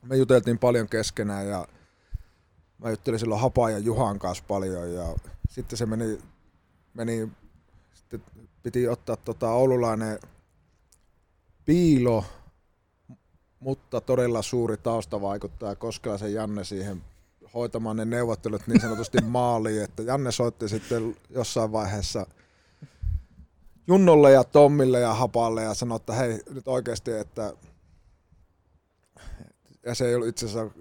Speaker 2: me juteltiin paljon keskenään ja mä juttelin silloin Hapa ja Juhan kanssa paljon ja sitten se meni, meni sitten piti ottaa tota oululainen piilo, mutta todella suuri taustavaikuttaja Koskelaisen Janne siihen hoitamaan ne neuvottelut niin sanotusti maaliin, että Janne soitti sitten jossain vaiheessa Junnolle ja Tommille ja Hapalle ja sanoi, että hei nyt oikeasti, että ja se ei ollut itse asiassa,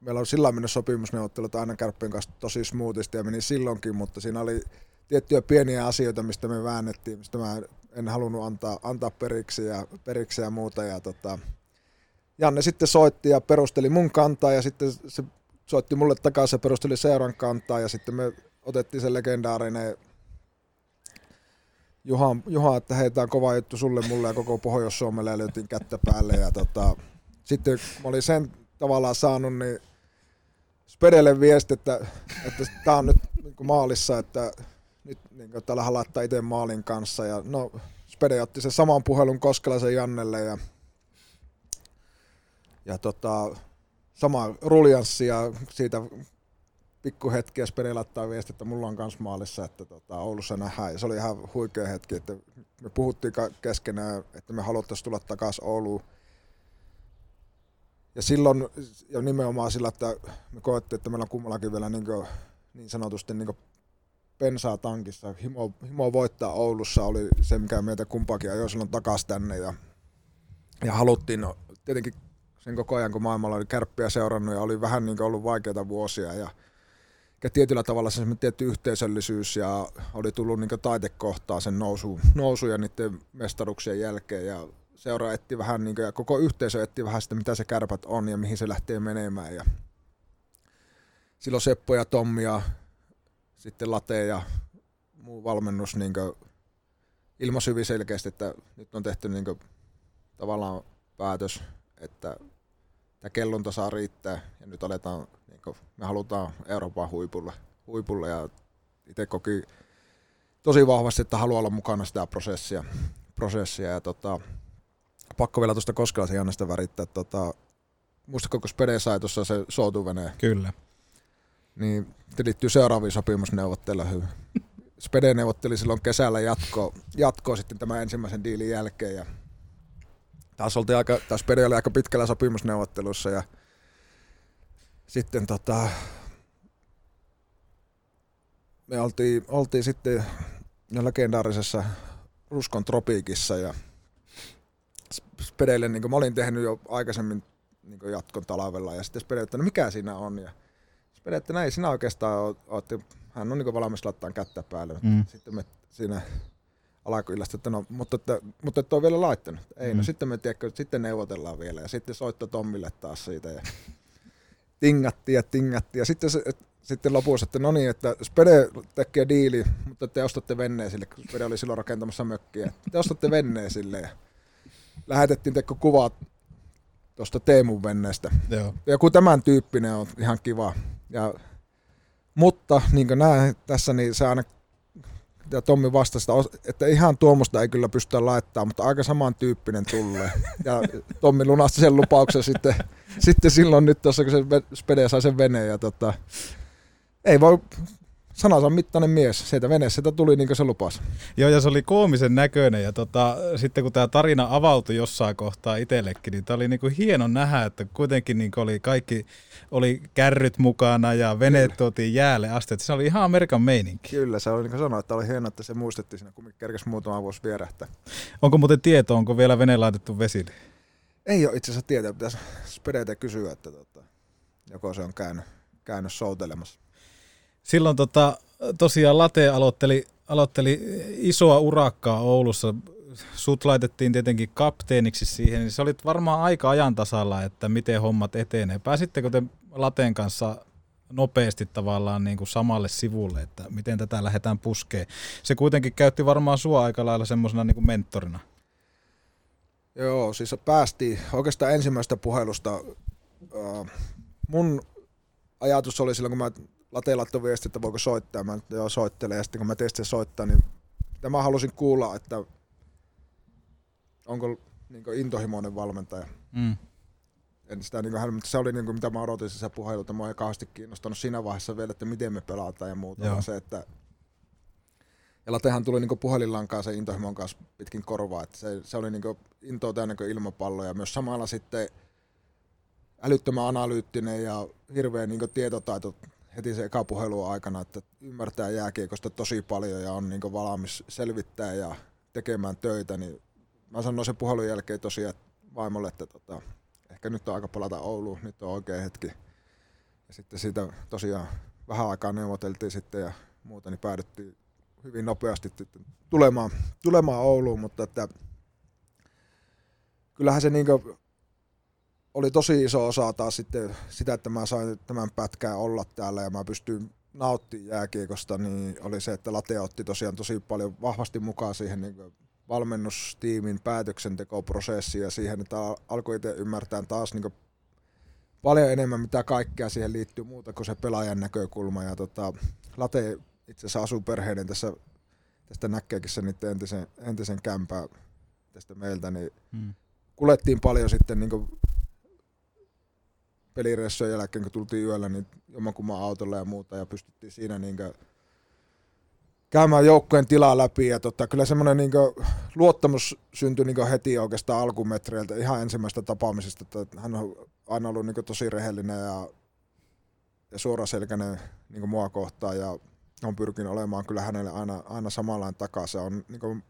Speaker 2: meillä on sillä mennyt sopimusneuvottelut aina kärppien kanssa tosi smoothisti ja meni silloinkin, mutta siinä oli tiettyjä pieniä asioita, mistä me väännettiin, mistä mä en halunnut antaa, antaa periksi ja, periksi ja muuta ja tota, Janne sitten soitti ja perusteli mun kantaa ja sitten se soitti mulle takaisin ja perusteli seuran kantaa ja sitten me otettiin se legendaarinen Juha, Juha, että hei, tää on kova juttu sulle, mulle ja koko Pohjois-Suomelle ja löytiin kättä päälle. Ja tota, sitten mä olin sen tavallaan saanut, niin Spedelle viesti, että, että tää on nyt niin maalissa, että nyt niin kuin, täällä laittaa itse maalin kanssa. Ja no, Spede otti sen saman puhelun Koskelaisen Jannelle ja, ja tota, sama ruljanssi ja siitä pikku hetki ja Spede laittaa viesti, että mulla on kans maalissa, että tota, Oulussa nähdään. Ja se oli ihan huikea hetki, että me puhuttiin keskenään, että me haluttaisiin tulla takaisin Ouluun. Ja silloin, ja nimenomaan sillä, että me koettiin, että meillä on kummallakin vielä niin, kuin, niin sanotusti niin pensaa tankissa. Himo, himo voittaa Oulussa oli se, mikä meitä kumpaakin ajoi silloin takaisin tänne. Ja, ja haluttiin, no, tietenkin sen koko ajan, kun maailmalla oli kärppiä seurannut ja oli vähän niin ollut vaikeita vuosia. Ja, ja tietyllä tavalla se tietty yhteisöllisyys ja oli tullut niin taitekohtaa sen nousu, nousu ja niiden mestaruksien jälkeen. Ja seura etti vähän, niin kuin, ja koko yhteisö etti vähän sitä, mitä se kärpät on ja mihin se lähtee menemään. Ja silloin Seppo ja Tommi ja sitten Late ja muu valmennus niin ilmaisi hyvin selkeästi, että nyt on tehty niin kuin, tavallaan päätös, että tämä kellunta saa riittää ja nyt aletaan, niin kuin, me halutaan Euroopan huipulle, huipulle ja itse koki tosi vahvasti, että haluaa olla mukana sitä prosessia, prosessia ja tota, pakko vielä tuosta Koskelaisen Jannesta värittää, tota, muistatko, kun Spede sai tuossa se soutuveneen,
Speaker 1: Kyllä.
Speaker 2: niin se liittyy seuraaviin sopimusneuvotteluihin. Spede neuvotteli silloin kesällä jatko, jatkoa sitten tämän ensimmäisen diilin jälkeen ja taas oltiin aika, taas Spede oli aika pitkällä sopimusneuvottelussa ja sitten tota, me oltiin, oltiin sitten legendaarisessa Ruskon tropiikissa ja Spedelle, niin kuin mä olin tehnyt jo aikaisemmin niin kuin jatkon talvella ja sitten Spede, että no mikä siinä on ja Spede, että näin sinä oikeastaan oot, oot hän on niin valmis laittaa kättä päälle.
Speaker 1: Mm.
Speaker 2: Sitten me siinä alakylästä, että no, mutta, että, mutta et ole vielä laittanut. Ei, mm. no sitten me tiedätkö, sitten neuvotellaan vielä ja sitten soitto Tommille taas siitä ja tingattiin ja tingattiin ja sitten, se, et, sitten lopussa, että no niin, että Spede tekee diili, mutta te ostatte venneen sille, kun Spede oli silloin rakentamassa mökkiä. Te ostatte venneen sille ja lähetettiin teko kuvat tuosta Teemun venneestä.
Speaker 1: Joo.
Speaker 2: Joku tämän tyyppinen on ihan kiva. Ja, mutta niin kuin näen tässä, niin se aina ja Tommi vastasi, että ihan tuommoista ei kyllä pystytä laittamaan, mutta aika samantyyppinen tulee. Ja Tommi lunasti sen lupauksen sitten, sitten silloin nyt tuossa, kun se Spede sai sen veneen. Ja tota, ei voi sanansa mittainen mies. Sieltä veneessä tuli niin kuin se lupasi.
Speaker 1: Joo, ja se oli koomisen näköinen. Ja tota, sitten kun tämä tarina avautui jossain kohtaa itsellekin, niin tämä oli niinku hieno nähdä, että kuitenkin niinku oli kaikki, oli kärryt mukana ja veneet tuotiin jäälle asti. Että se oli ihan Amerikan meininki.
Speaker 2: Kyllä, se oli niin kuin sanoin, että oli hienoa, että se muistettiin siinä, kun kerkesi muutama vuosi vierähtää.
Speaker 1: Onko muuten tieto, onko vielä vene laitettu vesille?
Speaker 2: Ei ole itse asiassa tietoa, pitäisi Spedeitä kysyä, että tota, joko se on käynyt, käynyt soutelemassa.
Speaker 1: Silloin tota, tosiaan Late aloitteli, aloitteli isoa urakkaa Oulussa. Sut laitettiin tietenkin kapteeniksi siihen, niin se olit varmaan aika ajan tasalla, että miten hommat etenee. Pääsittekö te Lateen kanssa nopeasti tavallaan niin kuin samalle sivulle, että miten tätä lähdetään puskeen? Se kuitenkin käytti varmaan sua aika lailla semmoisena niin kuin mentorina.
Speaker 2: Joo, siis päästiin oikeastaan ensimmäisestä puhelusta. Mun ajatus oli silloin, kun mä Late laittoi viesti, että voiko soittaa. Mä että joo, soittelen. Ja sitten kun mä testin soittaa, niin mitä mä halusin kuulla, että onko niin intohimoinen valmentaja.
Speaker 1: Mm.
Speaker 2: En sitä, niin kuin, mutta se oli niin kuin, mitä mä odotin se puhelu, että mä ei kauheasti kiinnostanut siinä vaiheessa vielä, että miten me pelataan ja muuta,
Speaker 1: Joo.
Speaker 2: vaan se, että ja Latehan tuli niin puhelinlankaan se intohimon kanssa pitkin korvaa, että se, se oli niin intoa täynnä kuin ilmapallo ja myös samalla sitten älyttömän analyyttinen ja hirveä niin tietotaito heti se eka puhelun aikana, että ymmärtää jääkiekosta tosi paljon ja on niin valmis selvittää ja tekemään töitä, niin mä sanoin sen puhelun jälkeen tosiaan vaimolle, että tota, ehkä nyt on aika palata Ouluun, nyt on oikea hetki. Ja sitten siitä tosiaan vähän aikaa neuvoteltiin sitten ja muuta, niin päädyttiin hyvin nopeasti tulemaan, tulemaan Ouluun, mutta että kyllähän se niin oli tosi iso osa taas sitten sitä, että mä sain tämän pätkää olla täällä ja mä pystyin nautti jääkiekosta, niin oli se, että Late otti tosiaan tosi paljon vahvasti mukaan siihen niin valmennustiimin päätöksentekoprosessiin ja siihen, että al- alkoi itse ymmärtää taas niin paljon enemmän, mitä kaikkea siihen liittyy muuta kuin se pelaajan näkökulma. Ja tota, Late itse asiassa asuu perheiden tässä, tästä näkeekin sen entisen, entisen kämpää tästä meiltä, niin
Speaker 1: Mm.
Speaker 2: kulettiin paljon sitten niin pelireissujen jälkeen, kun tultiin yöllä, niin jommankumman autolla ja muuta, ja pystyttiin siinä niin käymään joukkojen tilaa läpi, ja tota, kyllä semmoinen niin luottamus syntyi niin heti oikeastaan alkumetreiltä, ihan ensimmäistä tapaamisesta, että hän on aina ollut niin tosi rehellinen ja, ja suoraselkäinen niin mua kohtaan, ja on pyrkinyt olemaan kyllä hänelle aina, aina samanlainen takaisin. On, niin kuin,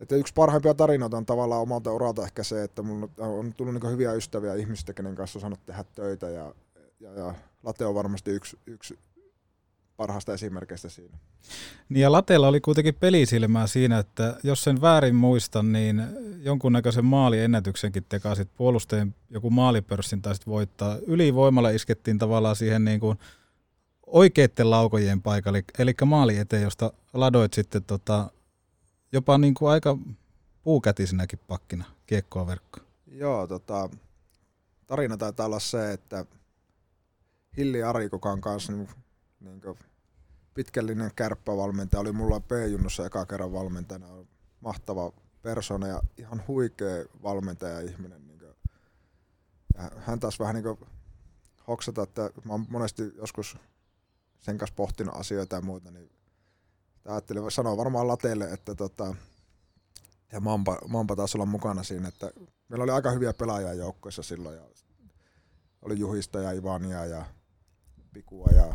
Speaker 2: että yksi parhaimpia tarinoita on tavallaan omalta uralta ehkä se, että mulla on tullut niin hyviä ystäviä ihmisistä, kenen kanssa on saanut tehdä töitä ja, ja, ja Late on varmasti yksi, yksi parhaista esimerkkeistä siinä.
Speaker 1: Niin ja Latella oli kuitenkin pelisilmää siinä, että jos sen väärin muistan, niin jonkunnäköisen maaliennätyksenkin tekasit puolustajien joku maalipörssin taisit voittaa. Ylivoimalla iskettiin tavallaan siihen niin kuin oikeitten laukojen paikalle, eli maali eteen, josta ladoit sitten tota, jopa niin kuin aika puukätisenäkin pakkina kiekkoa verkkoon.
Speaker 2: Joo, tota, tarina taitaa olla se, että Hilli Arikokan kanssa niin, niin pitkällinen kärppävalmentaja oli mulla P-junnussa eka kerran valmentajana. Mahtava persona ja ihan huikea valmentaja ihminen. Niin kuin, ja hän taas vähän niin kuin hoksata, että mä oon monesti joskus sen kanssa pohtinut asioita ja muuta, niin ajattelin sanoa varmaan Lateelle, että tota, ja Mampa, Mampa taas olla mukana siinä, että meillä oli aika hyviä pelaajia joukkoissa silloin ja oli Juhista ja Ivania ja Pikua ja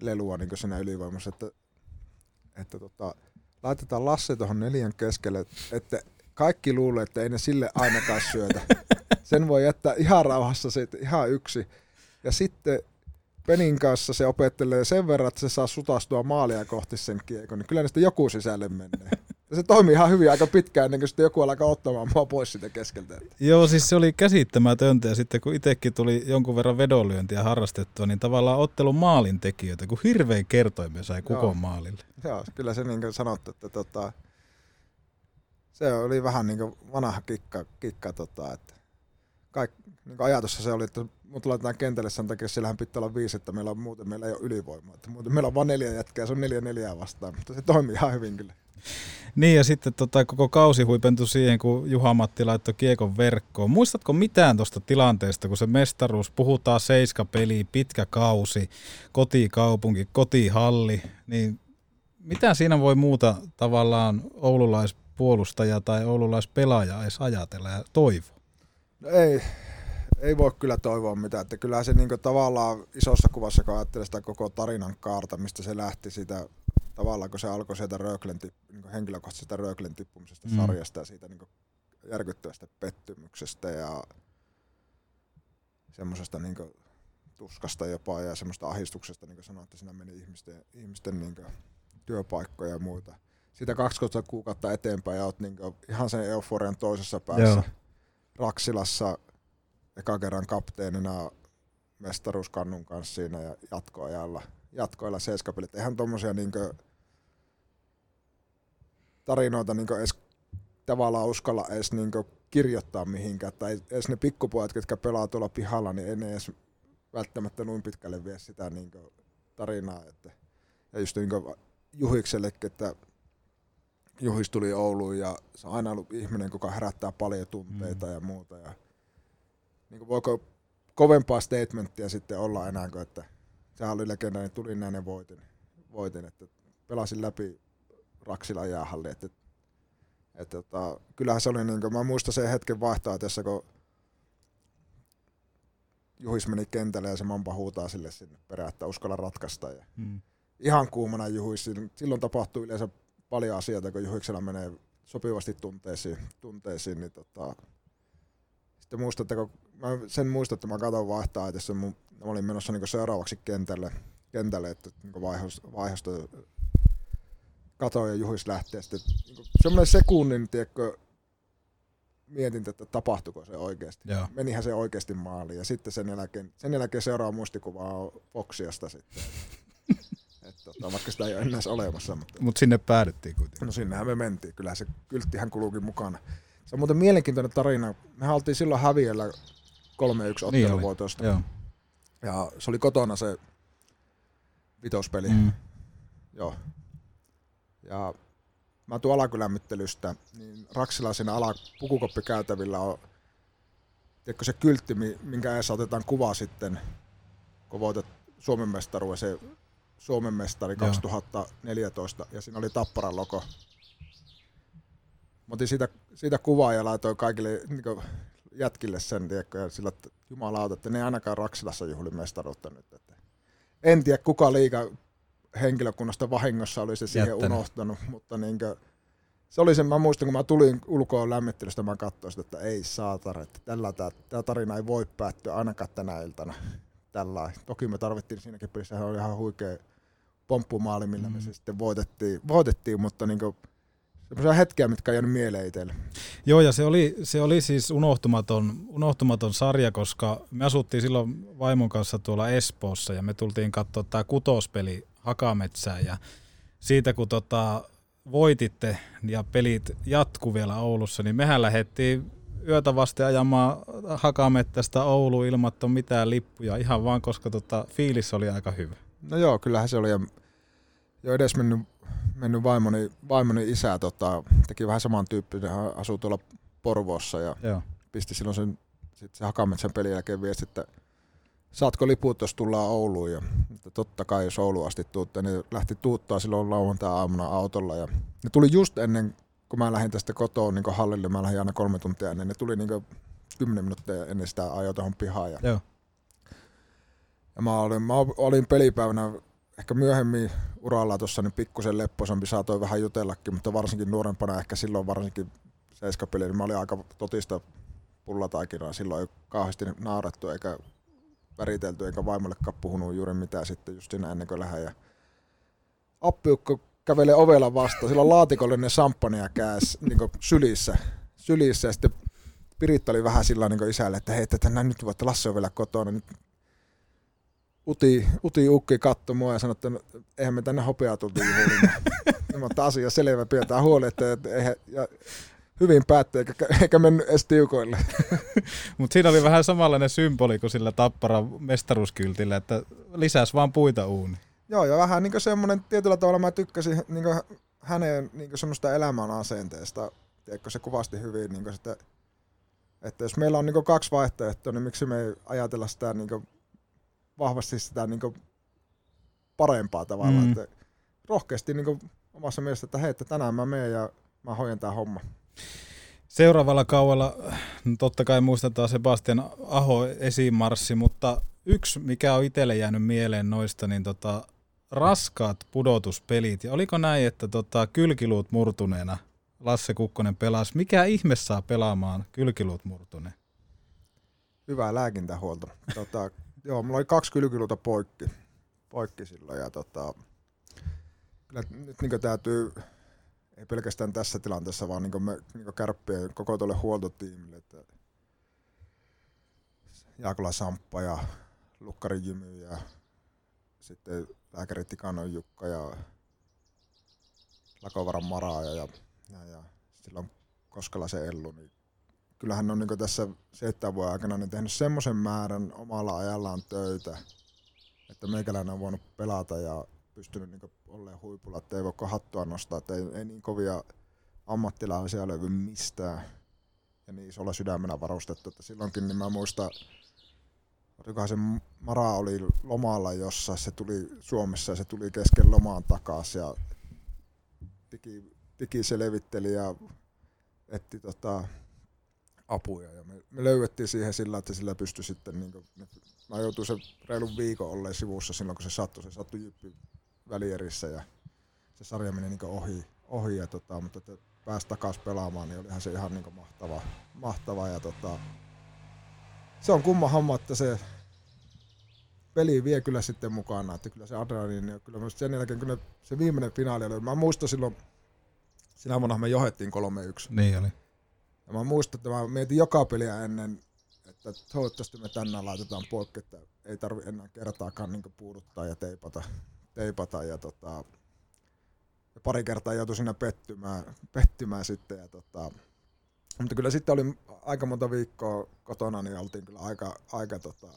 Speaker 2: Lelua niin siinä ylivoimassa, että, että tota, laitetaan Lasse tuohon neljän keskelle, että kaikki luulee, että ei ne sille ainakaan syötä. Sen voi jättää ihan rauhassa sitten ihan yksi. Ja sitten Penin kanssa se opettelee sen verran, että se saa sutastua maalia kohti sen kiekon, niin kyllä sitten joku sisälle menee. Ja se toimii ihan hyvin aika pitkään ennen kuin sitten joku alkaa ottamaan mua pois siitä keskeltä.
Speaker 1: Joo, siis se oli käsittämätöntä ja sitten kun itsekin tuli jonkun verran vedonlyöntiä harrastettua, niin tavallaan ottelun maalin tekijöitä, kun hirveän kertoimia sai kukon
Speaker 2: Joo.
Speaker 1: maalille.
Speaker 2: Joo, kyllä se niin kuin sanottu, että tota, se oli vähän niin kuin vanha kikka, kikka tota, että kaik, niin kuin ajatus se oli, että mut laitetaan kentälle sen takia, että siellähän pitää olla viisi, että meillä on, muuten meillä ei ole ylivoimaa. Että muuten meillä on vain neljä jätkää, se on neljä neljää vastaan, mutta se toimii ihan hyvin kyllä.
Speaker 1: Niin ja sitten tota, koko kausi huipentui siihen, kun Juha-Matti laittoi kiekon verkkoon. Muistatko mitään tuosta tilanteesta, kun se mestaruus, puhutaan seiskapeli, pitkä kausi, kotikaupunki, kotihalli, niin mitä siinä voi muuta tavallaan oululaispuolustaja tai oululaispelaaja edes ajatella ja toivoa?
Speaker 2: No ei, ei voi kyllä toivoa mitään. Että kyllähän se niin tavallaan isossa kuvassa, kun ajattelee sitä koko tarinan kaarta, mistä se lähti sitä tavallaan, kun se alkoi sieltä Röglen, niin henkilökohtaisesta Röglen tippumisesta
Speaker 1: Mm.
Speaker 2: sarjasta ja siitä niin järkyttävästä pettymyksestä ja semmoisesta niin tuskasta jopa ja semmoista ahdistuksesta, niin kuin sanoin, että siinä meni ihmisten, ihmisten niin työpaikkoja ja muuta. Siitä 12 kuukautta eteenpäin ja oot niin ihan sen euforian toisessa päässä.
Speaker 1: Joo.
Speaker 2: Raksilassa eka kerran kapteenina mestaruuskannun kanssa siinä ja jatkoajalla, jatkoilla seiskapelit. Eihän tommosia niinkö tarinoita niinkö edes tavallaan uskalla edes niinkö kirjoittaa mihinkään. Tai edes ne pikkupojat, jotka pelaa tuolla pihalla, niin ei ne edes välttämättä noin pitkälle vie sitä niinkö tarinaa. Että, ja just niinkö Juhiksellekin, että Juhis tuli Ouluun ja se on aina ollut ihminen, joka herättää paljon tunteita mm. ja muuta. Ja, niin kuin voiko kovempaa statementtia sitten olla enää kuin, että sehän oli legenda, niin tuli näin ja voitin, voitin että pelasin läpi Raksilan jäähalli. Että, että, että, kyllähän se oli, niin kuin, mä muistan sen hetken vaihtoa tässä, kun Juhis meni kentälle ja se Mampa huutaa sille sinne perään, että uskalla ratkaista. Ja
Speaker 1: Mm.
Speaker 2: ihan kuumana Juhis, silloin tapahtuu yleensä paljon asioita, kun Juhiksella menee sopivasti tunteisiin, tunteisiin niin tota, että kun mä sen muistan, että mä katson vaihtaa, että mun, mä olin menossa niin seuraavaksi kentälle, kentälle että niin vaihosta, vaihosta katoin ja Juhis lähtee. Sitten niin semmoinen sekunnin, tiedätkö, mietintä, että tapahtuiko se oikeasti.
Speaker 1: Joo.
Speaker 2: Menihän se oikeasti maaliin. Ja sitten sen jälkeen, sen jälkeen seuraava muistikuva on Foxiasta sitten. Et, tota, vaikka sitä ei ole enää olemassa. Mutta,
Speaker 1: Mutta sinne päädyttiin kuitenkin.
Speaker 2: no sinnehän me mentiin. Kyllä se kylttihän kulukin mukana. Se on muuten mielenkiintoinen tarina. Me oltiin silloin häviöllä 3-1
Speaker 1: Niin oli.
Speaker 2: otteluvoitosta.
Speaker 1: Joo.
Speaker 2: Ja se oli kotona se vitospeli.
Speaker 1: Mm.
Speaker 2: Joo. Ja mä tuun alakylämmittelystä, niin Raksilla siinä ala pukukoppikäytävillä on tiedätkö, se kyltti, mi- minkä edessä otetaan kuva sitten, kun voitat Suomen mestaruuden, se Suomen mestari
Speaker 1: Joo.
Speaker 2: 2014, ja siinä oli Tapparan logo. Mä otin siitä, siitä kuvaa ja laitoin kaikille niin jätkille sen, tiedätkö, ja sillä, että jumalauta, että ne ei ainakaan Raksilassa juhli mestaruutta nyt. Että en tiedä, kuka liiga henkilökunnasta vahingossa oli se siihen
Speaker 1: Jättänyt.
Speaker 2: unohtanut, mutta niinkö, se oli se, mä muistan, kun mä tulin ulkoa lämmittelystä, mä katsoin sitä, että ei saatana, että tällä tämä, tämä tarina ei voi päättyä ainakaan tänä iltana. Tällä. Toki me tarvittiin siinäkin pelissä, oli ihan huikea pomppumaali, millä me
Speaker 1: Mm.
Speaker 2: se sitten voitettiin, voitettiin mutta niinku, semmoisia hetkiä, mitkä on jäänyt mieleen itselle.
Speaker 1: Joo, ja se oli, se oli siis unohtumaton, unohtumaton sarja, koska me asuttiin silloin vaimon kanssa tuolla Espoossa ja me tultiin katsoa tämä kutospeli Hakametsään ja siitä kun tota, voititte ja pelit jatku vielä Oulussa, niin mehän lähdettiin yötä vasten ajamaan Hakamettästä Ouluun ilmatton mitään lippuja, ihan vaan koska tota, fiilis oli aika hyvä.
Speaker 2: No joo, kyllähän se oli jo, jo edes mennyt, mennyt vaimoni, vaimoni isä tota, teki vähän samantyyppisen, hän asuu tuolla Porvoossa ja
Speaker 1: Joo.
Speaker 2: pisti silloin sen, sit se Hakametsän pelin jälkeen viesti, että saatko liput, jos tullaan Ouluun. Ja, että totta kai, jos Ouluun asti tuutte, niin lähti tuuttaa silloin lauantai-aamuna autolla. Ja ne tuli just ennen, kun mä lähdin tästä kotoa niin hallille, mä lähdin aina kolme tuntia ennen, ne tuli niin kymmenen minuuttia ennen sitä ajoa tuohon pihaan. Ja,
Speaker 1: Joo.
Speaker 2: ja mä, olin, mä olin pelipäivänä ehkä myöhemmin uralla tuossa niin pikkusen lepposampi, saatoin vähän jutellakin, mutta varsinkin nuorempana ehkä silloin varsinkin seiskapeli, niin mä olin aika totista pullataikinaa. Silloin ei kauheasti naurettu eikä väritelty eikä vaimollekaan puhunut juuri mitään sitten just siinä ennen kuin lähden. Ja appiukko kävelee ovella vastaan, sillä on laatikollinen samppania kääs niin sylissä, sylissä ja sitten Piritta oli vähän sillä niin isälle, että hei, että nyt voitte Lasse on vielä kotona. Nyt Uti, Uti Ukki katsoi mua ja sanoi, että no, eihän me tänne hopeaa tultu juhlimaan. Oon asia selvä, pidetään huoli, että, että eihän, ja hyvin päättyi eikä, eikä mennyt edes tiukoille.
Speaker 1: Mutta siinä oli vähän samanlainen symboli kuin sillä Tapparan mestaruuskyltillä, että lisäs vaan puita uuni.
Speaker 2: Joo, ja vähän niin semmoinen, tietyllä tavalla mä tykkäsin niin hänen niin semmoista elämän asenteesta. Tiedätkö, se kuvasti hyvin niin sitä, että jos meillä on niin kaksi vaihtoehtoa, niin miksi me ei ajatella sitä niin vahvasti sitä niin parempaa tavalla.
Speaker 1: Mm.
Speaker 2: Että rohkeasti niin omassa mielessä, että hei, että tänään mä menen ja mä hoidan tää homma.
Speaker 1: Seuraavalla kaudella totta kai muistetaan Sebastian Aho esimarssi, mutta yksi, mikä on itselle jäänyt mieleen noista, niin tota, raskaat pudotuspelit. Ja oliko näin, että tota, kylkiluut murtuneena Lasse Kukkonen pelasi? Mikä ihme saa pelaamaan kylkiluut murtuneen?
Speaker 2: Hyvää lääkintähuolto. Tota, joo, mulla oli kaksi kylkiluuta poikki, poikki silloin ja tota, kyllä nyt niin täytyy, ei pelkästään tässä tilanteessa, vaan niin me niin kärppien koko tuolle huoltotiimille, että Jaakola Samppa ja Lukkari Jymy ja sitten lääkäri Tikanon Jukka ja Lakovaran Maraa ja, ja, ja, silloin Koskela se Ellu, niin kyllähän on niin tässä seitsemän vuoden aikana niin tehnyt semmoisen määrän omalla ajallaan töitä, että meikäläinen on voinut pelata ja pystynyt niin olemaan huipulla, että ei voi hattua nostaa, että ei, ei niin kovia ammattilaisia löydy mistään. Ja niin isolla sydämenä varustettu, että silloinkin niin mä muistan, olikohan se Mara oli lomalla jossa se tuli Suomessa ja se tuli kesken lomaan takaisin ja tiki, tiki selvitteli ja etti tota, apuja ja me, me löydettiin siihen sillä, että sillä pystyi sitten, niin kuin, mä joutuin se reilun viikon olleen sivussa silloin, kun se sattui, se sattui jyppi välierissä ja se sarja meni niin ohi, ohi ja tota, mutta että pääsi takaisin pelaamaan, niin olihan se ihan niin mahtava, mahtava ja tota, se on kumma homma, että se peli vie kyllä sitten mukana, että kyllä se adrenaliini, ja kyllä sen jälkeen, kun se viimeinen finaali oli, mä muistan silloin, sinä vuonna me johettiin 3-1.
Speaker 1: Niin oli.
Speaker 2: Ja mä muistan, että mä mietin joka peliä ennen, että toivottavasti me tänään laitetaan poikki, että ei tarvi enää kertaakaan niin puuduttaa ja teipata, teipata ja, tota, ja pari kertaa joutui siinä pettymään, pettymään sitten. Ja, tota, mutta kyllä sitten oli aika monta viikkoa kotona, niin oltiin kyllä aika, aika tota,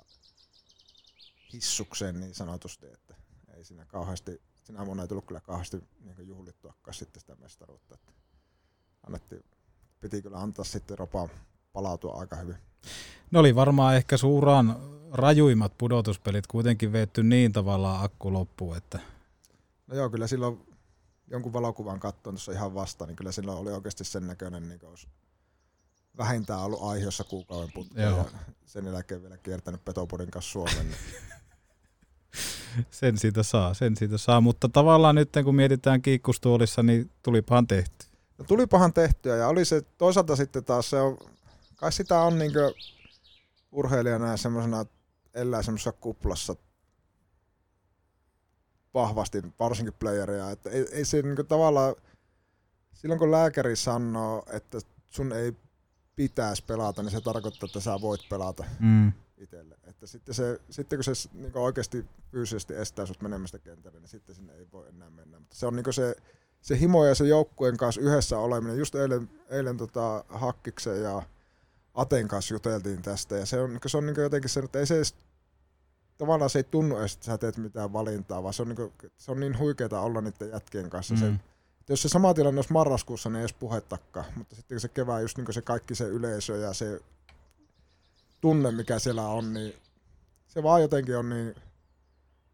Speaker 2: hissukseen niin sanotusti, että ei siinä kauheasti, sinä vuonna ei tullut kyllä kauheasti niin juhlittuakaan sitten sitä mestaruutta. Että annettiin, piti kyllä antaa sitten ropa palautua aika hyvin.
Speaker 1: Ne oli varmaan ehkä suuraan rajuimmat pudotuspelit kuitenkin veetty niin tavallaan akku loppuun, että
Speaker 2: No joo, kyllä silloin jonkun valokuvan katsoin tuossa ihan vasta, niin kyllä silloin oli oikeasti sen näköinen, niin kuin olisi vähintään ollut aihiossa kuukauden putkeen ja sen jälkeen vielä kiertänyt Petopodin kanssa Suomen. Niin
Speaker 1: sen siitä saa, sen siitä saa. Mutta tavallaan nyt kun mietitään kiikkustuolissa, niin tulipahan tehty.
Speaker 2: No tulipahan tehtyä ja oli se toisaalta sitten taas se on, kai sitä on niin urheilijana ja semmoisena elää semmoisessa kuplassa vahvasti, varsinkin playeria, että ei, ei se niin tavallaan, silloin kun lääkäri sanoo, että sun ei pitäisi pelata, niin se tarkoittaa, että sä voit pelata
Speaker 1: Mm.
Speaker 2: itselle. Että sitten, se, sitten kun se niin oikeasti fyysisesti estää sut menemästä kentälle, niin sitten sinne ei voi enää mennä. Mutta se on niin se, se himo ja se joukkueen kanssa yhdessä oleminen. Just eilen, eilen tota Hakkiksen ja Aten kanssa juteltiin tästä. Ja se on, se on niin jotenkin se, että ei se edes, tavallaan se ei tunnu edes, että sä teet mitään valintaa, vaan se on niin, se on niin huikeeta olla niiden jätkien kanssa. Mm. Se, että jos se sama tilanne olisi marraskuussa, niin ei edes puhettakaan. Mutta sitten se kevää, just niin se kaikki se yleisö ja se tunne, mikä siellä on, niin se vaan jotenkin on niin,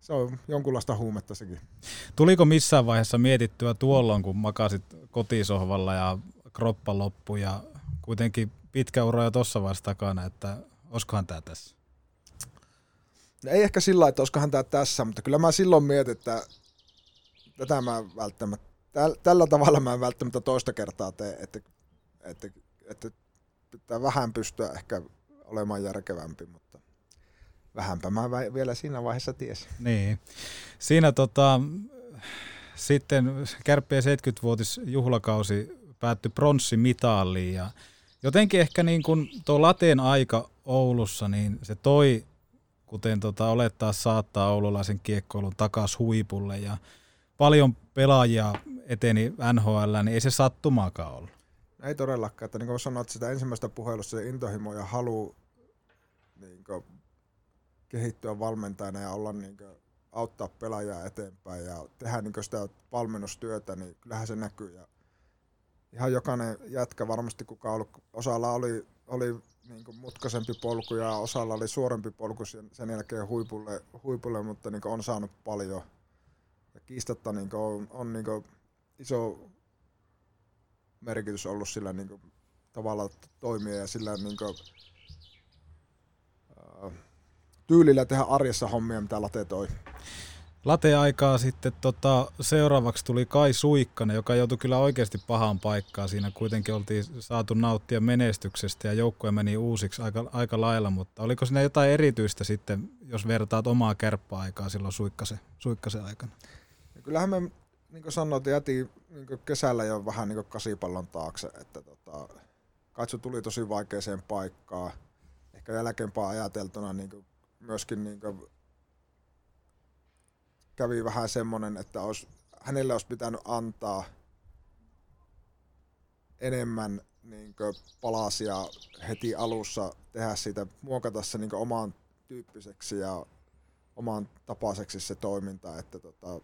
Speaker 2: se on jonkunlaista huumetta sekin.
Speaker 1: Tuliko missään vaiheessa mietittyä tuolloin, kun makasit kotisohvalla ja kroppa loppu ja kuitenkin pitkä ura jo tuossa vaiheessa takana, että olisikohan tämä tässä?
Speaker 2: No Ei ehkä sillä että olisikohan tämä tässä, mutta kyllä mä silloin mietin, että tätä mä välttämättä, täl, tällä tavalla mä en välttämättä toista kertaa tee, että, että, että pitää vähän pystyä ehkä olemaan järkevämpi, mutta vähänpä mä vielä siinä vaiheessa tiesin.
Speaker 1: Niin. Siinä tota, sitten kärppien 70-vuotis juhlakausi päättyi pronssimitaliin ja jotenkin ehkä niin kuin tuo lateen aika Oulussa, niin se toi, kuten tota olettaa saattaa oululaisen kiekkoilun takas huipulle ja paljon pelaajia eteni NHL, niin ei se sattumaakaan ollut.
Speaker 2: Ei todellakaan, että niin kuin sanoit sitä ensimmäistä puhelusta, se intohimo ja halu niin kuin, kehittyä valmentajana ja olla niin kuin, auttaa pelaajaa eteenpäin ja tehdä niin kuin, sitä valmennustyötä, niin kyllähän se näkyy. Ja ihan jokainen jätkä varmasti, kuka ollut, osalla oli, oli niin kuin mutkaisempi polku ja osalla oli suorempi polku sen, jälkeen huipulle, huipulle mutta niin on saanut paljon. Ja kiistatta niin on, on niin iso merkitys ollut sillä niin kuin, tavalla toimia ja sillä niin kuin, tyylillä tehdä arjessa hommia, mitä Late toi.
Speaker 1: Late-aikaa sitten tota, seuraavaksi tuli Kai Suikkanen, joka joutui kyllä oikeasti pahaan paikkaan. Siinä kuitenkin oltiin saatu nauttia menestyksestä ja joukkue meni uusiksi aika, aika lailla, mutta oliko siinä jotain erityistä sitten, jos vertaat omaa kärppäaikaa silloin Suikkasen, Suikkasen aikana?
Speaker 2: Ja kyllähän me, niin kuin sanoit, jätiin niin kuin kesällä jo vähän niin kasipallon taakse, että tota, katso tuli tosi vaikeaseen paikkaan. Ehkä jälkeenpäin ajateltuna niin kuin myöskin niin kuin kävi vähän semmoinen, että olisi, hänelle olisi pitänyt antaa enemmän niin palasia heti alussa, tehdä siitä, muokata se niin oman tyyppiseksi ja oman tapaiseksi se toiminta, että tota,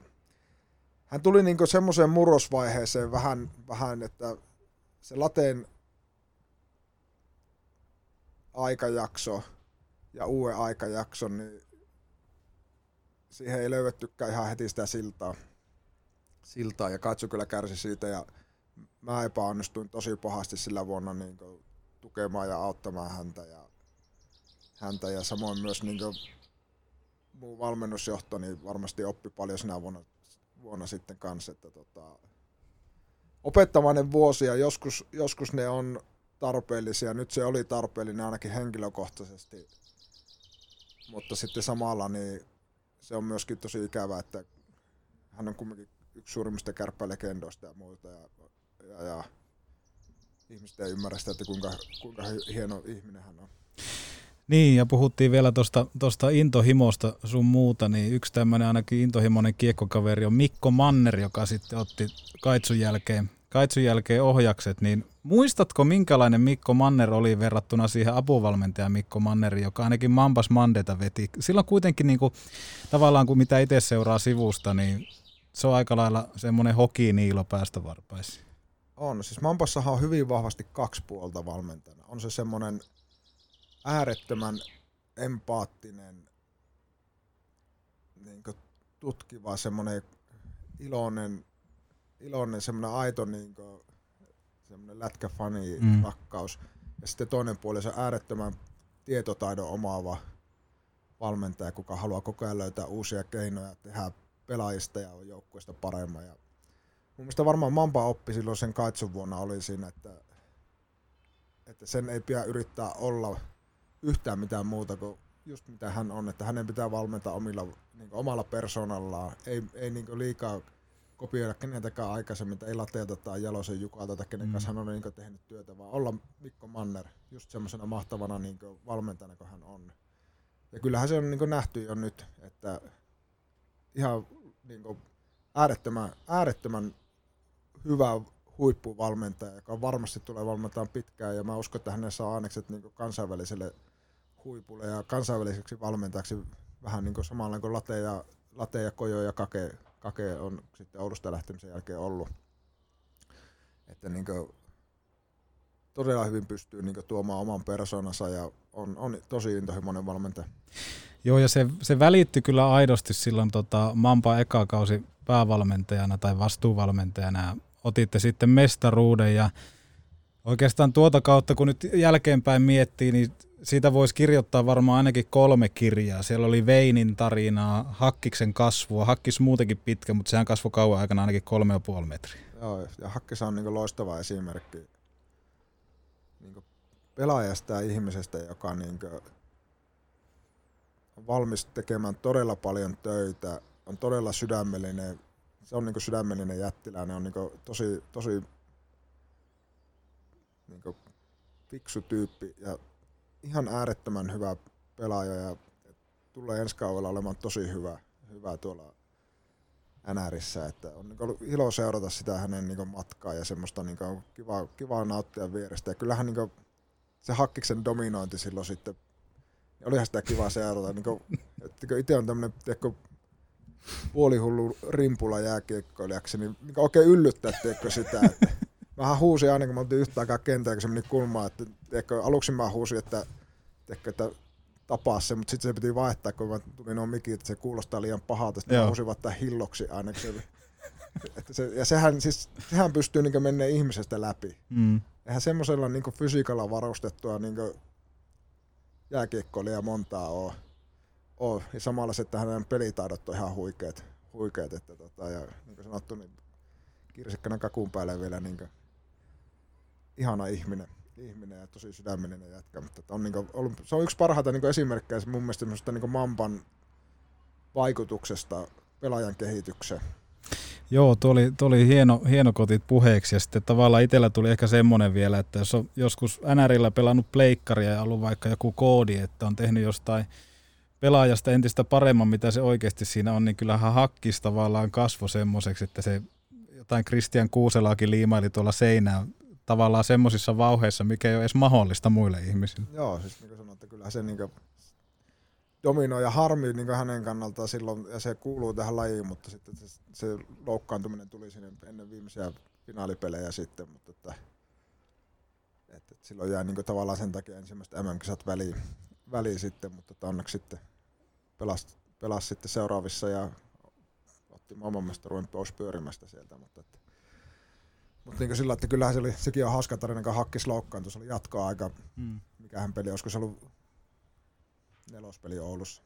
Speaker 2: hän tuli niin semmoiseen murrosvaiheeseen vähän, vähän, että se lateen aikajakso ja uuden aikajakson, niin siihen ei löydettykään ihan heti sitä siltaa. siltaa ja Katsu kyllä kärsi siitä ja mä epäonnistuin tosi pahasti sillä vuonna niin kuin, tukemaan ja auttamaan häntä ja, häntä ja samoin myös niin kuin, muu valmennusjohto niin varmasti oppi paljon sinä vuonna, vuonna sitten kanssa, että tota, opettavainen vuosi ja joskus, joskus ne on tarpeellisia. Nyt se oli tarpeellinen ainakin henkilökohtaisesti, mutta sitten samalla niin se on myöskin tosi ikävää, että hän on kumminkin yksi suurimmista kärppälegendoista ja muita ja, ja, ja ihmiset ei ymmärrä sitä, että kuinka, kuinka hieno ihminen hän on.
Speaker 1: Niin, ja puhuttiin vielä tuosta tosta intohimosta sun muuta, niin yksi tämmöinen ainakin intohimoinen kiekkokaveri on Mikko Manner, joka sitten otti Kaitsun jälkeen, Kaitsun jälkeen ohjakset, niin muistatko minkälainen Mikko Manner oli verrattuna siihen apuvalmentajan Mikko Manneri, joka ainakin Mampas Mandeta veti? Silloin kuitenkin niin kuin, tavallaan kun mitä itse seuraa sivusta, niin se on aika lailla semmoinen hokiniilo päästä varpaisiin.
Speaker 2: On, siis Mampassahan on hyvin vahvasti kaksi puolta valmentajana. On se semmoinen äärettömän empaattinen, niin tutkiva, semmoinen iloinen, iloinen semmoinen aito niin semmoinen lätkäfani mm. rakkaus. Ja sitten toinen puoli se äärettömän tietotaidon omaava valmentaja, kuka haluaa koko ajan löytää uusia keinoja tehdä pelaajista ja joukkueesta paremmin. Ja mun mielestä varmaan Mampa oppi silloin sen kaitsun vuonna oli siinä, että, että sen ei pidä yrittää olla yhtään mitään muuta kuin just mitä hän on, että hänen pitää valmentaa omilla, niin omalla persoonallaan, ei, ei niin liikaa kopioida keneltäkään aikaisemmin, ei Lateelta tai Jalosen Jukalta tai kenen kanssa mm. hän on niin tehnyt työtä, vaan olla Mikko Manner just semmoisena mahtavana niin valmentajana kuin hän on. Ja kyllähän se on niin nähty jo nyt, että ihan niin äärettömän, äärettömän hyvä huippuvalmentaja, joka varmasti tulee valmentamaan pitkään, ja mä uskon, että hänessä on ainekset niin kansainväliselle huipulle ja kansainväliseksi valmentajaksi vähän niin kuin samalla kuin Late ja, Late ja Kojo ja Kake, Kake on sitten Oulusta lähtemisen jälkeen ollut. Että niin kuin, todella hyvin pystyy niin kuin, tuomaan oman persoonansa ja on, on tosi intohimoinen valmentaja.
Speaker 1: Joo, ja se, se välittyi kyllä aidosti silloin tota, Mampa eka kausi päävalmentajana tai vastuuvalmentajana. Otitte sitten mestaruuden ja oikeastaan tuota kautta, kun nyt jälkeenpäin miettii, niin siitä voisi kirjoittaa varmaan ainakin kolme kirjaa. Siellä oli Veinin tarinaa, Hakkiksen kasvua. Hakkis muutenkin pitkä, mutta sehän kasvoi kauan aikana ainakin kolme ja puoli metriä.
Speaker 2: Joo, ja Hakkis on niin loistava esimerkki niin pelaajasta ja ihmisestä, joka niin on valmis tekemään todella paljon töitä, on todella sydämellinen, se on niin sydämellinen jättiläinen, on niin tosi, tosi niin fiksu tyyppi ja ihan äärettömän hyvä pelaaja ja tulee ensi kaudella olemaan tosi hyvä, hyvä tuolla NRissä, että on niin ollut ilo seurata sitä hänen niin matkaa ja semmoista niin kiva, kivaa nauttia vierestä. Ja kyllähän niin se Hakkiksen dominointi silloin sitten, olihan sitä kiva seurata. Niin itse on tämmöinen puolihullu rimpula jääkiekkoilijaksi, niin, niin oikein yllyttää sitä, että vähän huusi aina, kun me oltiin yhtä aikaa kentällä, kun se meni kulmaan, että tiedätkö, aluksi mä huusin, että, tiedätkö, että tapaa se, mutta sitten se piti vaihtaa, kun mä tuli nuo mikit, että se kuulostaa liian pahalta, sitten huusivat tämän hilloksi aina. Se, että se, ja sehän, siis, sehän pystyy niin mennä ihmisestä läpi. Mm. Eihän semmoisella niin fysiikalla varustettua niin jääkiekkoilija montaa ole. ole. Ja samalla se, että hänen pelitaidot on ihan huikeat. huikeat että tota, ja niin kuin sanottu, niin kirsikkana kakun päälle vielä niin ihana ihminen, ihminen ja tosi sydämellinen jätkä. Mutta on niin ollut, se on yksi parhaita niin esimerkkejä mun mielestä niin Mampan vaikutuksesta pelaajan kehitykseen.
Speaker 1: Joo, tuo oli, tuo oli hieno, hieno kotit puheeksi ja sitten tavallaan itsellä tuli ehkä semmoinen vielä, että jos on joskus NRillä pelannut pleikkaria ja ollut vaikka joku koodi, että on tehnyt jostain pelaajasta entistä paremman, mitä se oikeasti siinä on, niin kyllähän hakkis tavallaan kasvo semmoiseksi, että se jotain Christian Kuuselaakin liimaili tuolla seinään tavallaan semmoisissa vauheissa, mikä ei ole edes mahdollista muille ihmisille.
Speaker 2: Joo, siis niin kuin sanoin, että kyllä se niin kuin dominoi ja harmi niin hänen kannaltaan silloin, ja se kuuluu tähän lajiin, mutta sitten se, se loukkaantuminen tuli sinne ennen viimeisiä finaalipelejä sitten, mutta että, että silloin jäi niin tavallaan sen takia ensimmäistä MM-kisat väliin, väliin sitten, mutta että onneksi sitten pelasi, pelasi sitten seuraavissa ja otti maailmanmestaruuden pois pyörimästä sieltä, mutta että, mutta niin sillä, että kyllähän se oli, sekin on hauska tarina, kun hakkis loukkaantui, se oli jatkoaika, mm. mikähän peli, olisiko se ollut nelospeli Oulussa.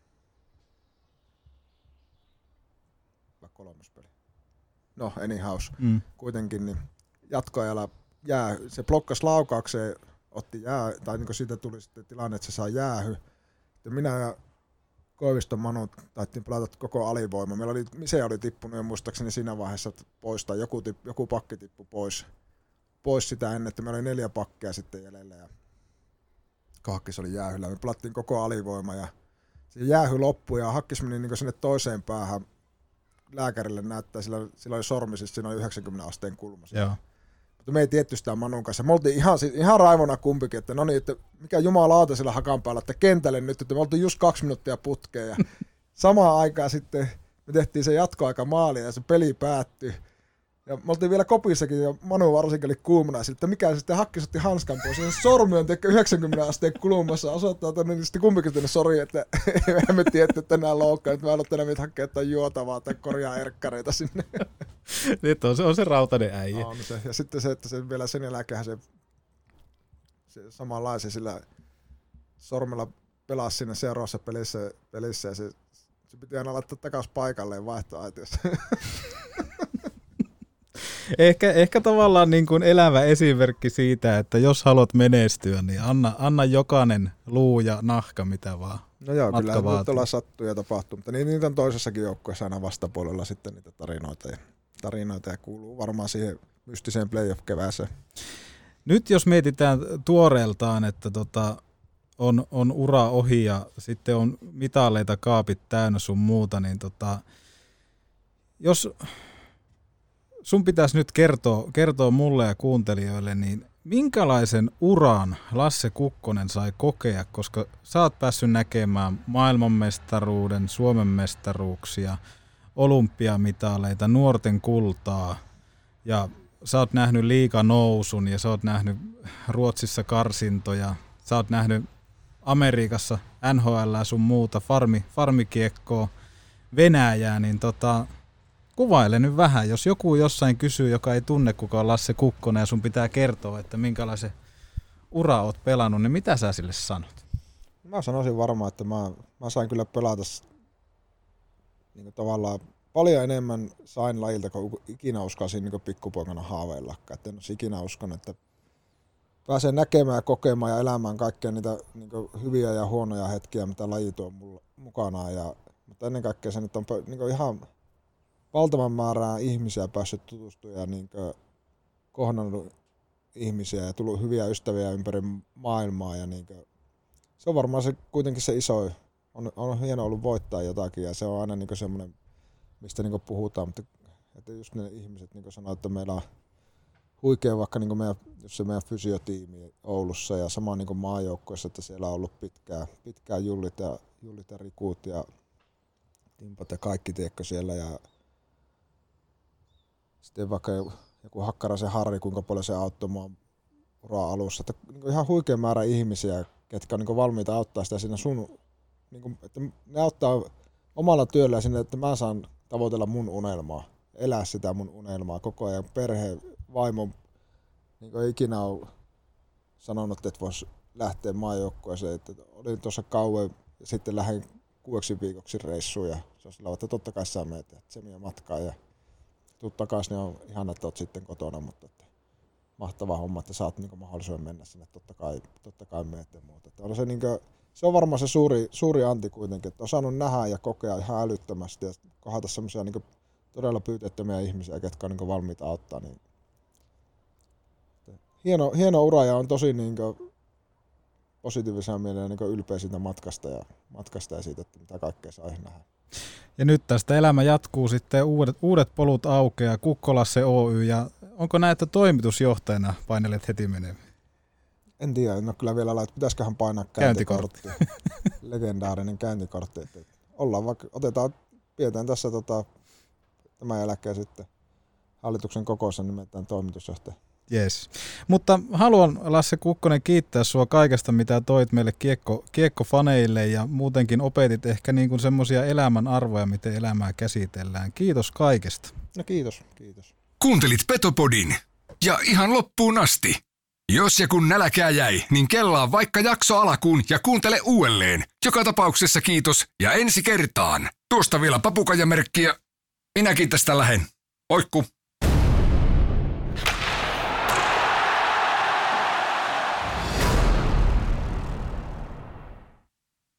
Speaker 2: Vai kolmospeli. No, anyhows. Mm. Kuitenkin niin jatkoajalla jää, se blokkas laukaukseen, otti jää, tai niin siitä tuli sitten tilanne, että se saa jäähy. Ja minä ja Koiviston Manu taittiin pelata koko alivoima. Meillä oli, se oli tippunut jo muistaakseni siinä vaiheessa pois, tai joku, tipp, joku pakki tippui pois, pois sitä ennen, että meillä oli neljä pakkia sitten jäljellä. Ja Hakkis oli jäähyllä. Me pelattiin koko alivoima ja se jäähy loppui ja Hakkis meni niin sinne toiseen päähän lääkärille näyttää, sillä, sillä oli sormi, siis siinä oli 90 asteen kulma.
Speaker 1: Joo.
Speaker 2: Mutta me ei tietty sitä Manun kanssa. Me oltiin ihan, ihan raivona kumpikin, että no niin, että mikä jumalauta sillä hakan päällä, että kentälle nyt, että me oltiin just kaksi minuuttia putkeen ja samaan aikaan sitten me tehtiin se jatkoaika maali ja se peli päättyi. Ja me oltiin vielä kopissakin ja Manu varsinkin oli kuumana sitten mikä se sitten hakkis otti hanskan pois. Ja se sormi on teikö 90 asteen kulmassa osoittaa tänne, niin sitten kumpikin tänne sori, että emme tiedä, että nämä loukkaa, että mä aloitan tänne hakea jotain juotavaa tai korjaa erkkareita sinne.
Speaker 1: Nyt on se, on se rautainen äijä.
Speaker 2: On se. Ja sitten se, että se vielä sen jälkeen se, se samanlaisen sillä sormella pelasi siinä seuraavassa pelissä, pelissä ja se, se piti aina laittaa takaisin paikalleen vaihtoaitiossa.
Speaker 1: Ehkä, ehkä tavallaan niin kuin elävä esimerkki siitä, että jos haluat menestyä, niin anna, anna jokainen luu ja nahka, mitä vaan.
Speaker 2: No joo, kyllä voi
Speaker 1: vaatii.
Speaker 2: olla sattuu ja tapahtuu, mutta niin, niitä on toisessakin joukkueessa aina vastapuolella sitten niitä tarinoita ja, tarinoita ja kuuluu varmaan siihen mystiseen playoff-kevääseen.
Speaker 1: Nyt jos mietitään tuoreeltaan, että tota, on, on ura ohi ja sitten on mitaleita kaapit täynnä sun muuta, niin tota, jos sun pitäisi nyt kertoa, kertoa mulle ja kuuntelijoille, niin minkälaisen uran Lasse Kukkonen sai kokea, koska sä oot päässyt näkemään maailmanmestaruuden, Suomen mestaruuksia, olympiamitaleita, nuorten kultaa. Ja sä oot nähnyt liiga nousun ja sä oot nähnyt Ruotsissa karsintoja, sä oot nähnyt Amerikassa NHL sun muuta, farmi, farmikiekkoa, Venäjää, niin tota, kuvaile nyt vähän. Jos joku jossain kysyy, joka ei tunne kuka on Lasse Kukkonen ja sun pitää kertoa, että minkälaisen ura oot pelannut, niin mitä sä sille sanot?
Speaker 2: Mä sanoisin varmaan, että mä, mä sain kyllä pelata niin tavallaan paljon enemmän sain lajilta kuin ikinä uskasin niin pikkupoikana haaveilla. Että en ikinä uskonut, että pääsen näkemään ja kokemaan ja elämään kaikkia niitä niin hyviä ja huonoja hetkiä, mitä laji tuo mulla mukanaan. Ja, mutta ennen kaikkea se nyt on niin ihan valtavan määrää ihmisiä päässyt tutustumaan ja niin kohdannut ihmisiä ja tullut hyviä ystäviä ympäri maailmaa ja niin se on varmaan se, kuitenkin se iso, on, on hieno ollut voittaa jotakin ja se on aina niin semmoinen, mistä niin puhutaan, mutta että just ne ihmiset niin sanoo, että meillä on huikea vaikka niin meidän, jos se meidän fysiotiimi Oulussa ja sama niin maajoukkoissa, että siellä on ollut pitkään, pitkään Jullit, ja, Jullit ja Rikut ja Timpat ja kaikki tiedätkö siellä ja sitten vaikka joku Hakkarasen Harri, kuinka paljon se auttoi mua uraa alussa. Että niin ihan huikea määrä ihmisiä, ketkä on niin valmiita auttaa sitä siinä sun, niin kuin, että ne auttaa omalla työllä sinne, että mä saan tavoitella mun unelmaa, elää sitä mun unelmaa koko ajan. Perhe, vaimo, niin ei ikinä ole sanonut, että vois lähteä maajoukkueeseen. Että olin tuossa kauan ja sitten lähden kuudeksi viikoksi reissuun ja se on sillä että totta kai sä meet, että se matkaa ja tuu takaisin, niin on ihan, että oot sitten kotona, mutta että mahtava homma, että saat niin mahdollisuuden mennä sinne, totta kai, totta kai meet ja muuta. Että on se, niin kuin, se on varmaan se suuri, suuri anti kuitenkin, että on saanut nähdä ja kokea ihan älyttömästi ja kohdata semmoisia niin todella pyyteettömiä ihmisiä, ketkä on niin valmiita auttaa. Niin hieno, hieno ura ja on tosi niin kuin, positiivisena mielellä niin ylpeä siitä matkasta ja, matkasta ja siitä, että mitä kaikkea sai nähdä.
Speaker 1: Ja nyt tästä elämä jatkuu sitten, uudet, uudet polut aukeaa, Kukkolasse Oy, ja onko näitä toimitusjohtajana painelet heti menemään?
Speaker 2: En tiedä, en ole kyllä vielä laittanut. Pitäisiköhän painaa käyntikortti. Legendaarinen käyntikortti. Että ollaan vaikka, otetaan, pidetään tässä tota, tämän jälkeen sitten hallituksen kokoussa nimetään toimitusjohtaja.
Speaker 1: Yes. Mutta haluan Lasse Kukkonen kiittää sua kaikesta, mitä toit meille kiekko, kiekkofaneille ja muutenkin opetit ehkä niin kuin semmoisia elämän arvoja, miten elämää käsitellään. Kiitos kaikesta.
Speaker 2: No kiitos, kiitos.
Speaker 6: Kuuntelit Petopodin. Ja ihan loppuun asti. Jos ja kun nälkää jäi, niin kellaa vaikka jakso alakuun ja kuuntele uudelleen. Joka tapauksessa kiitos ja ensi kertaan. Tuosta vielä papukajamerkkiä. Minäkin tästä lähen. Oikku.